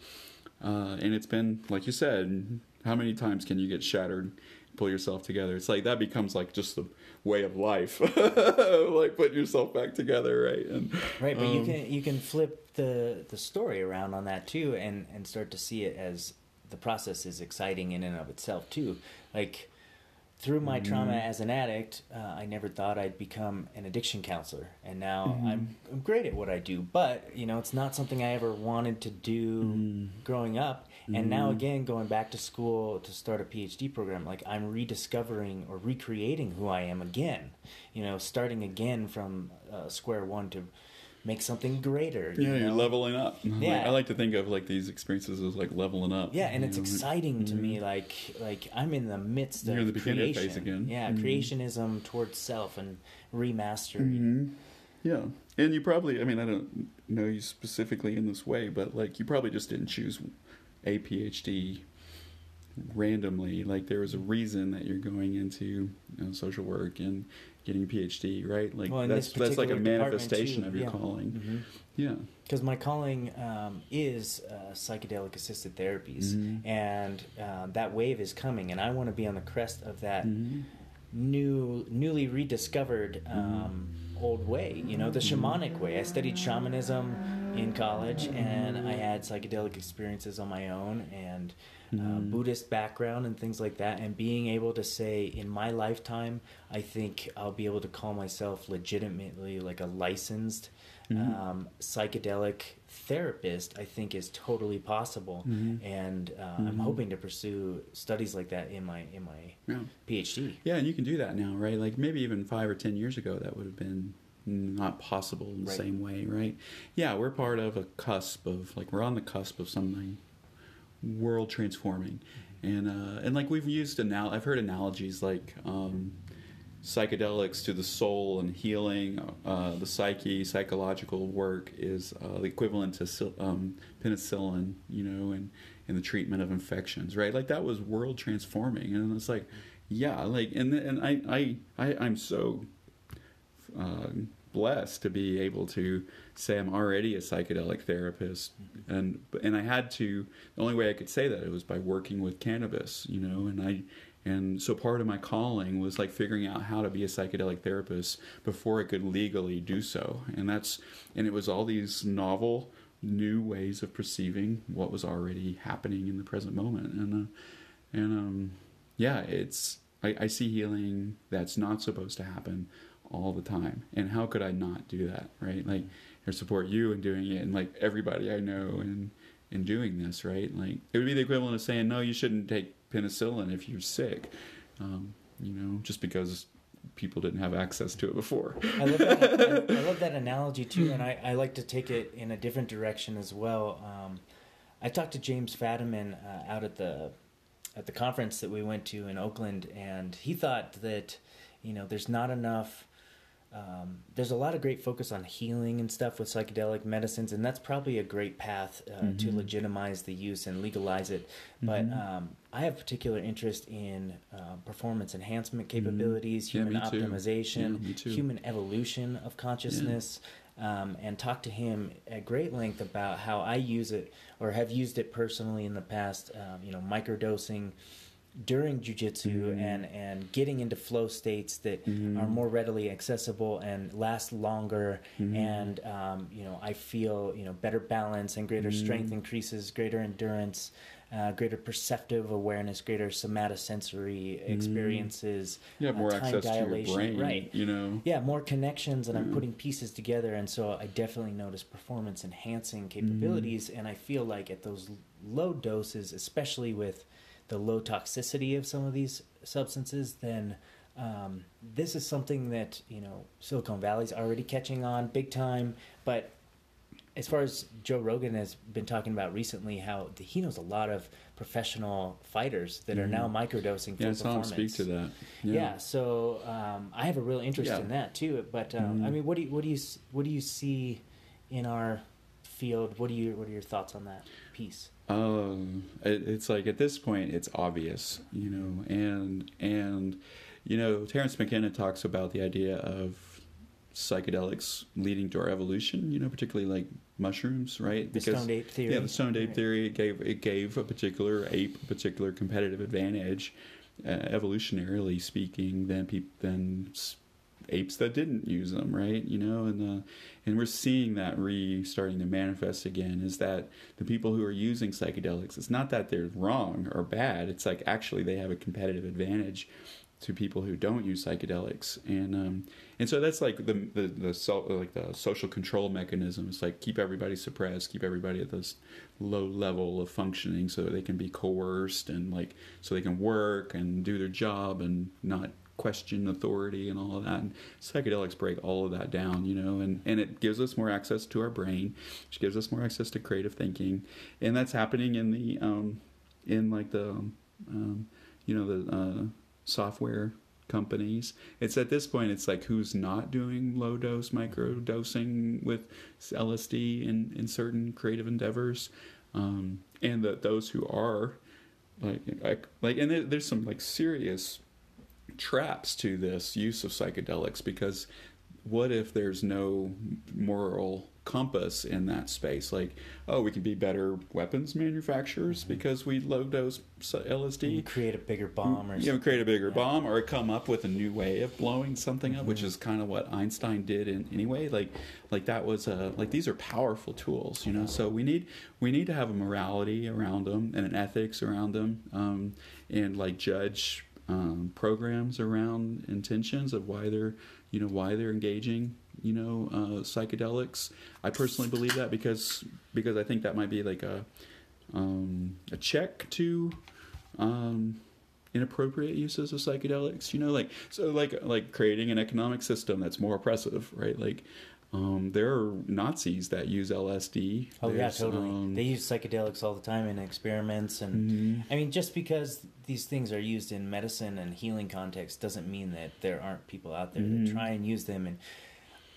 uh, and it's been like you said, how many times can you get shattered, pull yourself together? It's like that becomes like just the way of life, like putting yourself back together, right? And right, but um, you can you can flip the the story around on that too, and and start to see it as the process is exciting in and of itself too, like through my mm-hmm. trauma as an addict, uh, I never thought I'd become an addiction counselor, and now mm-hmm. I'm I'm great at what I do. But you know, it's not something I ever wanted to do mm-hmm. growing up. And now mm-hmm. again, going back to school to start a PhD program, like I'm rediscovering or recreating who I am again. You know, starting again from uh, square one to make something greater. You yeah, know? you're leveling up. Yeah. Like, I like to think of like these experiences as like leveling up. Yeah, and it's know? exciting mm-hmm. to me. Mm-hmm. Like like I'm in the midst you're of the creation. phase again. Yeah, mm-hmm. creationism towards self and remastery. Mm-hmm. Yeah, and you probably. I mean, I don't know you specifically in this way, but like you probably just didn't choose a PhD randomly. Like there was a reason that you're going into you know, social work and getting a PhD, right? Like well, that's that's like a manifestation too, of your yeah. calling. Mm-hmm. Yeah. Because my calling um, is uh, psychedelic assisted therapies, mm-hmm. and uh, that wave is coming, and I want to be on the crest of that mm-hmm. new, newly rediscovered um, old way. You know, the shamanic way. I studied shamanism in college, and I had psychedelic experiences on my own, and mm. uh, Buddhist background and things like that, and being able to say, in my lifetime, I think I'll be able to call myself legitimately like a licensed mm-hmm. um, psychedelic therapist. I think is totally possible, mm-hmm. and uh, mm-hmm. I'm hoping to pursue studies like that in my in my yeah. PhD. Yeah, and you can do that now, right? Like maybe even five or ten years ago, that would have been not possible in the right. same way, right? Yeah, we're part of a cusp of like we're on the cusp of something world transforming. And uh, and like we've used anal I've heard analogies like um, psychedelics to the soul and healing, uh, the psyche, psychological work is uh, the equivalent to um, penicillin, you know, and in the treatment of infections, right? Like that was world transforming, and it's like, yeah, like and and I I, I I'm so uh, blessed to be able to say I'm already a psychedelic therapist, and and I had to. The only way I could say that it was by working with cannabis, you know, and I. And so part of my calling was like figuring out how to be a psychedelic therapist before I could legally do so. And that's and it was all these novel new ways of perceiving what was already happening in the present moment. And uh, and um, yeah, it's I, I see healing that's not supposed to happen all the time. And how could I not do that, right? Like, or support you in doing it, and like everybody I know in in doing this, right? Like, it would be the equivalent of saying, no, you shouldn't take penicillin if you're sick, um, you know, just because people didn't have access to it before. I love that, I, I, love that analogy too, and I, I like to take it in a different direction as well. Um, I talked to James Fadiman uh, out at the at the conference that we went to in Oakland, and he thought that you know there's not enough. Um, there's a lot of great focus on healing and stuff with psychedelic medicines, and that's probably a great path uh, mm-hmm. to legitimize the use and legalize it. Mm-hmm. But um, I have particular interest in uh, performance enhancement mm-hmm. capabilities, mm-hmm. human yeah, optimization, yeah, human evolution of consciousness. Yeah um, and talk to him at great length about how I use it or have used it personally in the past. Um, you know, microdosing during jujitsu mm-hmm. and and getting into flow states that mm-hmm. are more readily accessible and last longer. Mm-hmm. And um, you know, I feel you know better balance and greater strength mm-hmm. increases, greater endurance uh, greater perceptive awareness, greater somatosensory mm-hmm. experiences. Yeah, more uh, access dilation. to your brain, right? You know, yeah, more connections, and. I'm putting pieces together, and so I definitely notice performance enhancing capabilities, and I feel like at those low doses, especially with the low toxicity of some of these substances, then um, this is something that you know Silicon Valley's already catching on big time, but as far as Joe Rogan has been talking about recently, how he knows a lot of professional fighters that mm-hmm. are now microdosing for yeah, performance. speak to that. Yeah, yeah so um, I have a real interest yeah. in that too. But um, mm-hmm. I mean, what do you, what do you what do you see in our field? What do you what are your thoughts on that piece? Um, it, it's like at this point, it's obvious, you know, and and you know, Terence McKenna talks about the idea of psychedelics leading to our evolution, you know, particularly like mushrooms, right? The because, stoned ape theory. Yeah, the stoned ape right. theory it gave it gave a particular ape a particular competitive advantage, uh, evolutionarily speaking, than people than apes that didn't use them, right? You know, and the and we're seeing that re starting to manifest again. Is that the people who are using psychedelics? It's not that they're wrong or bad. It's like actually they have a competitive advantage to people who don't use psychedelics, and um, and so that's like the the, the so, like the social control mechanism. It's like keep everybody suppressed, keep everybody at this low level of functioning, so they can be coerced and like so they can work and do their job and not question authority and all of that. And psychedelics break all of that down, you know, and, and it gives us more access to our brain, which gives us more access to creative thinking, and that's happening in the um, in like the um, you know the uh, software companies. It's at this point, it's like who's not doing low dose micro dosing with LSD in, in certain creative endeavors, um, and that those who are like like like and there, there's some like serious traps to this use of psychedelics because what if there's no moral compass in that space. Like, oh, we can be better weapons manufacturers mm-hmm. because we low dose LSD. And create a bigger bomb, or you know, create a bigger yeah. bomb, or come up with a new way of blowing something up, mm-hmm. which is kind of what Einstein did in anyway. Like, like that was a like these are powerful tools, you know. So we need we need to have a morality around them and an ethics around them, um, and like judge um, programs around intentions of why they're you know why they're engaging you know uh, psychedelics. I personally believe that because because I think that might be like a um, a check to um, inappropriate uses of psychedelics. You know, like so like like creating an economic system that's more oppressive, right? Like um, there are Nazis that use LSD. Oh There's, yeah, totally. Um, they use psychedelics all the time in experiments, and mm-hmm. I mean, just because these things are used in medicine and healing context doesn't mean that there aren't people out there mm-hmm. that try and use them. And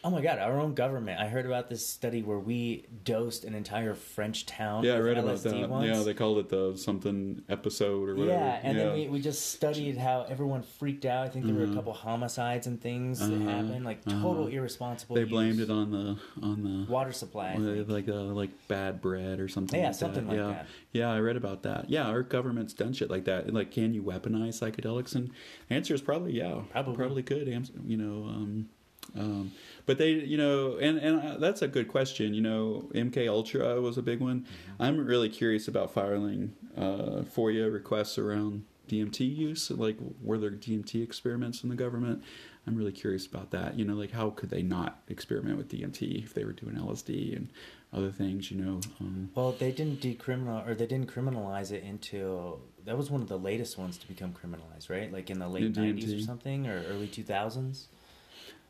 Oh my god, our own government. I heard about this study where we dosed an entire French town. Yeah, I read about that. Once. Yeah, they called it the something episode or whatever. Yeah, and yeah. then we, we just studied how everyone freaked out. I think there uh-huh. were a uh-huh. couple homicides and things uh-huh. that happened, like uh-huh. total irresponsible. They use. blamed it on the on the water supply, like uh, like bad bread or something. Yeah, like something that. like yeah. that. Yeah, I read about that. Yeah, our government's done shit like that. Like, can you weaponize psychedelics? And answer is probably yeah, probably probably could. You know. Um, um, but they, you know, and and uh, that's a good question. You know, MK Ultra was a big one. Mm-hmm. I'm really curious about filing uh, FOIA requests around DMT use. Like, were there DMT experiments in the government? I'm really curious about that. You know, like how could they not experiment with DMT if they were doing LSD and other things? You know. Um, well, they didn't decriminal or they didn't criminalize it until that was one of the latest ones to become criminalized, right? Like in the late '90s or something, or early 2000s.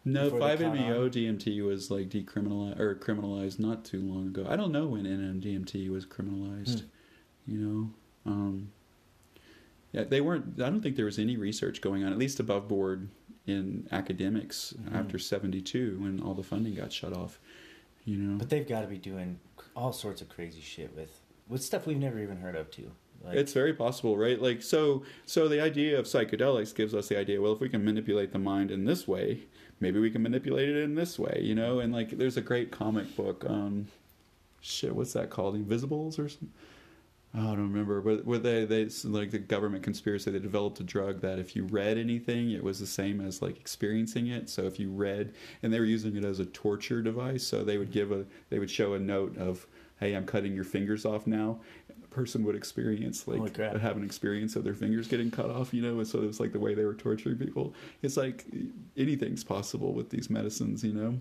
No, 5-MeO DMT was like decriminalized or criminalized not too long ago. I don't know when NMDMT was criminalized. Hmm. You know, um, yeah, they weren't. I don't think there was any research going on, at least above board in academics mm-hmm. after '72 when all the funding got shut off. You know, but they've got to be doing all sorts of crazy shit with with stuff we've never even heard of too. Like, it's very possible, right? Like so so the idea of psychedelics gives us the idea, well, if we can manipulate the mind in this way, maybe we can manipulate it in this way, you know? And like there's a great comic book um shit, what's that called? Invisibles or something? Oh, I don't remember, but where they they like the government conspiracy, they developed a drug that if you read anything, it was the same as like experiencing it. So if you read, and they were using it as a torture device, so they would give a they would show a note of, "Hey, I'm cutting your fingers off now," person would experience like have an experience of their fingers getting cut off you know and so it was like the way they were torturing people it's like anything's possible with these medicines you know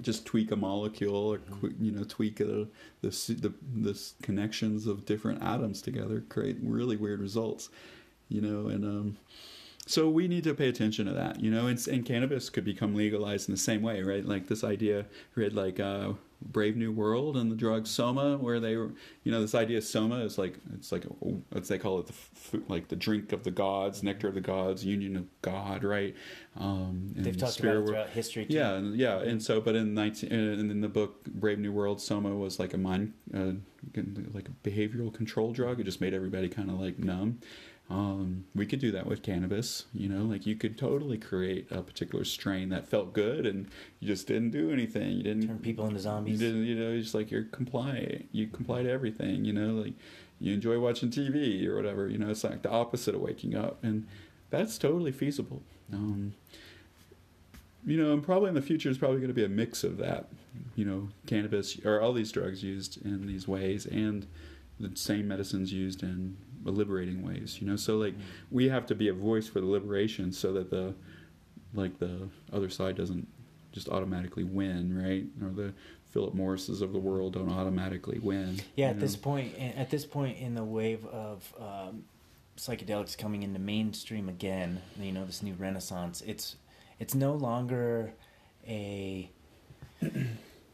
just tweak a molecule or mm-hmm. you know tweak a, the, the the connections of different atoms together create really weird results you know and um so we need to pay attention to that, you know, and, and, cannabis could become legalized in the same way, right? Like this idea, read like uh, Brave New World and the drug Soma, where they were, you know, this idea of Soma is like it's like as they call it, the food, like the drink of the gods, nectar of the gods, union of God, right? Um, They've talked about it throughout history. Too. Yeah, yeah, and so, but in nineteen, and in the book Brave New World, Soma was like a mind, uh, like a behavioral control drug. It just made everybody kind of like numb. Um, we could do that with cannabis. You know, like you could totally create a particular strain that felt good, and you just didn't do anything. You didn't turn people into zombies. You didn't, you know, just like you're compliant. You comply to everything. You know, like you enjoy watching TV or whatever. You know, it's like the opposite of waking up, and that's totally feasible. Um, you know, and probably in the future is probably going to be a mix of that. You know, cannabis or all these drugs used in these ways, and the same medicines used in liberating ways you know? So like we have to be a voice for the liberation so that the like the other side doesn't just automatically win right? Or the philip morrises of the world don't automatically win yeah at know? this point at this point in the wave of um, psychedelics coming into mainstream again you know this new renaissance it's it's no longer a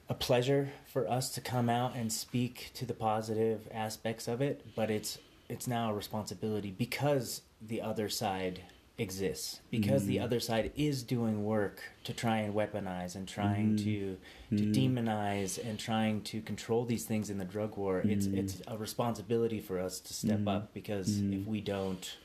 a pleasure for us to come out and speak to the positive aspects of it, but it's it's now a responsibility because the other side exists because mm. the other side is doing work to try and weaponize and trying mm. to to mm. demonize and trying to control these things in the drug war it's mm. it's a responsibility for us to step mm. up because mm. if we don't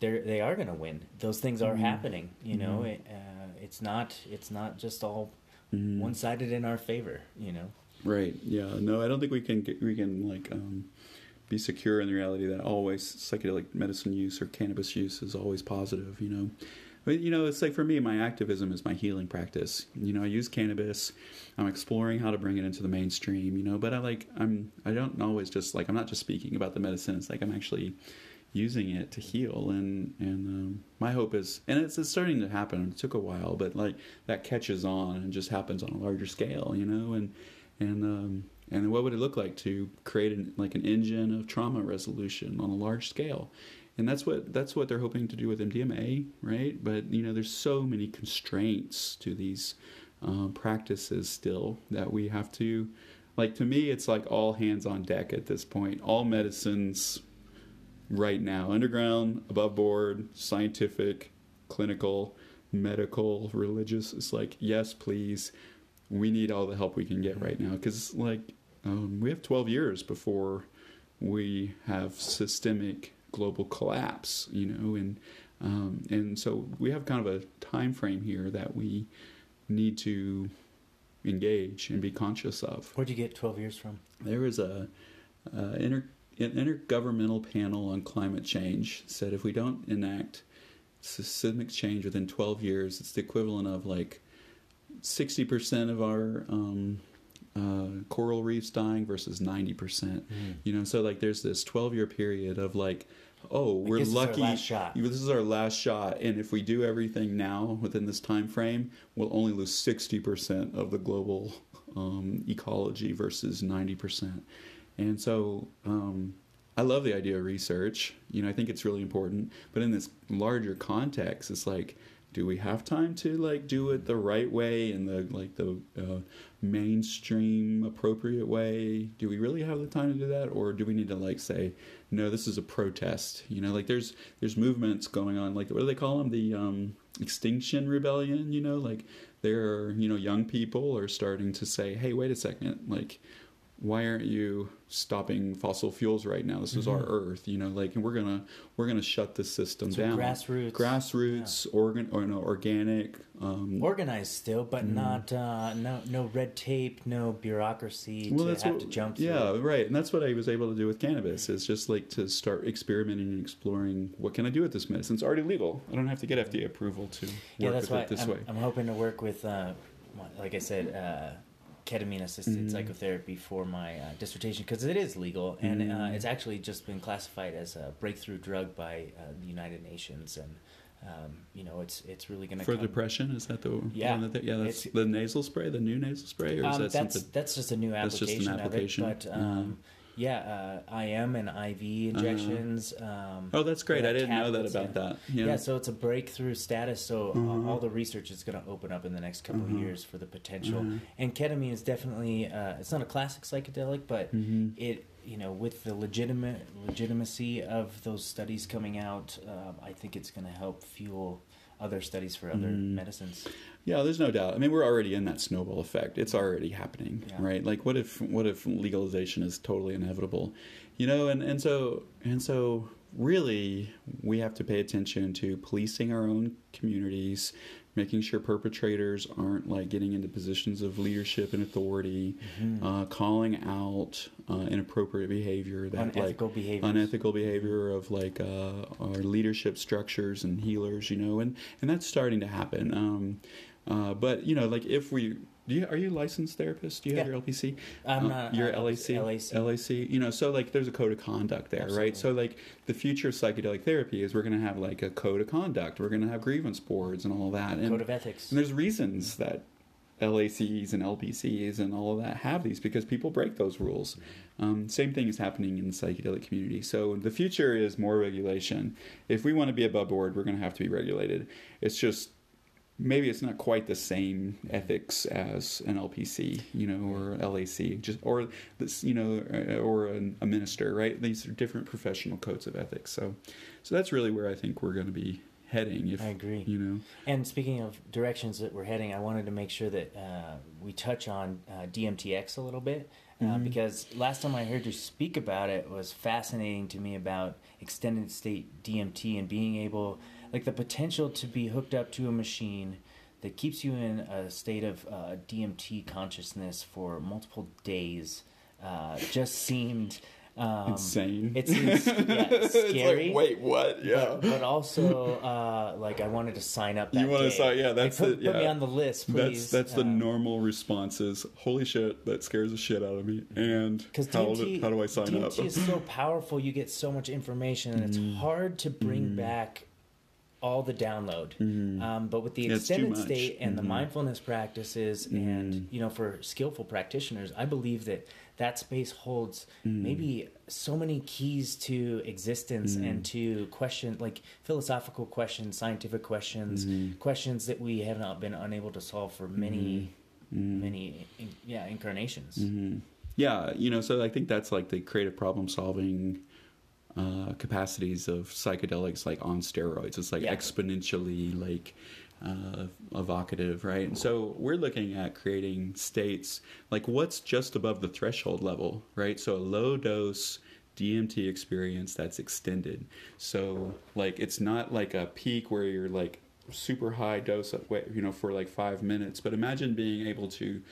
they they are going to win those things are happening you know it, uh, it's not it's not just all one-sided in our favor you know right yeah no i don't think we can we can like um be secure in the reality that always psychedelic medicine use or cannabis use is always positive, you know. But you know, it's like for me, my activism is my healing practice. You know, I use cannabis. I'm exploring how to bring it into the mainstream. You know, but I like I'm I don't always just like I'm not just speaking about the medicine. It's like I'm actually using it to heal. And and um, my hope is, and it's, it's starting to happen. It took a while, but like that catches on and just happens on a larger scale. You know, and and um, and what would it look like to create an, like an engine of trauma resolution on a large scale and that's what that's what they're hoping to do with MDMA, right? But you know, there's so many constraints to these uh, practices still that we have to. Like to me, it's like all hands on deck at this point. All medicines, right now, underground, above board, scientific, clinical, medical, religious. It's like yes, please we need all the help we can get right now because like um, we have 12 years before we have systemic global collapse you know and um, and so we have kind of a time frame here that we need to engage and be conscious of. Where'd you get 12 years from? There was a, inter, an intergovernmental panel on climate change said if we don't enact systemic change within 12 years it's the equivalent of like 60% of our um, uh, coral reefs dying versus 90%. Mm. You know, so like there's this 12 year period of like, oh, we're this lucky. Is this is our last shot, and if we do everything now within this time frame, we'll only lose 60% of the global um, ecology versus 90%. And so, um, I love the idea of research. You know, I think it's really important. But in this larger context, it's like do we have time to like do it the right way in the like the uh, mainstream appropriate way? Do we really have the time to do that or do we need to like say no this is a protest you know? Like there's there's movements going on like what do they call them the um, extinction rebellion you know? Like there are you know young people are starting to say hey wait a second like why aren't you stopping fossil fuels right now? This mm-hmm. is our mm-hmm. Earth, you know. Like, and we're gonna we're gonna shut the system so down. Grassroots, grassroots, yeah. organ or no, organic, um, organized still, but mm not uh, no no red tape, no bureaucracy well, to that's have what, to jump. Through. Yeah, right. And that's what I was able to do with cannabis. Is just like to start experimenting and exploring what can I do with this medicine. It's already legal. I don't have to get FDA approval to work yeah, that's with why it this I'm, way. I'm hoping to work with, uh, like I said. Uh, ketamine assisted mm-hmm. psychotherapy for my uh, dissertation because it is legal and uh, mm-hmm. uh, it's actually just been classified as a breakthrough drug by uh, the United Nations and um, you know it's it's really going to for come. depression is that the yeah that yeah that's the nasal spray the new nasal spray or is um, that that's something that's just a new application, that's just an application. It, but um, yeah, uh, IM and IV uh-huh. injections. Uh, um, oh, that's great. I didn't know that about that. Yeah. yeah. so it's a breakthrough status. So uh-huh. all the research is going to open up in the next couple uh-huh. of years for the potential. And ketamine is definitely uh, it's not a classic psychedelic, but mm-hmm. it you know with the legitimate legitimacy of those studies coming out, uh, I think it's going to help fuel other studies for other mm. medicines. Yeah, there's no doubt. I mean, we're already in that snowball effect. It's already happening, yeah. right? Like, what if what if legalization is totally inevitable, you know? And and so and so really, we have to pay attention to policing our own communities, making sure perpetrators aren't like getting into positions of leadership and authority, mm-hmm. uh, calling out uh, inappropriate behavior, that unethical like behavior, unethical behavior of like uh, our leadership structures and healers, you know, and and that's starting to happen. Um, uh, but you know, like if we do you, are you a licensed therapist? Do you have yeah. your LPC? I'm uh, not. Your uh, LAC? LAC. LAC. You know, so like there's a code of conduct there, Absolutely. right? So like the future of psychedelic therapy is we're going to have like a code of conduct. We're going to have grievance boards and all that. And, code of ethics. And there's reasons that LACs and LPCs and all of that have these because people break those rules. Um, same thing is happening in the psychedelic community. So the future is more regulation. If we want to be above board, we're going to have to be regulated. It's just maybe it's not quite the same ethics as an LPC, you know, or LAC, just or this, you know, uh, or a, a minister, right? These are different professional codes of ethics. So, so that's really where I think we're going to be heading. If, I agree. You know, and speaking of directions that we're heading, I wanted to make sure that uh, we touch on uh, DMTX a little bit. Uh, mm-hmm. Because last time I heard you speak about it was fascinating to me about extended state DMT and being able like the potential to be hooked up to a machine that keeps you in a state of uh, DMT consciousness for multiple days uh, just seemed um, insane. It's, seems yeah, scary. like, wait, what? Yeah, but, but also uh, like I wanted to sign up. you want to sign? Yeah, that's like, put, the, yeah. put me on the list, please. That's that's the um, normal responses. Holy shit, that scares the shit out of me. And how, do, how do I sign DMT up? DMT is so powerful. You get so much information, and it's mm. hard to bring mm. back all the download. Mm-hmm. Um, but with the extended state and mm-hmm. the mindfulness practices, mm-hmm. and you know, for skillful practitioners, I believe that that space holds mm. maybe so many keys to existence mm. and to question like philosophical questions, scientific questions, mm-hmm. questions that we have not been unable to solve for many, mm-hmm. many, yeah, incarnations. Mm-hmm. Yeah, you know, so I think that's like the creative problem solving uh, capacities of psychedelics like on steroids. It's like yeah. exponentially like uh, evocative, right? And so we're looking at creating states like what's just above the threshold level, right? So a low dose DMT experience that's extended. So like it's not like a peak where you're like super high dose of you know for like 5 minutes, but imagine being able to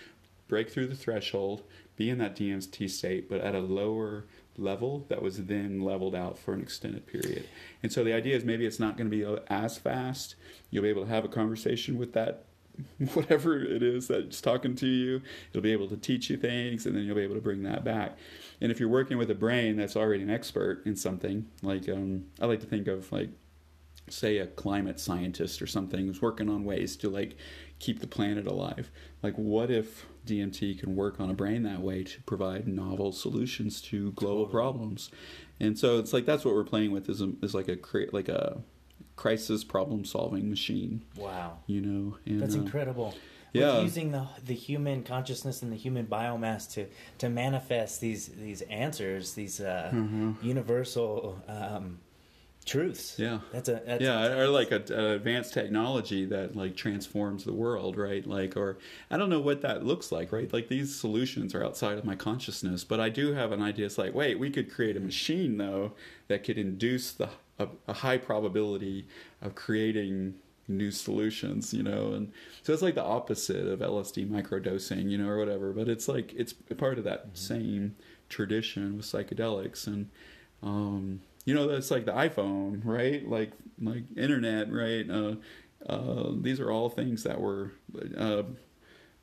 break through the threshold, be in that DMT state but at a lower level that was then leveled out for an extended period. And so the idea is maybe it's not going to be as fast. You'll be able to have a conversation with that whatever it is that's talking to you. It'll be able to teach you things and then you'll be able to bring that back. And if you're working with a brain that's already an expert in something, like um, I like to think of like say a climate scientist or something who's working on ways to like keep the planet alive. Like what if DMT can work on a brain that way to provide novel solutions to global problems? And so it's like that's what we're playing with is a, is like a like a crisis problem solving machine. Wow. You know, and, that's uh, incredible. Yeah. With using the the human consciousness and the human biomass to to manifest these these answers, these uh, mm-hmm. universal um, truths. Yeah, that's a that's yeah, or like an advanced technology that like transforms the world, right? Like, or I don't know what that looks like, right? Like these solutions are outside of my consciousness, but I do have an idea. It's like, wait, we could create a machine though that could induce the a, a high probability of creating new solutions, you know, and so it's like the opposite of LSD microdosing, you know, or whatever. But it's like it's part of that mm-hmm. same tradition with psychedelics and. Um, you know that's like the iphone right? Like like internet right? Uh, uh, these are all things that were uh,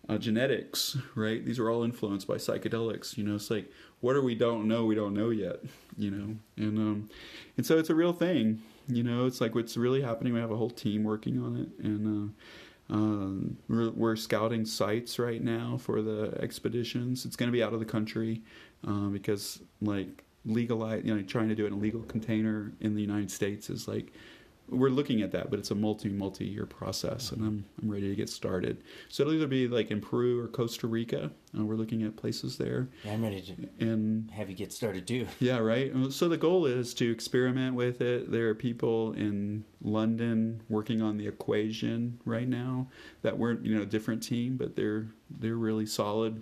uh, genetics right? These are all influenced by psychedelics you know? It's like what are we don't know we don't know yet you know? And um and so it's a real thing you know? It's like what's really happening we have a whole team working on it and uh um, we're, we're, scouting sites right now for the expeditions. It's going to be out of the country um, because, like, legalize, you know, trying to do it in a legal container in the United States is like we're looking at that, but it's a multi multi year process, and I'm I'm ready to get started. So it'll either be like in Peru or Costa Rica. Uh, we're looking at places there. Yeah, I'm ready to and have you get started too. Yeah, right. So the goal is to experiment with it. There are people in London working on the equation right now that weren't you know a different team, but they're they're really solid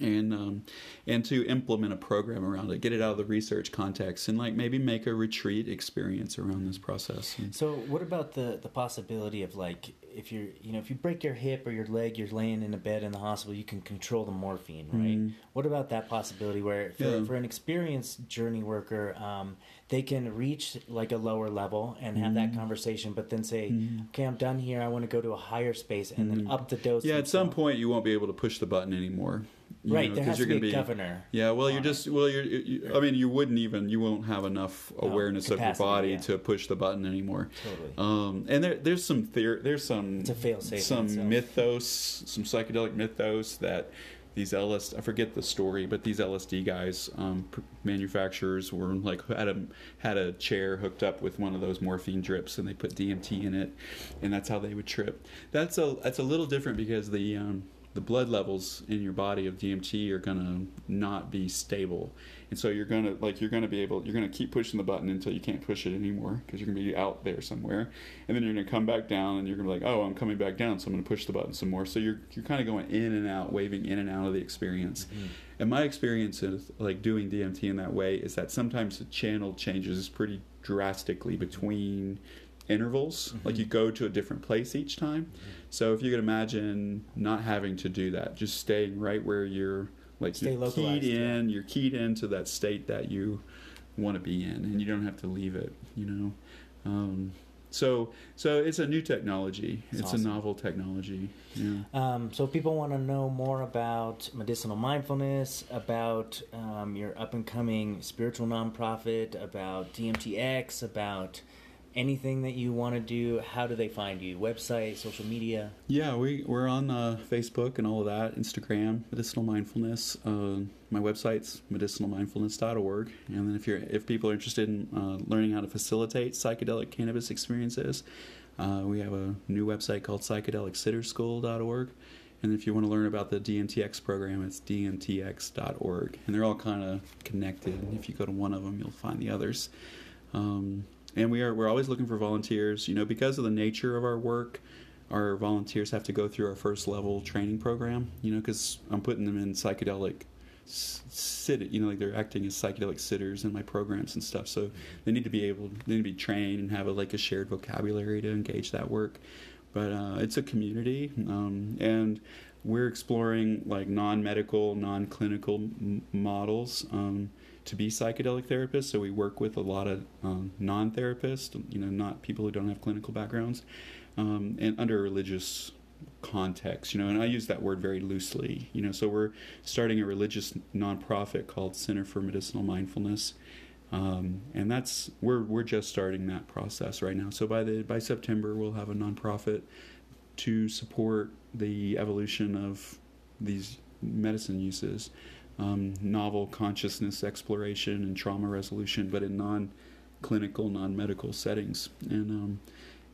and um, and to implement a program around it, get it out of the research context, and like maybe make a retreat experience around this process. So, what about the the possibility of like if you're you know if you break your hip or your leg, you're laying in a bed in the hospital, you can control the morphine, right? Mm-hmm. What about that possibility where for, yeah. for an experienced journey worker, um, they can reach like a lower level and have mm-hmm. that conversation, but then say, mm-hmm. "Okay, I'm done here. I want to go to a higher space," and then mm-hmm. up the dose. Yeah, at some point, you won't be able to push the button anymore right, know, there has you're going to be a governor. Yeah, well, you're just well, you're. You, I mean, you wouldn't even you won't have enough awareness capacity, of your body yeah. to push the button anymore. Totally. Um, and there, there's some theory, there's some some mythos, some psychedelic mythos that these LSD, I forget the story, but these LSD guys, um, manufacturers were like had a had a chair hooked up with one of those morphine drips, and they put DMT in it, and that's how they would trip. That's a that's a little different because the um, the blood levels in your body of DMT are going to not be stable. And so you're going to like you're going to be able you're going to keep pushing the button until you can't push it anymore because you're going to be out there somewhere. And then you're going to come back down and you're going to be like, "Oh, I'm coming back down, so I'm going to push the button some more." So you're you're kind of going in and out, waving in and out of the experience. Mm-hmm. And my experience is like doing DMT in that way is that sometimes the channel changes pretty drastically between intervals. Mm-hmm. Like you go to a different place each time. Mm-hmm. So if you could imagine not having to do that, just staying right where you're like Stay you're keyed in, yeah. you're keyed into that state that you want to be in, and you don't have to leave it. You know. Um, so so it's a new technology. That's it's awesome. a novel technology. Yeah. Um, so people want to know more about medicinal mindfulness, about um, your up and coming spiritual nonprofit, about DMTX, about anything that you want to do, how do they find you? Website, social media? Yeah, we, we're on uh, Facebook and all of that, Instagram, Medicinal Mindfulness. Uh, my website's medicinalmindfulness.org. And then if you're if people are interested in uh, learning how to facilitate psychedelic cannabis experiences, uh, we have a new website called psychedelicsitterschool.org. And if you want to learn about the DMTX program, it's dmtx.org. And they're all kind of connected. And if you go to one of them, you'll find the others. Um, and we are we're always looking for volunteers. You know, because of the nature of our work, our volunteers have to go through our first level training program. You know, because I'm putting them in psychedelic sit you know like they're acting as psychedelic sitters in my programs and stuff so they need to be able they need to be trained and have a, like a shared vocabulary to engage that work but uh, it's a community um, and we're exploring like non-medical non-clinical m- models um, to be psychedelic therapists so we work with a lot of um, non-therapists you know not people who don't have clinical backgrounds um, and under religious context, you know, and I use that word very loosely, you know. So we're starting a religious nonprofit called Center for Medicinal Mindfulness, um, and that's we're we're just starting that process right now. So by the by September, we'll have a nonprofit to support the evolution of these medicine uses, um, novel consciousness exploration and trauma resolution, but in non-clinical, non-medical settings, and um,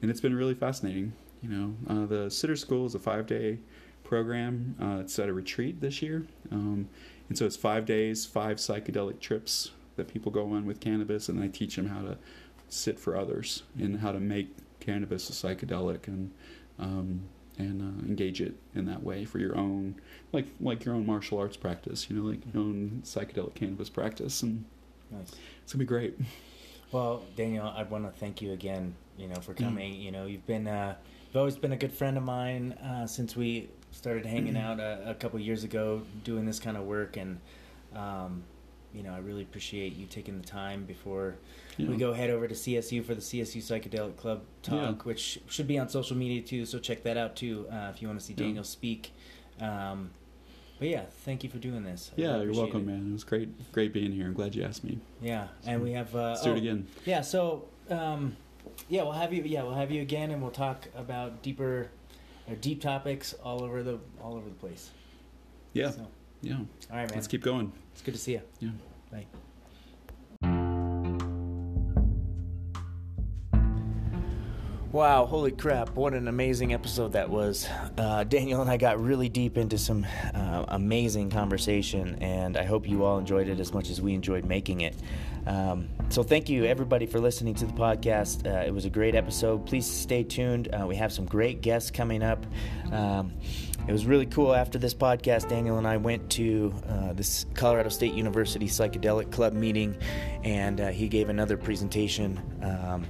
and it's been really fascinating. You know, uh, the Sitter School is a five day program. Uh, it's at a retreat this year. Um, and so it's five days, five psychedelic trips that people go on with cannabis, and I teach them how to sit for others and how to make cannabis a psychedelic and um, and uh, engage it in that way for your own like like your own martial arts practice. You know, like your own psychedelic cannabis practice, and nice. it's gonna be great. Well, Daniel, I want to thank you again. You know, for coming. Mm. You know, you've been. Uh, you've always been a good friend of mine uh, since we started hanging out a, a couple years ago doing this kind of work and um, you know i really appreciate you taking the time before yeah. we go head over to csu for the csu psychedelic club talk yeah. which should be on social media too so check that out too uh, if you want to see daniel yeah. speak um, but yeah, thank you for doing this. I yeah, you're welcome, it. man. It was great, great being here. I'm glad you asked me. Yeah, and we have. Uh, Let's do oh, it again. Yeah, so um, yeah, we'll have you. Yeah, we'll have you again, and we'll talk about deeper, uh, deep topics all over the all over the place. Yeah. So, yeah. All right, man. Let's keep going. It's good to see you. Yeah. Bye. Wow, holy crap, what an amazing episode that was. Uh, Daniel and I got really deep into some uh, amazing conversation, and I hope you all enjoyed it as much as we enjoyed making it. Um, so, thank you everybody for listening to the podcast. Uh, it was a great episode. Please stay tuned. Uh, we have some great guests coming up. Um, it was really cool after this podcast. Daniel and I went to uh, this Colorado State University Psychedelic Club meeting, and uh, he gave another presentation. Um,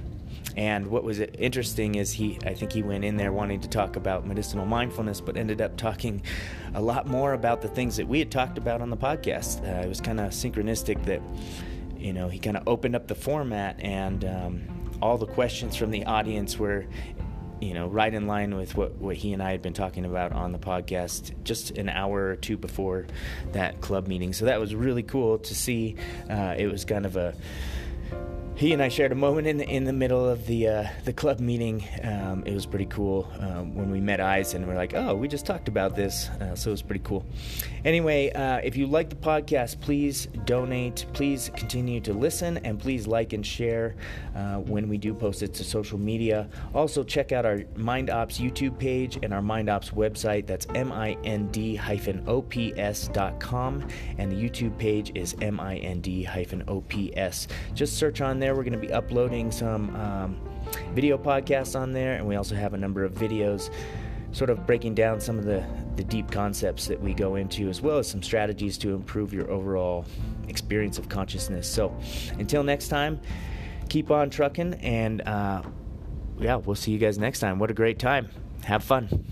and what was interesting is he, I think he went in there wanting to talk about medicinal mindfulness, but ended up talking a lot more about the things that we had talked about on the podcast. Uh, it was kind of synchronistic that, you know, he kind of opened up the format and um, all the questions from the audience were you know, right in line with what, what he and I had been talking about on the podcast just an hour or two before that club meeting. So that was really cool to see. Uh, it was kind of a he and I shared a moment in the, in the middle of the uh, the club meeting. Um, it was pretty cool um, when we met eyes and we're like, oh, we just talked about this, uh, so it was pretty cool. Anyway, uh, if you like the podcast, please donate. Please continue to listen and please like and share uh, when we do post it to social media. Also, check out our Mind Ops YouTube page and our Mind Ops website. That's mind-ops.com, and the YouTube page is mind-ops. Just search on there there. We're going to be uploading some um, video podcasts on there, and we also have a number of videos sort of breaking down some of the, the deep concepts that we go into, as well as some strategies to improve your overall experience of consciousness. So until next time, keep on trucking, and uh, yeah, we'll see you guys next time. What a great time! Have fun.